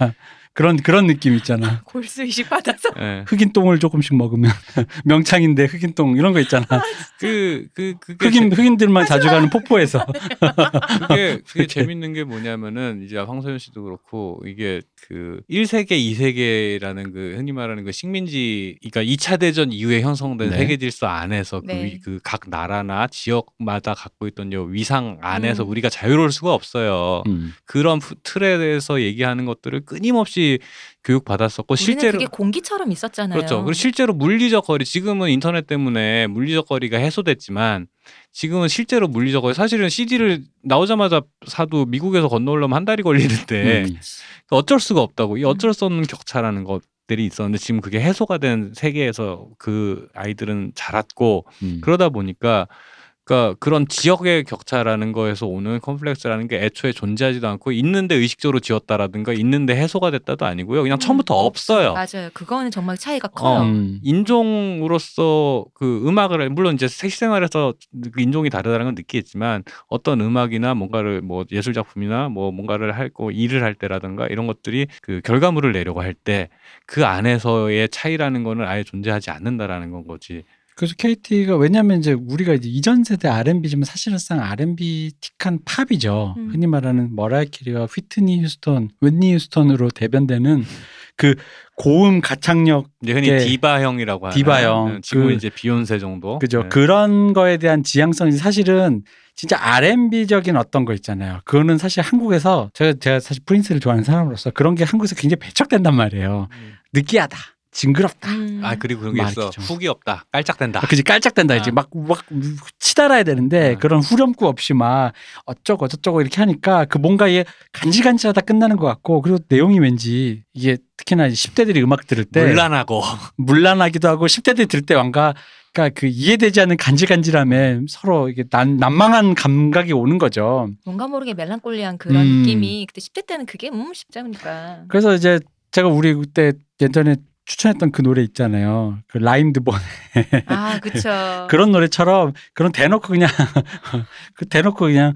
그런 그런 느낌 있잖아. 골수 이식 받아서 예. 흑인 똥을 조금씩 먹으면 명창인데 흑인 똥 이런 거 있잖아. 그, 그, 그게, 흑인 흑인들만 자주 가는 폭포에서. 그게, 그게 재밌는 게 뭐냐면은 이제 황소연 씨도 그렇고 이게 그 1세계, 2세계라는 그 흔히 말하는 그 식민지, 그러니까 2차 대전 이후에 형성된 네. 세계 질서 안에서 네. 그각 나라나 지역마다 갖고 있던 요 위상 안에서 음. 우리가 자유로울 수가 없어요. 음. 그런 푸- 틀에 대해서 얘기하는 것들을 끊임없이 교육 받았었고 실제로 그게 공기처럼 있었잖아요. 그렇죠. 그리고 실제로 물리적 거리 지금은 인터넷 때문에 물리적 거리가 해소됐지만 지금은 실제로 물리적 거리 사실은 CD를 나오자마자 사도 미국에서 건너오려면 한 달이 걸리는데 음. 어쩔 수가 없다고 이 어쩔 수 없는 격차라는 것 들이 있었는데 지금 그게 해소가 된 세계에서 그 아이들은 자랐고 음. 그러다 보니까 그러니까 그런 지역의 격차라는 거에서 오는 컴플렉스라는 게 애초에 존재하지도 않고 있는데 의식적으로 지었다라든가 있는데 해소가 됐다도 아니고요. 그냥 음, 처음부터 없어요. 맞아요. 그거는 정말 차이가 커요. 어. 음. 인종으로서 그 음악을 물론 이제 실생활에서 그 인종이 다르다는 건 느끼겠지만 어떤 음악이나 뭔가를 뭐 예술 작품이나 뭐 뭔가를 할고 일을 할 때라든가 이런 것들이 그 결과물을 내려고 할 때 그 안에서의 차이라는 거는 아예 존재하지 않는다라는 건 거지. 그래서 Katie가 왜냐하면 이제 우리가 이제 이전 세대 R&B지만 사실상 R&B틱한 팝이죠. 음. 흔히 말하는 머라이 캐리와 휘트니 휴스턴, 휘트니 휴스턴으로 대변되는 그 고음 가창력 이제 흔히 네. 디바형이라고 하는 디바형. 음, 지금 그- 이제 비욘세 정도. 그죠. 네. 그런 거에 대한 지향성이 사실은 진짜 R&B적인 어떤 거 있잖아요. 그거는 사실 한국에서 제가 제가 사실 프린스를 좋아하는 사람으로서 그런 게 한국에서 굉장히 배척된단 말이에요. 음. 느끼하다. 징그럽다. 음. 아 그리고 그런 게막 있어. 좀. 훅이 없다. 깔짝댄다. 아, 그지 깔짝댄다 이제 아. 막막 치달아야 되는데 아. 그런 후렴구 없이 막 어쩌고 저쩌고 이렇게 하니까 그 뭔가 이게 간질간질하다 끝나는 것 같고 그리고 내용이 왠지 이게 특히나 10대들이 음악 들을 때 물란하고 물란하기도 하고 10대들이 들을 때 뭔가 그러니까 그 이해되지 않는 간질간질함에 서로 이게 난, 난망한 감각이 오는 거죠. 뭔가 모르게 멜랑콜리한 그런 음. 느낌이 그때 10대 때는 그게 음 십자니까. 그래서 이제 제가 우리 그때 예전에 추천했던 그 노래 있잖아요. 그 라임드본 아 그쵸. 그런 노래처럼 그런 대놓고 그냥 그 대놓고 그냥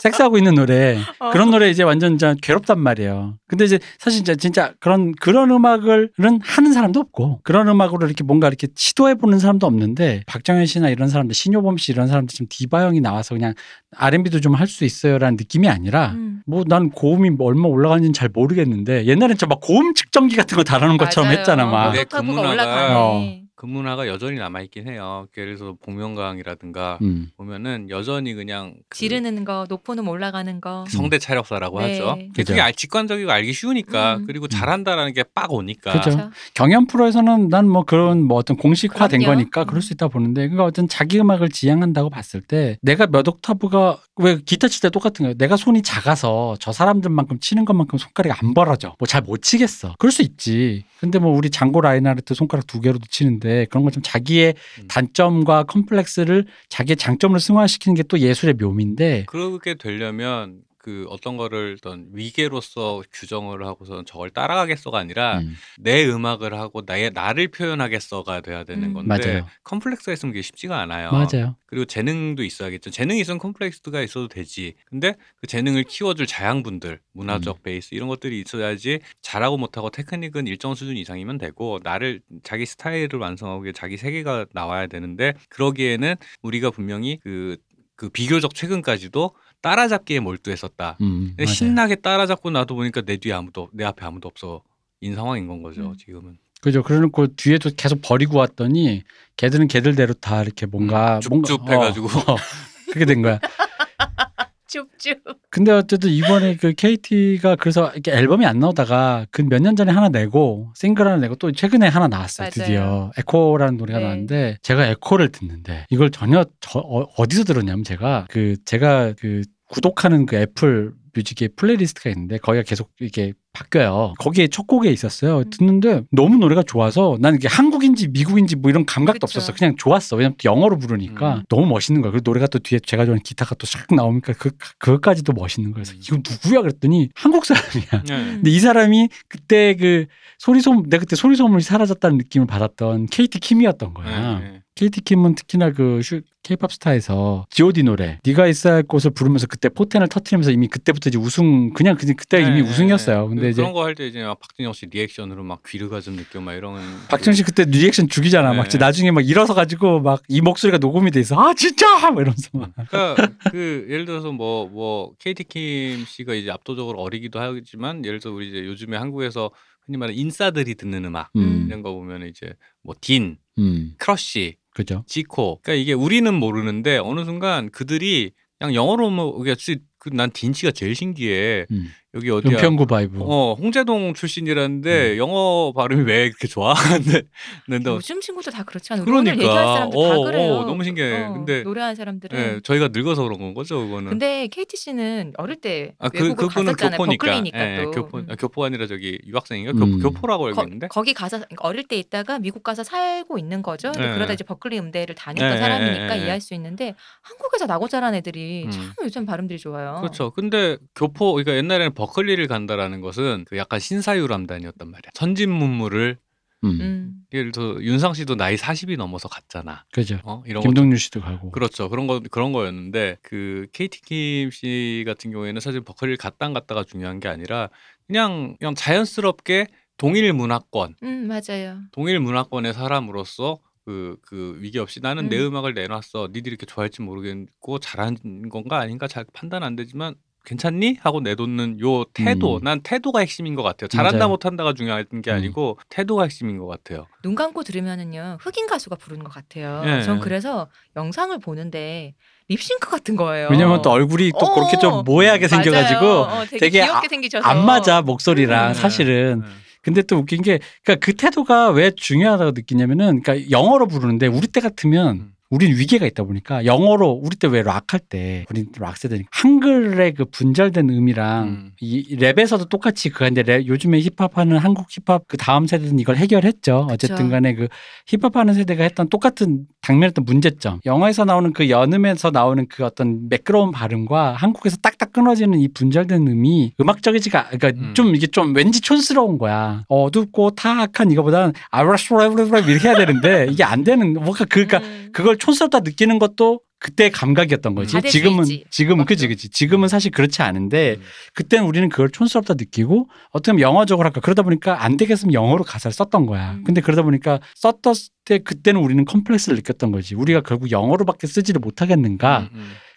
섹스하고 있는 노래 어. 그런 노래 이제 완전 진짜 괴롭단 말이에요. 근데 이제 사실 진짜 진짜 그런 그런 음악을은 하는 사람도 없고 그런 음악으로 이렇게 뭔가 이렇게 시도해 보는 사람도 없는데 박정현 씨나 이런 사람들 신효범 씨 이런 사람들 좀 디바형이 나와서 그냥 R&B도 좀 할 수 있어요라는 느낌이 아니라 음. 뭐난 고음이 뭐 얼마 올라가는지는 잘 모르겠는데 옛날엔 저 막 고음 측정기 같은 거 달아놓은 것처럼. 했잖아 막. 네, 노타브가 그 문화가- 올라가네. 그 문화가 여전히 남아 있긴 해요. 예를 들어서 복면가왕이라든가 음. 보면은 여전히 그냥 그 지르는 거, 높은 음 올라가는 거. 성대 차력사라고 네. 하죠. 그게 알- 직관적이고 알기 쉬우니까 음. 그리고 잘한다라는 게 빡 오니까. 그죠. 그쵸? 경연 프로에서는 난 뭐 그런 뭐 어떤 공식화된 그럼요. 거니까 그럴 수 있다 보는데 그러니까 어떤 자기 음악을 지향한다고 봤을 때 내가 몇 옥타브가 왜 기타 칠 때 똑같은 거예요. 내가 손이 작아서 저 사람들만큼 치는 것만큼 손가락이 안 벌어져. 뭐 잘 못 치겠어. 그럴 수 있지. 근데 뭐 우리 장고 라인하르트 손가락 두 개로도 치는데 그런 걸 좀 자기의 음. 단점과 컴플렉스를 자기의 장점으로 승화시키는 게 또 예술의 묘미인데 그렇게 되려면 그 어떤 거를 어떤 위계로서 규정을 하고서 저걸 따라가겠어가 아니라 음, 내 음악을 하고 나의 나를 표현하겠어가 돼야 되는 음. 건데 맞아요. 컴플렉스가 있으면 그게 쉽지가 않아요. 맞아요. 그리고 재능도 있어야겠죠. 재능이 있으면 컴플렉스가 있어도 되지. 근데 그 재능을 키워줄 자양분들, 문화적 음. 베이스 이런 것들이 있어야지 잘하고 못하고 테크닉은 일정 수준 이상이면 되고 나를 자기 스타일을 완성하고 자기 세계가 나와야 되는데 그러기에는 우리가 분명히 그, 그 비교적 최근까지도 따라잡기에 몰두했었다. 음, 근데 맞아요. 신나게 따라잡고 나도 보니까 내 뒤에 아무도 내 앞에 아무도 없어. 인 상황인 건 거죠 음. 지금은 그죠. 그러놓고 뒤에도 계속 버리고 왔더니 걔들은 걔들대로 다 이렇게 뭔가 음, 뭔가 해가지고. 어, 어, 그렇게 된 거야. 쭈쭈. 근데 어쨌든 이번에 그 Katie가 그래서 이렇게 앨범이 안 나오다가 그 몇 년 전에 하나 내고 싱글 하나 내고 또 최근에 하나 나왔어요. 맞아요. 드디어 에코라는 노래가 네. 나왔는데 제가 에코를 듣는데 이걸 전혀 저 어, 디서 들었냐면 제가 그 제가 그 구독하는 그 애플 뮤직의 playlist가 있는데 거기가 계속 이렇게 바뀌어요. 거기에 첫 곡에 있었어요. 음. 듣는데 너무 노래가 좋아서 난 이게 한국인지 미국인지 뭐 이런 감각도 그쵸. 없었어. 그냥 좋았어. 왜냐면 또 영어로 부르니까 음. 너무 멋있는 거야. 그리고 노래가 또 뒤에 제가 좋아하는 기타가 또싹 나오니까 그 그것까지도 멋있는 거예요. 그래서 음. 이거 누구야 그랬더니 한국 사람이야. 네. 근데 이 사람이 그때 그 소리소문 내가 그때 소리소문이 사라졌다는 느낌을 받았던 Katie 킴이었던 거야. 네, Katie 킴은 특히나 그 슈- K-팝 스타에서 G.O.D 노래 네가 있어야 할 곳을 부르면서 그때 포텐을 터트리면서 이미 그때부터 이제 우승 그냥 그냥 그때 이미 네, 우승이었어요. 근데 그, 이제 그런 거 할 때 이제 막 박진영 씨 리액션으로 막 귀르가즘 느껴 막 이런 박진영 씨 그때 리액션 죽이잖아. 막 네. 진짜 나중에 막 일어서 가지고 막 이 목소리가 녹음이 돼 있어. 아 진짜 막 이러면서 막. 그러니까 그 예를 들어서 뭐뭐 Katie 킴 씨가 이제 압도적으로 어리기도 하지만 예를 들어 우리 이제 요즘에 한국에서 흔히 말하는 인싸들이 듣는 음악 음, 이런 거 보면 이제 뭐 딘, 음, 크러쉬, 그죠. 지코. 그러니까 이게 우리는 모르는데 어느 순간 그들이 그냥 영어로 뭐 그게 난 딘 씨가 제일 신기해. 음. 여기 어디야? 은평구 vibe. 어 홍제동 출신이라는데 음. 영어 발음이 왜 이렇게 좋아? 근데 근데 요즘 친구들 다. 우리 오늘 그러니까. 얘기할 사람들 다 어, 그래요. 어, 너무 신기해. 어, 근데- 노래하는 사람들은. 예, 저희가 늙어서 그런 건 거죠, 그거는. 근데 Katie 씨는 어릴 때 아, 그 외국을 그분은 갔었잖아요. 교포니까. 버클리니까 예, 또. 교포 음. 아, 교포가 아니라 저기 유학생인가? 음. 교, 교포라고 알고 거, 있는데. 거 기 가서 그러니까 어릴 때 있다가 미국 가서 살고 있는 거죠. 네. 그러다 이제 버클리 음대를 다녔던 네, 사람이니까 네, 네, 이해할 수 있는데 한국에서 나고 자란 애들이 음. 참 요즘 발음들이 좋아요. 그렇죠. 근데 교포 그러니까 옛날에는 버클리를 간다라는 것은 그 약간 신사유람단이었단 말이야. 선진문물을 음. 음. 예를 들어 윤상 씨도 나이 40이 넘어서 갔잖아. 그죠. 어? 이런 거 김동률 씨도 가고. 그렇죠. 그런 거 그런 거였는데 그 KT 김씨 같은 경우에는 사실 버클리를 갔다 안 갔다가 중요한 게 아니라 그냥 그냥 자연스럽게 동일 문화권, 음, 맞아요. 동일 문화권의 사람으로서 그, 그 위기 없이 나는 내 음. 음악을 내놨어. 니들이 이렇게 좋아할지 모르겠고 잘한 건가 아닌가 잘 판단 안 되지만 괜찮니? 하고 내놓는 요 태도. 음. 난 태도가 핵심인 것 같아요. 잘한다 맞아요. 못한다가 중요한 게 음. 아니고 태도가 핵심인 것 같아요. 눈 감고 들으면은요 흑인 가수가 부르는 것 같아요. 예. 전 그래서 영상을 보는데 립싱크 같은 거예요. 왜냐면 또 얼굴이 또 어, 그렇게 좀 모해하게. 생겨가지고 어, 되게, 되게 귀엽게 생기셔서 안 맞아 목소리랑 음. 사실은 네. 근데 또 웃긴 게 그러니까 그 태도가 왜 중요하다고 느끼냐면은 그러니까 영어로 부르는데 우리 때 같으면 음. 우린 위계가 있다 보니까 영어로 우리 때 왜 락 할 때 우리 락 세대니까 한글의 그 분절된 음이랑 음. 이 랩에서도 똑같이 그 근데 랩, 요즘에 힙합하는 한국 힙합 그 다음 세대는 이걸 해결했죠. 어쨌든 간에 그 힙합하는 세대가 했던 똑같은 당면했던 문제점. 영어에서 나오는 그 연음에서 나오는 그 어떤 매끄러운 발음과 한국에서 딱딱 끊어지는 이 분절된 음이 음악적이지가 그러니까 음. 좀 이게 좀 왠지 촌스러운 거야. 어둡고 탁한 이거보다는 아브라스브라브라 이렇게 해야 되는데 이게 안 되는 뭔가 그러니까 음. 그걸 촌스럽다 느끼는 것도 그때 감각이었던 거지. 음. 지금은. 지금은 그지. 그지. 지금은 사실 그렇지 않은데 음. 그때는 우리는 그걸 촌스럽다 느끼고 어떻게 보면 영어적으로 할까 그러다 보니까 안 되겠으면 영어로 가사를 썼던 거야. 음. 근데 그러다 보니까 썼던 때 그때는 우리는 컴플렉스를 느꼈던 거지. 우리가 결국 영어로밖에 쓰지를 못하겠는가.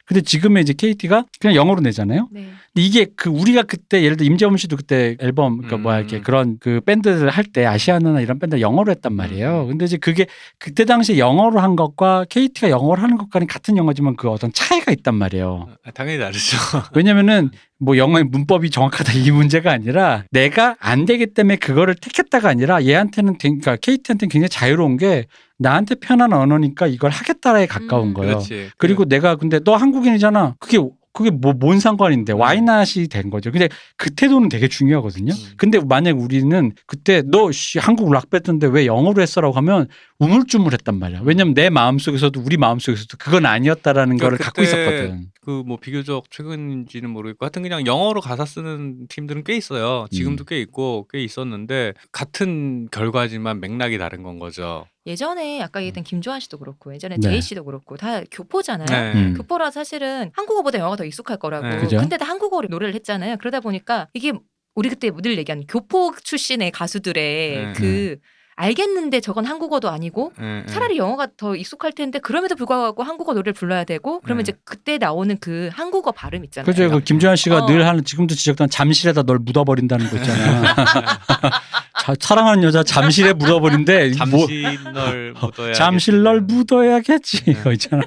음, 음. 근데 지금의 이제 Katie가 그냥 영어로 내잖아요. 네. 근데 이게 그 우리가 그때 예를 들어 임재범 씨도 그때 앨범 그러니까 뭐야 이렇게 음. 그런 그 밴드를 할때 아시아나나 이런 밴드 영어로 했단 말이에요. 음. 근데 이제 그게 그때 당시에 영어로 한 것과 Katie가 영어로 하는 것과는 같은 영어지만 그 어떤 차이가 있단 말이에요. 아, 당연히 다르죠. 왜냐면은 뭐 영어의 문법이 정확하다 이 문제가 아니라 내가 안 되기 때문에 그거를 택했다가 아니라 얘한테는 되- 그러니까 KT한테는 굉장히 자유로운 게 나한테 편한 언어니까 이걸 하겠다라에 가까운 음. 거예요. 그렇지. 그리고 내가 근데 너 한국인이잖아. 그게 그게 뭐 뭔 상관인데 음. 와이낫이 된 거죠. 근데 그 태도는 되게 중요하거든요. 음. 근데 만약 우리는 그때 너 씨, 한국 락 밴드인데 왜 영어로 했어라고 하면 우물쭈물했단 말이야. 왜냐면 내 마음 속에서도 우리 마음 속에서도 그건 아니었다라는 거를 그러니까 갖고 있었거든. 그 뭐 비교적 최근인지는 모르겠고 하여튼 그냥 영어로 가사 쓰는 팀들은 꽤 있어요. 지금도 음. 꽤 있고 꽤 있었는데 같은 결과지만 맥락이 다른 건 거죠. 예전에 아까 얘기했던 김조한 씨도 그렇고 예전에 네. 제이 씨도 그렇고 다 교포잖아요. 네. 음. 교포라 사실은 한국어보다 영어가 더 익숙할 거라고. 네. 그죠? 근데 다 한국어로 노래를 했잖아요. 그러다 보니까 이게 우리 그때 늘 얘기하는 교포 출신의 가수들의 네. 그 알겠는데 저건 한국어도 아니고 예, 예. 차라리 영어가 더 익숙할 텐데 그럼에도 불구하고 한국어 노래를 불러야 되고 그러면 네. 이제 그때 나오는 그 한국어 발음 있잖아요. 그죠? 그 김조한 씨가 어. 늘 하는 지금도 지적한 잠실에다 널 묻어버린다는 거 있잖아. 자, 사랑하는 여자 잠실에 묻어버린데 뭐 잠시 널 묻어야 잠실 널 묻어야겠지 이거 있잖아.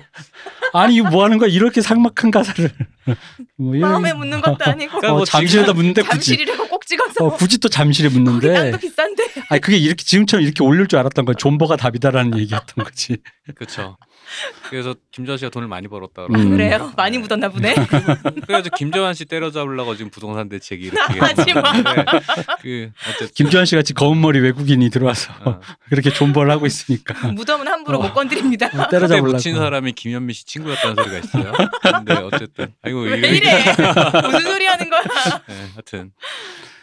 아니 이거 뭐 하는 거야? 이렇게 삭막한 가사를. 뭐 이런- 마음에 묻는 것도 아니고 그러니까 어, 뭐 잠실에다 묻는데 굳이 잠실이라고 꼭 찍어서 어, 굳이 또 잠실에 거기 묻는데 땅도 비싼데 아니 그게 이렇게 지금처럼 이렇게 올릴 줄 알았던 거야. 존버가 답이다라는 얘기였던 거지. 그렇죠. 그래서 김조한 씨가 돈을 많이 벌었다 음. 그러고. 그래요 많이 묻었나 보네. 그래가지고 김조한 씨 때려잡으려고 지금 부동산 대책이 이렇게 하지 마. 했는데 그 어쨌든 김조한 씨 같이 검은 머리 외국인이 들어와서 어. 그렇게 존버를 하고 있으니까 무덤은 함부로 어. 못 건드립니다. 그때 때려잡으려고. 묻힌 사람이 김현미 씨 친구였다는 소리가 있어요. 근데 어쨌든 아이고 왜 이래? 무슨 소리 하는 거야? 네, 하여튼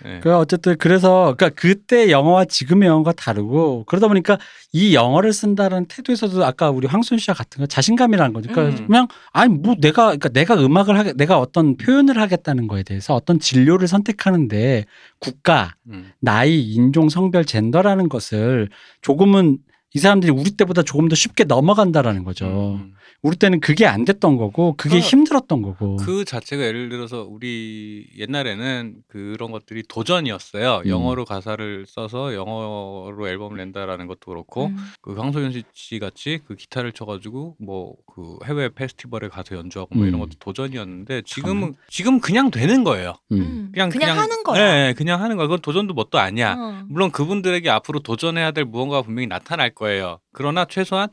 네. 그 어쨌든 그래서 그러니까 그때 영어와 지금의 영어가 다르고 그러다 보니까 이 영어를 쓴다는 태도에서도 아까 우리 황소윤 씨와 같은 거 자신감이라는 거죠. 그러니까 음. 그냥 아니 뭐 내가 그러니까 내가 음악을 하게 내가 어떤 표현을 하겠다는 거에 대해서 어떤 질료를 선택하는데 국가, 음. 나이, 인종, 성별, 젠더라는 것을 조금은 이 사람들이 우리 때보다 조금 더 쉽게 넘어간다라는 거죠. 음. 우리 때는 그게 안 됐던 거고 그게 그러니까 힘들었던 거고. 그 자체가 예를 들어서 우리 옛날에는 그런 것들이 도전이었어요. 음. 영어로 가사를 써서 영어로 앨범을 낸다라는 것도 그렇고 음. 그 황소윤 씨- 씨 같이 그 기타를 쳐가지고 뭐 그 해외 페스티벌에 가서 연주하고 뭐 이런 음. 것도 도전이었는데 지금은 지금 그냥 되는 거예요. 음. 음. 그냥 그냥, 하는 거야. 네, 그냥 하는 거야. 그건 도전도 뭣도 아니야. 어. 물론 그분들에게 앞으로 도전해야 될 무언가가 분명히 나타날 거예요. 그러나 최소한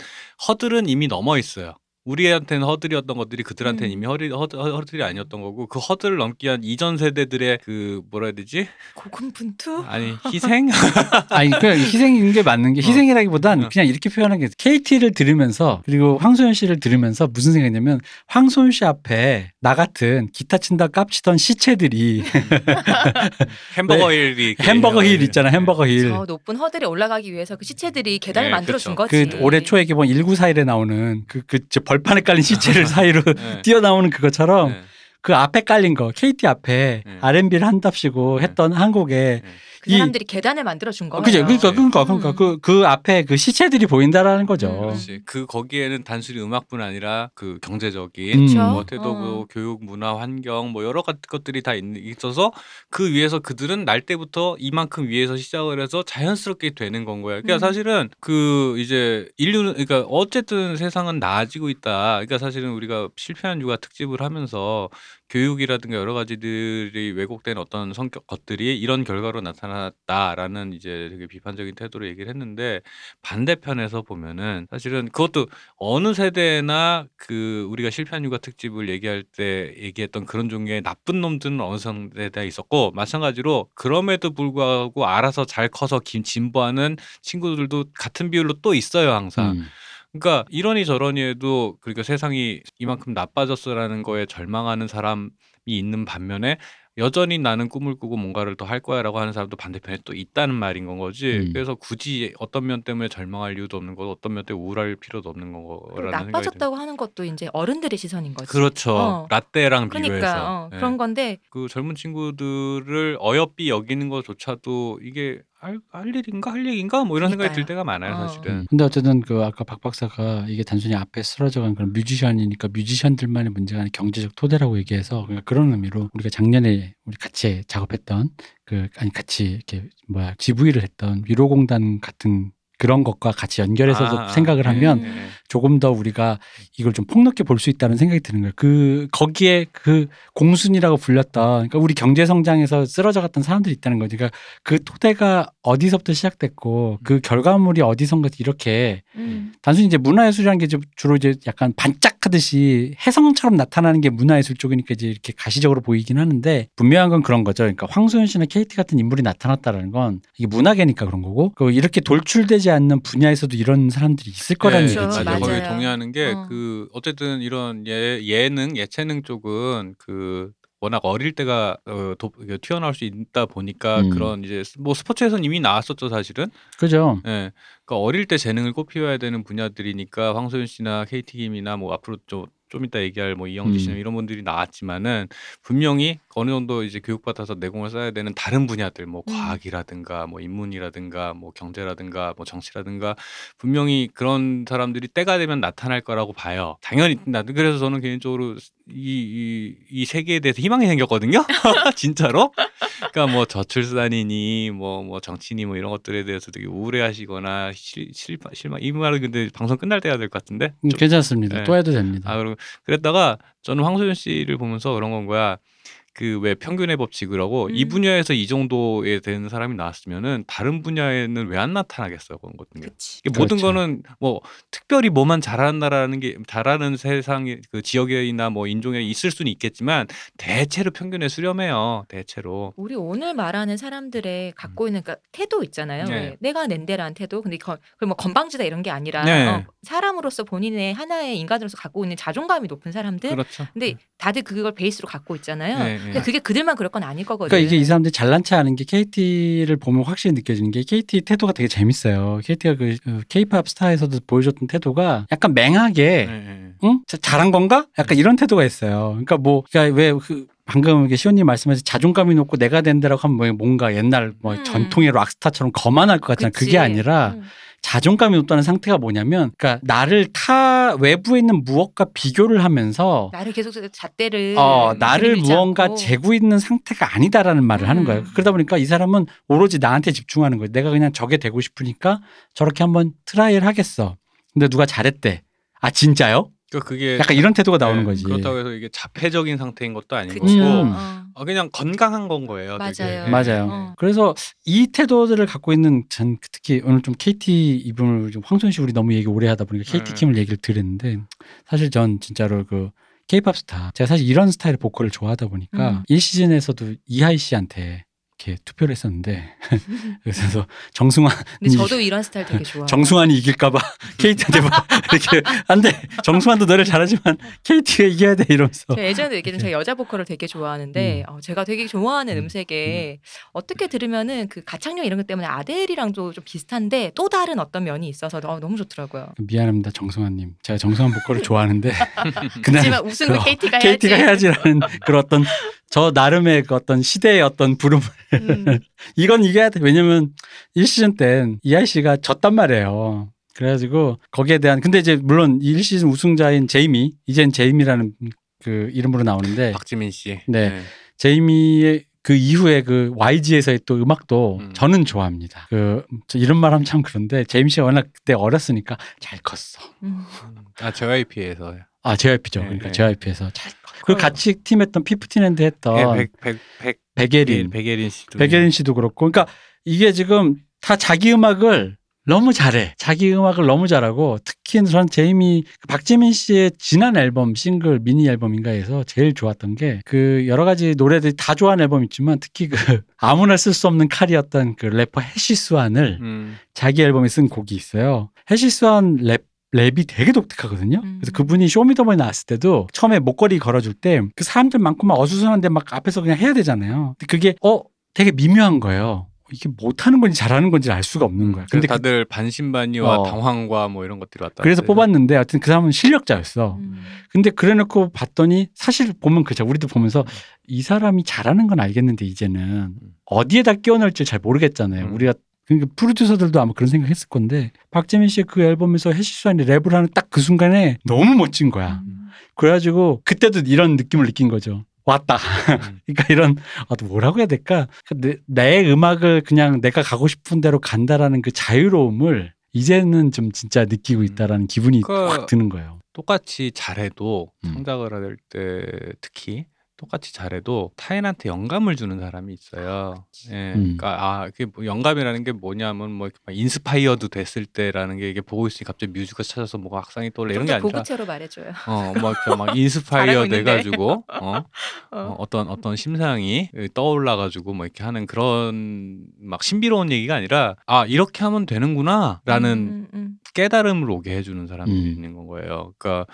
허들은 이미 넘어 있어요. 우리한테는 허들이었던 것들이 그들한테는 음. 이미 허리, 허, 허, 허들이 아니었던 거고 그 허들을 넘기 위한 이전 세대들의 그 뭐라 해야 되지? 고군분투. 아니 희생? 아니 그 희생인 게 맞는 게 어. 희생이라기보단 어. 그냥 이렇게 표현한 게 Katie를 들으면서 그리고 황소윤 씨를 들으면서 무슨 생각이냐면 황소윤 씨 앞에 나 같은 기타 친다 깝치던 시체들이 햄버거 힐이 이렇게 햄버거 힐 네. 있잖아 햄버거 힐. 저 높은 허들에 올라가기 위해서 그 시체들이 계단을 네, 만들어 준 그렇죠. 거지. 그 올해 초에 개봉 1941에 나오는 그, 그, 저 벌판에 깔린 시체를 사이로 네. 뛰어나오는 그것처럼 네. 그 앞에 깔린 거, KT 앞에 네. R&B를 한답시고 네. 했던 한국에 그 이- 사람들이 계단을 만들어 준 거예요. 그죠? 그러니까 네. 그러니까 그러니까 음. 그, 그 앞에 그 시체들이 보인다라는 거죠. 음, 그렇지. 그 거기에는 단순히 음악뿐 아니라 그 경제적인 음. 그쵸? 뭐 태도고 어. 교육, 문화, 환경 뭐 여러 가지 것들이 다 있, 있어서 그 위에서 그들은 날 때부터 이만큼 위에서 시작을 해서 자연스럽게 되는 건 거야. 그러니까 음. 사실은 그 이제 인류는 그러니까 어쨌든 세상은 나아지고 있다. 그러니까 사실은 우리가 실패한 육아 특집을 하면서 교육이라든가 여러 가지들이 왜곡된 어떤 성격 것들이 이런 결과로. 나타났다라는 이제 되게 비판적인 태도로 얘기를 했는데 반대편에서 보면은 사실은 그것도 어느 세대나 그 우리가 실패한 육아 특집을 얘기할 때 얘기했던 그런 종류의 나쁜 놈들은 어느 세대에 있었고 마찬가지로 그럼에도 불구하고 알아서 잘 커서 긴 진보하는 친구들도 같은 비율로 또 있어요 항상. 음. 그러니까 이러니 저러니 해도 그러니까 세상이 이만큼 나빠졌어라는 거에 절망하는 사람이 있는 반면에 여전히 나는 꿈을 꾸고 뭔가를 더 할 거야라고 하는 사람도 반대편에 또 있다는 말인 건 거지. 음. 그래서 굳이 어떤 면 때문에 절망할 이유도 없는 거고 어떤 면 때문에 우울할 필요도 없는 거라는 나빠졌다고 하는 것도 이제 어른들의 시선인 거지. 그렇죠. 어. 라떼랑 그러니까 비교해서 어, 예. 그런 건데 그 젊은 친구들을 어여삐 여기는 것조차도 이게 할, 할 일인가 할 얘기인가 뭐 이런 생각이 들 그러니까요. 때가 많아요 어. 사실은. 음. 근데 어쨌든 그 아까 박 박사가 이게 단순히 앞에 쓰러져간 그런 뮤지션이니까 뮤지션들만의 문제가 아니라 경제적 토대라고 얘기해서 그러니까 그런 의미로 우리가 작년에 우리 같이 작업했던 그 아니 같이 이렇게 뭐야 GV를 했던 위로공단 같은 그런 것과 같이 연결해서도 아, 아, 생각을 예, 하면 예. 조금 더 우리가 이걸 좀 폭넓게 볼 수 있다는 생각이 드는 거예요. 그 거기에 그 공순이라고 불렸던 그러니까 우리 경제 성장에서 쓰러져 갔던 사람들이 있다는 거죠. 그러니까 그 토대가 어디서부터 시작됐고 그 결과물이 어디선가 이렇게 음. 단순히 이제 문화예술이라는 게 주로 이제 약간 반짝하듯이 해성처럼 나타나는 게 문화예술 쪽이니까 이제 이렇게 가시적으로 보이긴 하는데 분명한 건 그런 거죠. 그러니까 황소연 씨나 KT 같은 인물이 나타났다라는 건 이게 문화계니까 그런 거고 그 이렇게 돌출되지 않는 분야에서도 이런 사람들이 있을 거라는 그렇죠. 얘기지. 맞아요. 맞아요. 동의하는 게 어. 그 어쨌든 이런 예, 예능 예체능 쪽은 그 워낙 어릴 때가 어, 도, 튀어나올 수 있다 보니까 음. 그런 이제 스- 뭐 스포츠에서는 이미 나왔었죠 사실은. 그죠? 예. 그러니까 어릴 때 재능을 꽃피워야 되는 분야들이니까 황소연 씨나 KT 김이나 뭐 앞으로 좀, 좀 이따 얘기할 뭐 이영지 씨나 음. 이런 분들이 나왔지만은 분명히 어느 정도 이제 교육받아서 내공을 쌓아야 되는 다른 분야들 뭐 음. 과학이라든가 뭐 인문이라든가 뭐 경제라든가 뭐 정치라든가 분명히 그런 사람들이 때가 되면 나타날 거라고 봐요. 당연히 나 그래서 저는 개인적으로 이, 이, 이 세계에 대해서 희망이 생겼거든요. 진짜로. 그러니까 뭐 저출산이니 뭐뭐 정치니 뭐 이런 것들에 대해서 되게 우울해하시거나 실, 실, 실망 이 말은 근데 방송 끝날 때 해야 될 것 같은데. 음, 좀- 괜찮습니다. 네. 또 해도 됩니다. 아 그리고 그랬다가 저는 황소연 씨를 보면서 그런 건 거야. 그 왜 평균의 법칙을 하고 이 음. 분야에서 이 정도에 되는 사람이 나왔으면은 다른 분야에는 왜 안 나타나겠어요 그런 것들이. 그치. 이게 모든 그렇죠. 거는 뭐 특별히 뭐만 잘한다라는 게 잘하는 세상의 그 지역이나 뭐 인종에 있을 수는 있겠지만 대체로 평균에 수렴해요. 대체로. 우리 오늘 말하는 사람들의 갖고 있는 그러니까 태도 있잖아요. 네. 왜 내가 낸데라는 태도. 근데 거, 그뭐 건방지다 이런 게 아니라 네. 어, 사람으로서 본인의 하나의 인간으로서 갖고 있는 자존감이 높은 사람들. 그렇죠. 근데 다들 그걸 베이스로 갖고 있잖아요. 네, 네. 근데 그게 그들만 그럴 건 아닐 거거든요. 그러니까 이게 이 사람들이 잘난 체 하는 게 KT를 보면 확실히 느껴지는 게 KT 태도가 되게 재밌어요. KT가 그 K-팝 스타에서도 보여줬던 태도가 약간 맹하게 네, 네. 응? 자- 잘한 건가? 약간 이런 태도가 있어요. 그러니까 뭐, 그러니까 왜 그, 방금 이게 시온님 말씀하신 자존감이 높고 내가 된다라고 하면 뭐 뭔가 옛날 뭐 음. 전통의 락스타처럼 거만할 것 같잖아. 그치. 그게 아니라 음. 자존감이 높다는 상태가 뭐냐면, 그러니까 나를 타 외부에 있는 무엇과 비교를 하면서 나를 계속 잣대를 어, 나를 무언가 않고. 재고 있는 상태가 아니다라는 말을 하는 음. 거예요. 그러다 보니까 이 사람은 오로지 나한테 집중하는 거예요. 내가 그냥 저게 되고 싶으니까 저렇게 한번 try를 하겠어. 근데 누가 잘했대. 아, 진짜요? 그러니까 그게 약간 이런 태도가 나오는 네, 거지. 그렇다고 해서 이게 자폐적인 상태인 것도 아닌 그쵸. 거고 음. 어. 어, 그냥 건강한 건 거예요. 되게. 맞아요. 예. 맞아요. 어. 그래서 이 태도들을 갖고 있는 전 특히 오늘 좀 Katie 이분을 좀 황소윤 씨 우리 너무 얘기 오래 하다 보니까 Katie 네. 킴을 얘기를 드렸는데 사실 전 진짜로 그 K-팝 스타 제가 사실 이런 스타일의 보컬을 좋아하다 보니까 음. 1시즌에서도 이하이 씨한테 이렇게 투표를 했었는데 그래서 정승환 근데 저도 이런 스타일 되게 좋아해요. 정승환이 이길까봐 KT한테 막 이렇게 안돼 정승환도 노래 잘하지만 KT가 이겨야 돼 이러면서 제가 예전에 얘기했던 제가 여자 보컬을 되게 좋아하는데 어, 제가 되게 좋아하는 음. 음색에 어떻게 들으면은 그 가창력 이런 것 때문에 아델이랑도 좀 비슷한데 또 다른 어떤 면이 있어서 어, 너무 좋더라고요. 미안합니다 정승환님 제가 정승환 보컬을 좋아하는데 그날 하지만 우승은 그 KT가 해야지. KT가 해야지라는 그런 어떤 저 나름의 그 어떤 시대의 어떤 부름을 음. 이건 이겨야 돼. 왜냐면 1시즌 땐 이하이 씨가 졌단 말이에요. 그래가지고 거기에 대한 근데 이제 물론 1시즌 우승자인 제이미 이젠 제이미라는 그 이름으로 나오는데 박지민 씨. 네. 제이미의 그 이후에 그 YG에서의 또 음악도 음. 저는 좋아합니다. 그저 이런 말 하면 참 그런데 제이미 씨가 워낙 그때 어렸으니까 잘 컸어. 음. 아 JYP에서 아 JYP죠. 네, 그러니까 네. JYP에서 잘 컸어. 그 같이 팀했던 피프틴앤드 했던 네, 백, 백, 백, 백예린, 백예린 씨도 백예린 씨도 그렇고, 그러니까 이게 지금 다 자기 음악을 너무 잘해. 자기 음악을 너무 잘하고 특히 전 제이미 그 박지민 씨의 지난 앨범 싱글 미니 앨범인가에서 제일 좋았던 게 그 여러 가지 노래들이 다 좋아하는 앨범 있지만 특히 그 아무나 쓸 수 없는 칼이었던 그 래퍼 해시스완을 음. 자기 앨범에 쓴 곡이 있어요. 해시스완 랩 랩이 되게 독특하거든요. 음. 그래서 그분이 쇼미더머니 나왔을 때도 처음에 목걸이 걸어줄 때 그 사람들 많고 막 어수선한데 막 앞에서 그냥 해야 되잖아요. 근데 그게 어 되게 미묘한 거예요. 이게 못하는 건지 잘하는 건지 알 수가 없는 거야. 근데 근데 그- 다들 반신반의와 어. 당황과 뭐 이런 것들이 왔다. 그래서 뽑았는데 하여튼 그 사람은 실력자였어. 음. 근데 그래놓고 봤더니 사실 보면 그죠. 우리도 보면서 이 사람이 잘하는 건 알겠는데 이제는 어디에다 끼워넣을지 잘 모르겠잖아요. 음. 우리가 그러니까 프로듀서들도 아마 그런 생각했을 건데 박지민 씨의 그 앨범에서 해시스완이 랩을 하는 딱 그 순간에 너무 멋진 거야. 음. 그래가지고 그때도 이런 느낌을 느낀 거죠. 왔다. 음. 그러니까 이런 아, 또 뭐라고 해야 될까? 내, 내 음악을 그냥 내가 가고 싶은 대로 간다라는 그 자유로움을 이제는 좀 진짜 느끼고 있다라는 기분이 그- 확 드는 거예요. 똑같이 잘해도 음. 창작을 할때 특히 똑같이 잘해도 타인한테 영감을 주는 사람이 있어요. 예. 음. 그러니까 아, 그게 뭐 영감이라는 게 뭐냐면 뭐 이렇게 막 inspired 됐을 때라는 게 이게 보고 있으니 갑자기 뮤즈가 찾아와서 뭐가 악상이 떠올라 이런 게 아니라 고급체로 말해줘요. 어, 뭐 이렇게 막 inspire. 돼가지고 어, 어. 어, 어 떤 어떤 심상이 떠올라가지고 뭐 이렇게 하는 그런 막 신비로운 얘기가 아니라 아 이렇게 하면 되는구나라는 음, 음. 깨달음을 오게 해주는 사람들이 음. 있는 건 거예요. 그러니까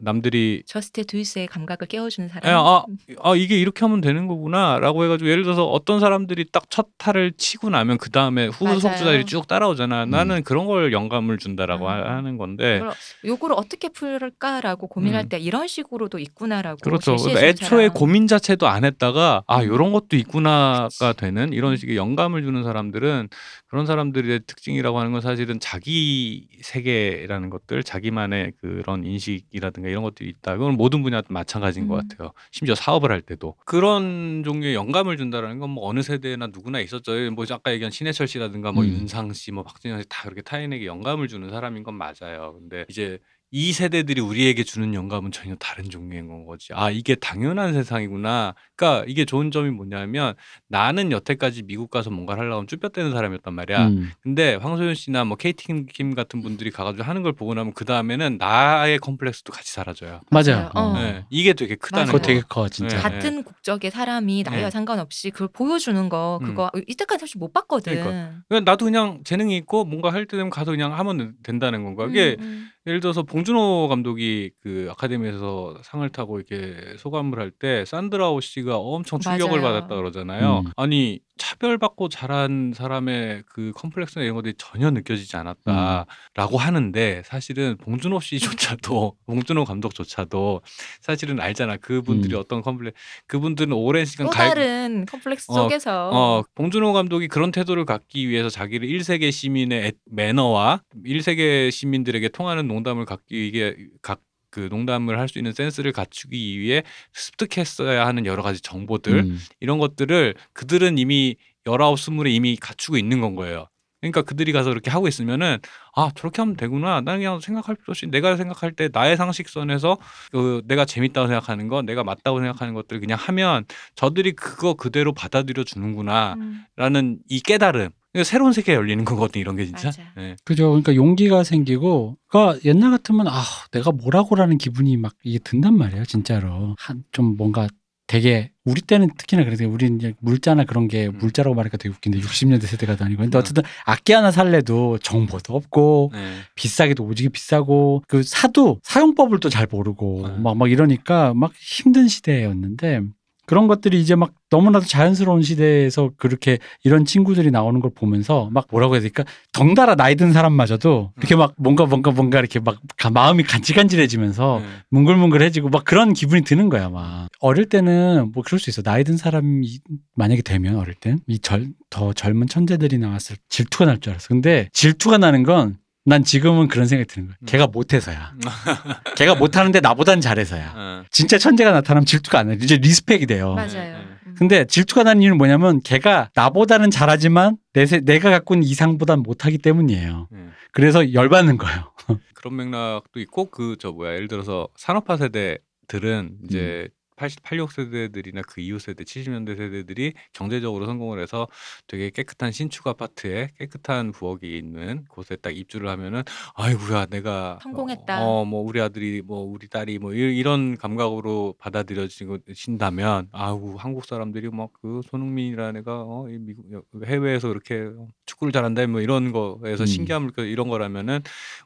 남들이 Just Do It의 감각을 깨워주는 사람. 야, 아, 아 이게 이렇게 하면 되는 거구나라고 해가지고 예를 들어서 어떤 사람들이 딱 첫 타를 치고 나면 그 다음에 후 맞아요. 속주자들이 쭉 따라오잖아. 음. 나는 그런 걸 영감을 준다라고 음. 하- 하는 건데 요거를 어떻게 풀까라고 고민할 음. 때 이런 식으로도 있구나라고 그렇죠. 그러니까 애초에 사람. 고민 자체도 안 했다가 아 음. 요런 것도 있구나가 그치. 되는 이런 식의 영감을 주는 사람들은 그런 사람들의 특징이라고 하는 건 사실은 자기 세계라는 것들, 자기만의 그런 인식이라든가 이런 것들이 있다. 그건 모든 분야도 마찬가지인 것 음. 같아요. 심지어 사업을 할 때도 그런 종류의 영감을 준다라는 건 뭐 어느 세대나 누구나 있었죠. 뭐 아까 얘기한 신해철 씨라든가 뭐 음. 윤상 씨, 뭐 박진영 씨 다 그렇게 타인에게 영감을 주는 사람인 건 맞아요. 근데 이제 이 세대들이 우리에게 주는 영감은 전혀 다른 종류인 건 거지. 아, 이게 당연한 세상이구나. 그러니까 이게 좋은 점이 뭐냐면 나는 여태까지 미국 가서 뭔가를 하려고 하면 쭈뼛대는 사람이었단 말이야. 음. 근데 황소연 씨나 뭐 케이티 킴- 킴 같은 분들이 가가지고 하는 걸 보고 나면 그 다음에는 나의 컴플렉스도 같이 사라져요. 맞아요. 맞아요. 어. 네, 이게 되게 크다는. 거. 되게 커 진짜. 네. 같은 국적의 사람이 나이와 네. 상관없이 그걸 보여주는 거 음. 그거 이때까지 사실 못 봤거든. 그러니까. 그냥 나도 그냥 재능이 있고 뭔가 할 때 되면 가서 그냥 하면 된다는 건가. 이게 음, 음. 예를 들어서 봉준호 감독이 그 아카데미에서 상을 타고 이렇게 소감을 할 때 산드라 오 씨가 엄청 충격을 맞아요. 받았다 그러잖아요. 음. 아니 차별받고 자란 사람의 그 컴플렉스나 이런 것들이 전혀 느껴지지 않았다라고 하는데 사실은 봉준호 씨조차도 봉준호 감독조차도 사실은 알잖아 그분들이 음. 어떤 컴플렉 그분들은 오랜 시간 또 갈 다른 컴플렉스 어, 속에서 어, 봉준호 감독이 그런 태도를 갖기 위해서 자기를 1세계 시민의 애- 매너와 1세계 시민들에게 통하는 농담을 갖기 위해 각그 농담을 할 수 있는 센스를 갖추기 위해 습득했어야 하는 여러 가지 정보들 음. 이런 것들을 그들은 이미 열아홉 스물에 이미 갖추고 있는 건 거예요. 그러니까 그들이 가서 이렇게 하고 있으면은 아 저렇게 하면 되구나. 나는 그냥 생각할 필요 없이 내가 생각할 때 나의 상식선에서 그 내가 재밌다고 생각하는 거, 내가 맞다고 생각하는 것들 그냥 하면 저들이 그거 그대로 받아들여 주는구나라는 음, 이 깨달음. 그러니까 새로운 세계가 열리는 거거든 이런 게 진짜. 맞아. 예. 그죠. 그러니까 용기가 생기고, 그러니까 옛날 같으면 아 내가 뭐라고라는 기분이 막 이게 든단 말이에요, 진짜로. 한 좀 뭔가 되게 우리 때는 특히나 그래서 우리는 이제 물자나 그런 게 음. 물자라고 말하니까 되게 웃긴데 60년대 세대가 다니고 근데 음. 어쨌든 악기 하나 살래도 정보도 없고 네. 비싸기도 오지게 비싸고 그 사도 사용법을 또 잘 모르고 네. 막막 이러니까 막 힘든 시대였는데 그런 것들이 이제 막 너무나도 자연스러운 시대에서 그렇게 이런 친구들이 나오는 걸 보면서 막 뭐라고 해야 될까? 덩달아 나이 든 사람마저도 이렇게 막 뭔가 뭔가 뭔가 이렇게 막 가- 마음이 간질간질해지면서 네. 뭉글뭉글해지고 막 그런 기분이 드는 거야 막 어릴 때는 뭐 그럴 수 있어. 나이 든 사람이 만약에 되면 어릴 땐이더 젊은 천재들이 나왔을 때 질투가 날 줄 알았어. 근데 질투가 나는 건 난 지금은 그런 생각이 드는 거야 음. 걔가 못해서야 걔가 못하는데 나보단 잘해서야 어. 진짜 천재가 나타나면 질투가 안 나. 이제 리스펙이 돼요. 맞아요. 네. 음. 근데 질투가 나는 이유는 뭐냐면 걔가 나보다는 잘하지만 내 세- 내가 갖고 있는 이상보단 못하기 때문이에요. 네. 그래서 열받는 거예요. 그런 맥락도 있고 그 저 뭐야 예를 들어서 산업화 세대들은 이제 80, 86 세대들이나 그 이후 세대, 70 년대 세대들이 경제적으로 성공을 해서 되게 깨끗한 신축 아파트에 깨끗한 부엌이 있는 곳에 딱 입주를 하면은 아이고야 내가 성공했다. 어 뭐 우리 아들이 뭐 우리 딸이 뭐 이- 이런 감각으로 받아들여진다면 아우 한국 사람들이 막 그 손흥민이라는 애가 어, 이 미국 해외에서 이렇게 축구를 잘한다 뭐 이런 거에서 음. 신기함을 그 이런 거라면은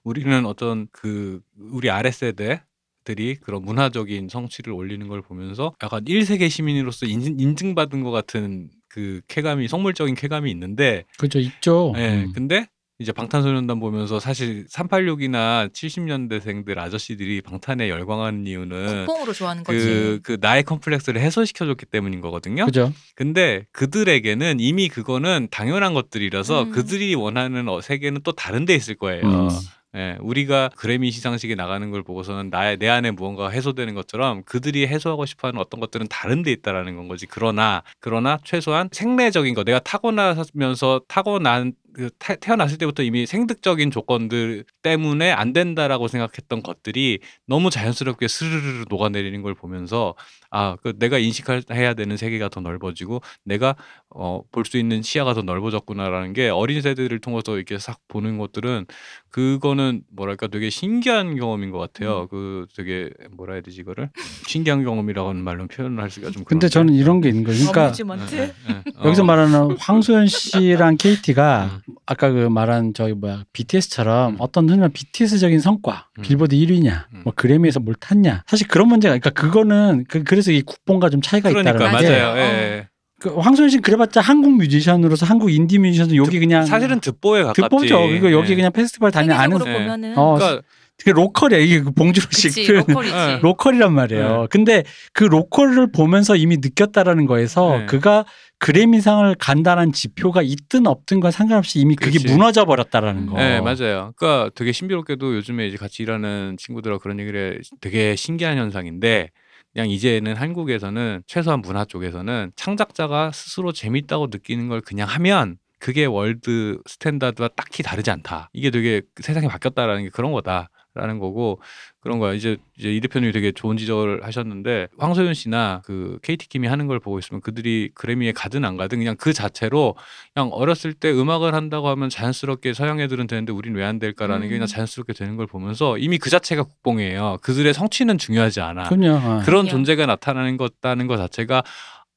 우리는 어떤 그 우리 아래 세대 들이 그런 문화적인 성취를 올리는 걸 보면서 약간 1세계 시민으로서 인증, 인증받은 것 같은 그 쾌감이 속물적인 쾌감이 있는데 그죠 있죠. 예 음. 근데 이제 방탄소년단 보면서 사실 386이나 70년대생들 아저씨들이 방탄에 열광하는 이유는 국뽕으로 좋아하는 거지. 그, 그 나의 컴플렉스를 해소시켜줬기 때문인 거거든요. 그죠. 근데 그들에게는 이미 그거는 당연한 것들이라서 음. 그들이 원하는 어- 세계는 또 다른 데 있을 거예요. 음. 예, 우리가 그래미 시상식에 나가는 걸 보고서는 나의 내 안에 무언가가 해소되는 것처럼 그들이 해소하고 싶어하는 어떤 것들은 다른 데 있다라는 건 거지. 그러나 그러나 최소한 생내적인 거 내가 타고나면서 타고난 그 태, 태어났을 때부터 이미 생득적인 조건들 때문에 안 된다라고 생각했던 것들이 너무 자연스럽게 스르르르 녹아내리는 걸 보면서 아, 그 내가 인식해야 되는 세계가 더 넓어지고 내가 어, 볼 수 있는 시야가 더 넓어졌구나라는 게 어린 세대를 통해서 이렇게 싹 보는 것들은 그거는 뭐랄까 되게 신기한 경험인 것 같아요. 음. 그 되게 뭐라 해야 되지 이거를 신기한 경험이라고 하는 말로 표현을 할 수가 좀. 근데 그런데. 저는 이런 게 있는 거예요. 그러니까. 예, 예, 예. 여기서 어. 말하는 황소연 씨랑 KT가 음. 아까 그 말한 저기 뭐야 BTS처럼 음. 어떤 흔한 BTS적인 성과, 음. 빌보드 1위냐, 음. 뭐 그래미에서 뭘 탔냐. 사실 그런 문제가 그러니까 그거는 그, 그래서 이 국뽕과 좀 차이가 그러니까 있다는 게 맞아요. 어. 예, 그 황소연 씨는 그래봤자 한국 뮤지션으로서 한국 인디 뮤지션도 여기 예. 그냥 사실은 듣보에 가깝지. 듣보죠. 그리고 여기 예. 그냥 페스티벌 다니 아는 예. 보면은 어, 그러니까 그 local이야 이게 그 봉준호식 그치 표현. local이지. 예. local이란 말이에요. 근데 그 local을 보면서 이미 느꼈다라는 거에서 네. 그가 그래미상을 간다는 지표가 있든 없든 건 상관없이 이미 그게 그치. 무너져 버렸다라는 거. 네, 맞아요. 그러니까 되게 신비롭게도 요즘에 이제 같이 일하는 친구들하고 그런 얘기를 해. 되게 신기한 현상인데 그냥 이제는 한국에서는 최소한 문화 쪽에서는 창작자가 스스로 재밌다고 느끼는 걸 그냥 하면 그게 world standard와 딱히 다르지 않다. 이게 되게 세상이 바뀌었다라는 게 그런 거다 라는 거고 그런 거야. 이제 이제 이 대표님이 되게 좋은 지적을 하셨는데 황소연 씨나 그 KT 킴이 하는 걸 보고 있으면 그들이 그래미에 가든 안 가든 그냥 그 자체로 그냥 어렸을 때 음악을 한다고 하면 자연스럽게 서양 애들은 되는데 우린 왜 안 될까라는 게 음. 그냥 자연스럽게 되는 걸 보면서 이미 그 자체가 국뽕이에요. 그들의 성취는 중요하지 않아. 그럼요. 어. 그런. 존재가 나타나는 것다는 것 자체가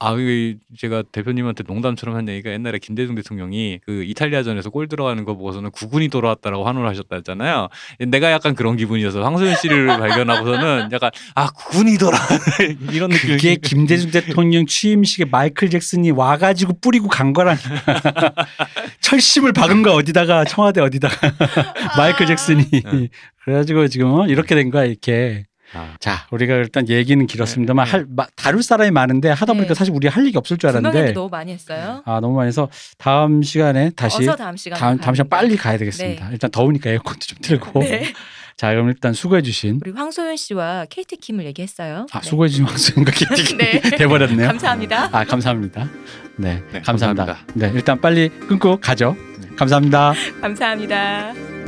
아, 이 제가 대표님한테 농담처럼 한 얘기가 옛날에 김대중 대통령이 그 이탈리아전에서 골 들어가는 거 보고서는 국군이 돌아왔다라고 환호를 하셨다 했잖아요. 내가 약간 그런 기분이어서 황소연 씨를 발견하고서는 약간 아 국군이 돌아 이런 느낌이 그게 김대중 대통령 취임식에 마이클 잭슨이 와가지고 뿌리고 간 거라니까. 철심을 박은 거 어디다가 청와대 어디다가 마이클 잭슨이. 네. 그래가지고 지금 어, 이렇게 된 거야 이렇게. 아, 자 우리가 일단 얘기는 길었습니다만 네, 네. 할 마- 다룰 사람이 많은데 하다 보니까 네. 사실 우리 할 얘기 없을 줄 알았는데 너무 많이 했어요. 아 너무 많이 해서 다음 시간에 다시 어서 다음 시간에 다음 다음 시간 빨리 가야 되겠습니다. 네. 일단 더우니까 에어컨도 좀 틀고. 네. 자 그럼 일단 수고해 주신 우리 황소연 씨와 KT 킴을 얘기했어요. 아 네. 수고해 주신 황수영과 기특이 네. 돼 버렸네요. 감사합니다. 아 감사합니다. 네, 네, 감사합니다. 감사합니다. 네 일단 빨리 끊고 가죠. 네. 감사합니다. 감사합니다.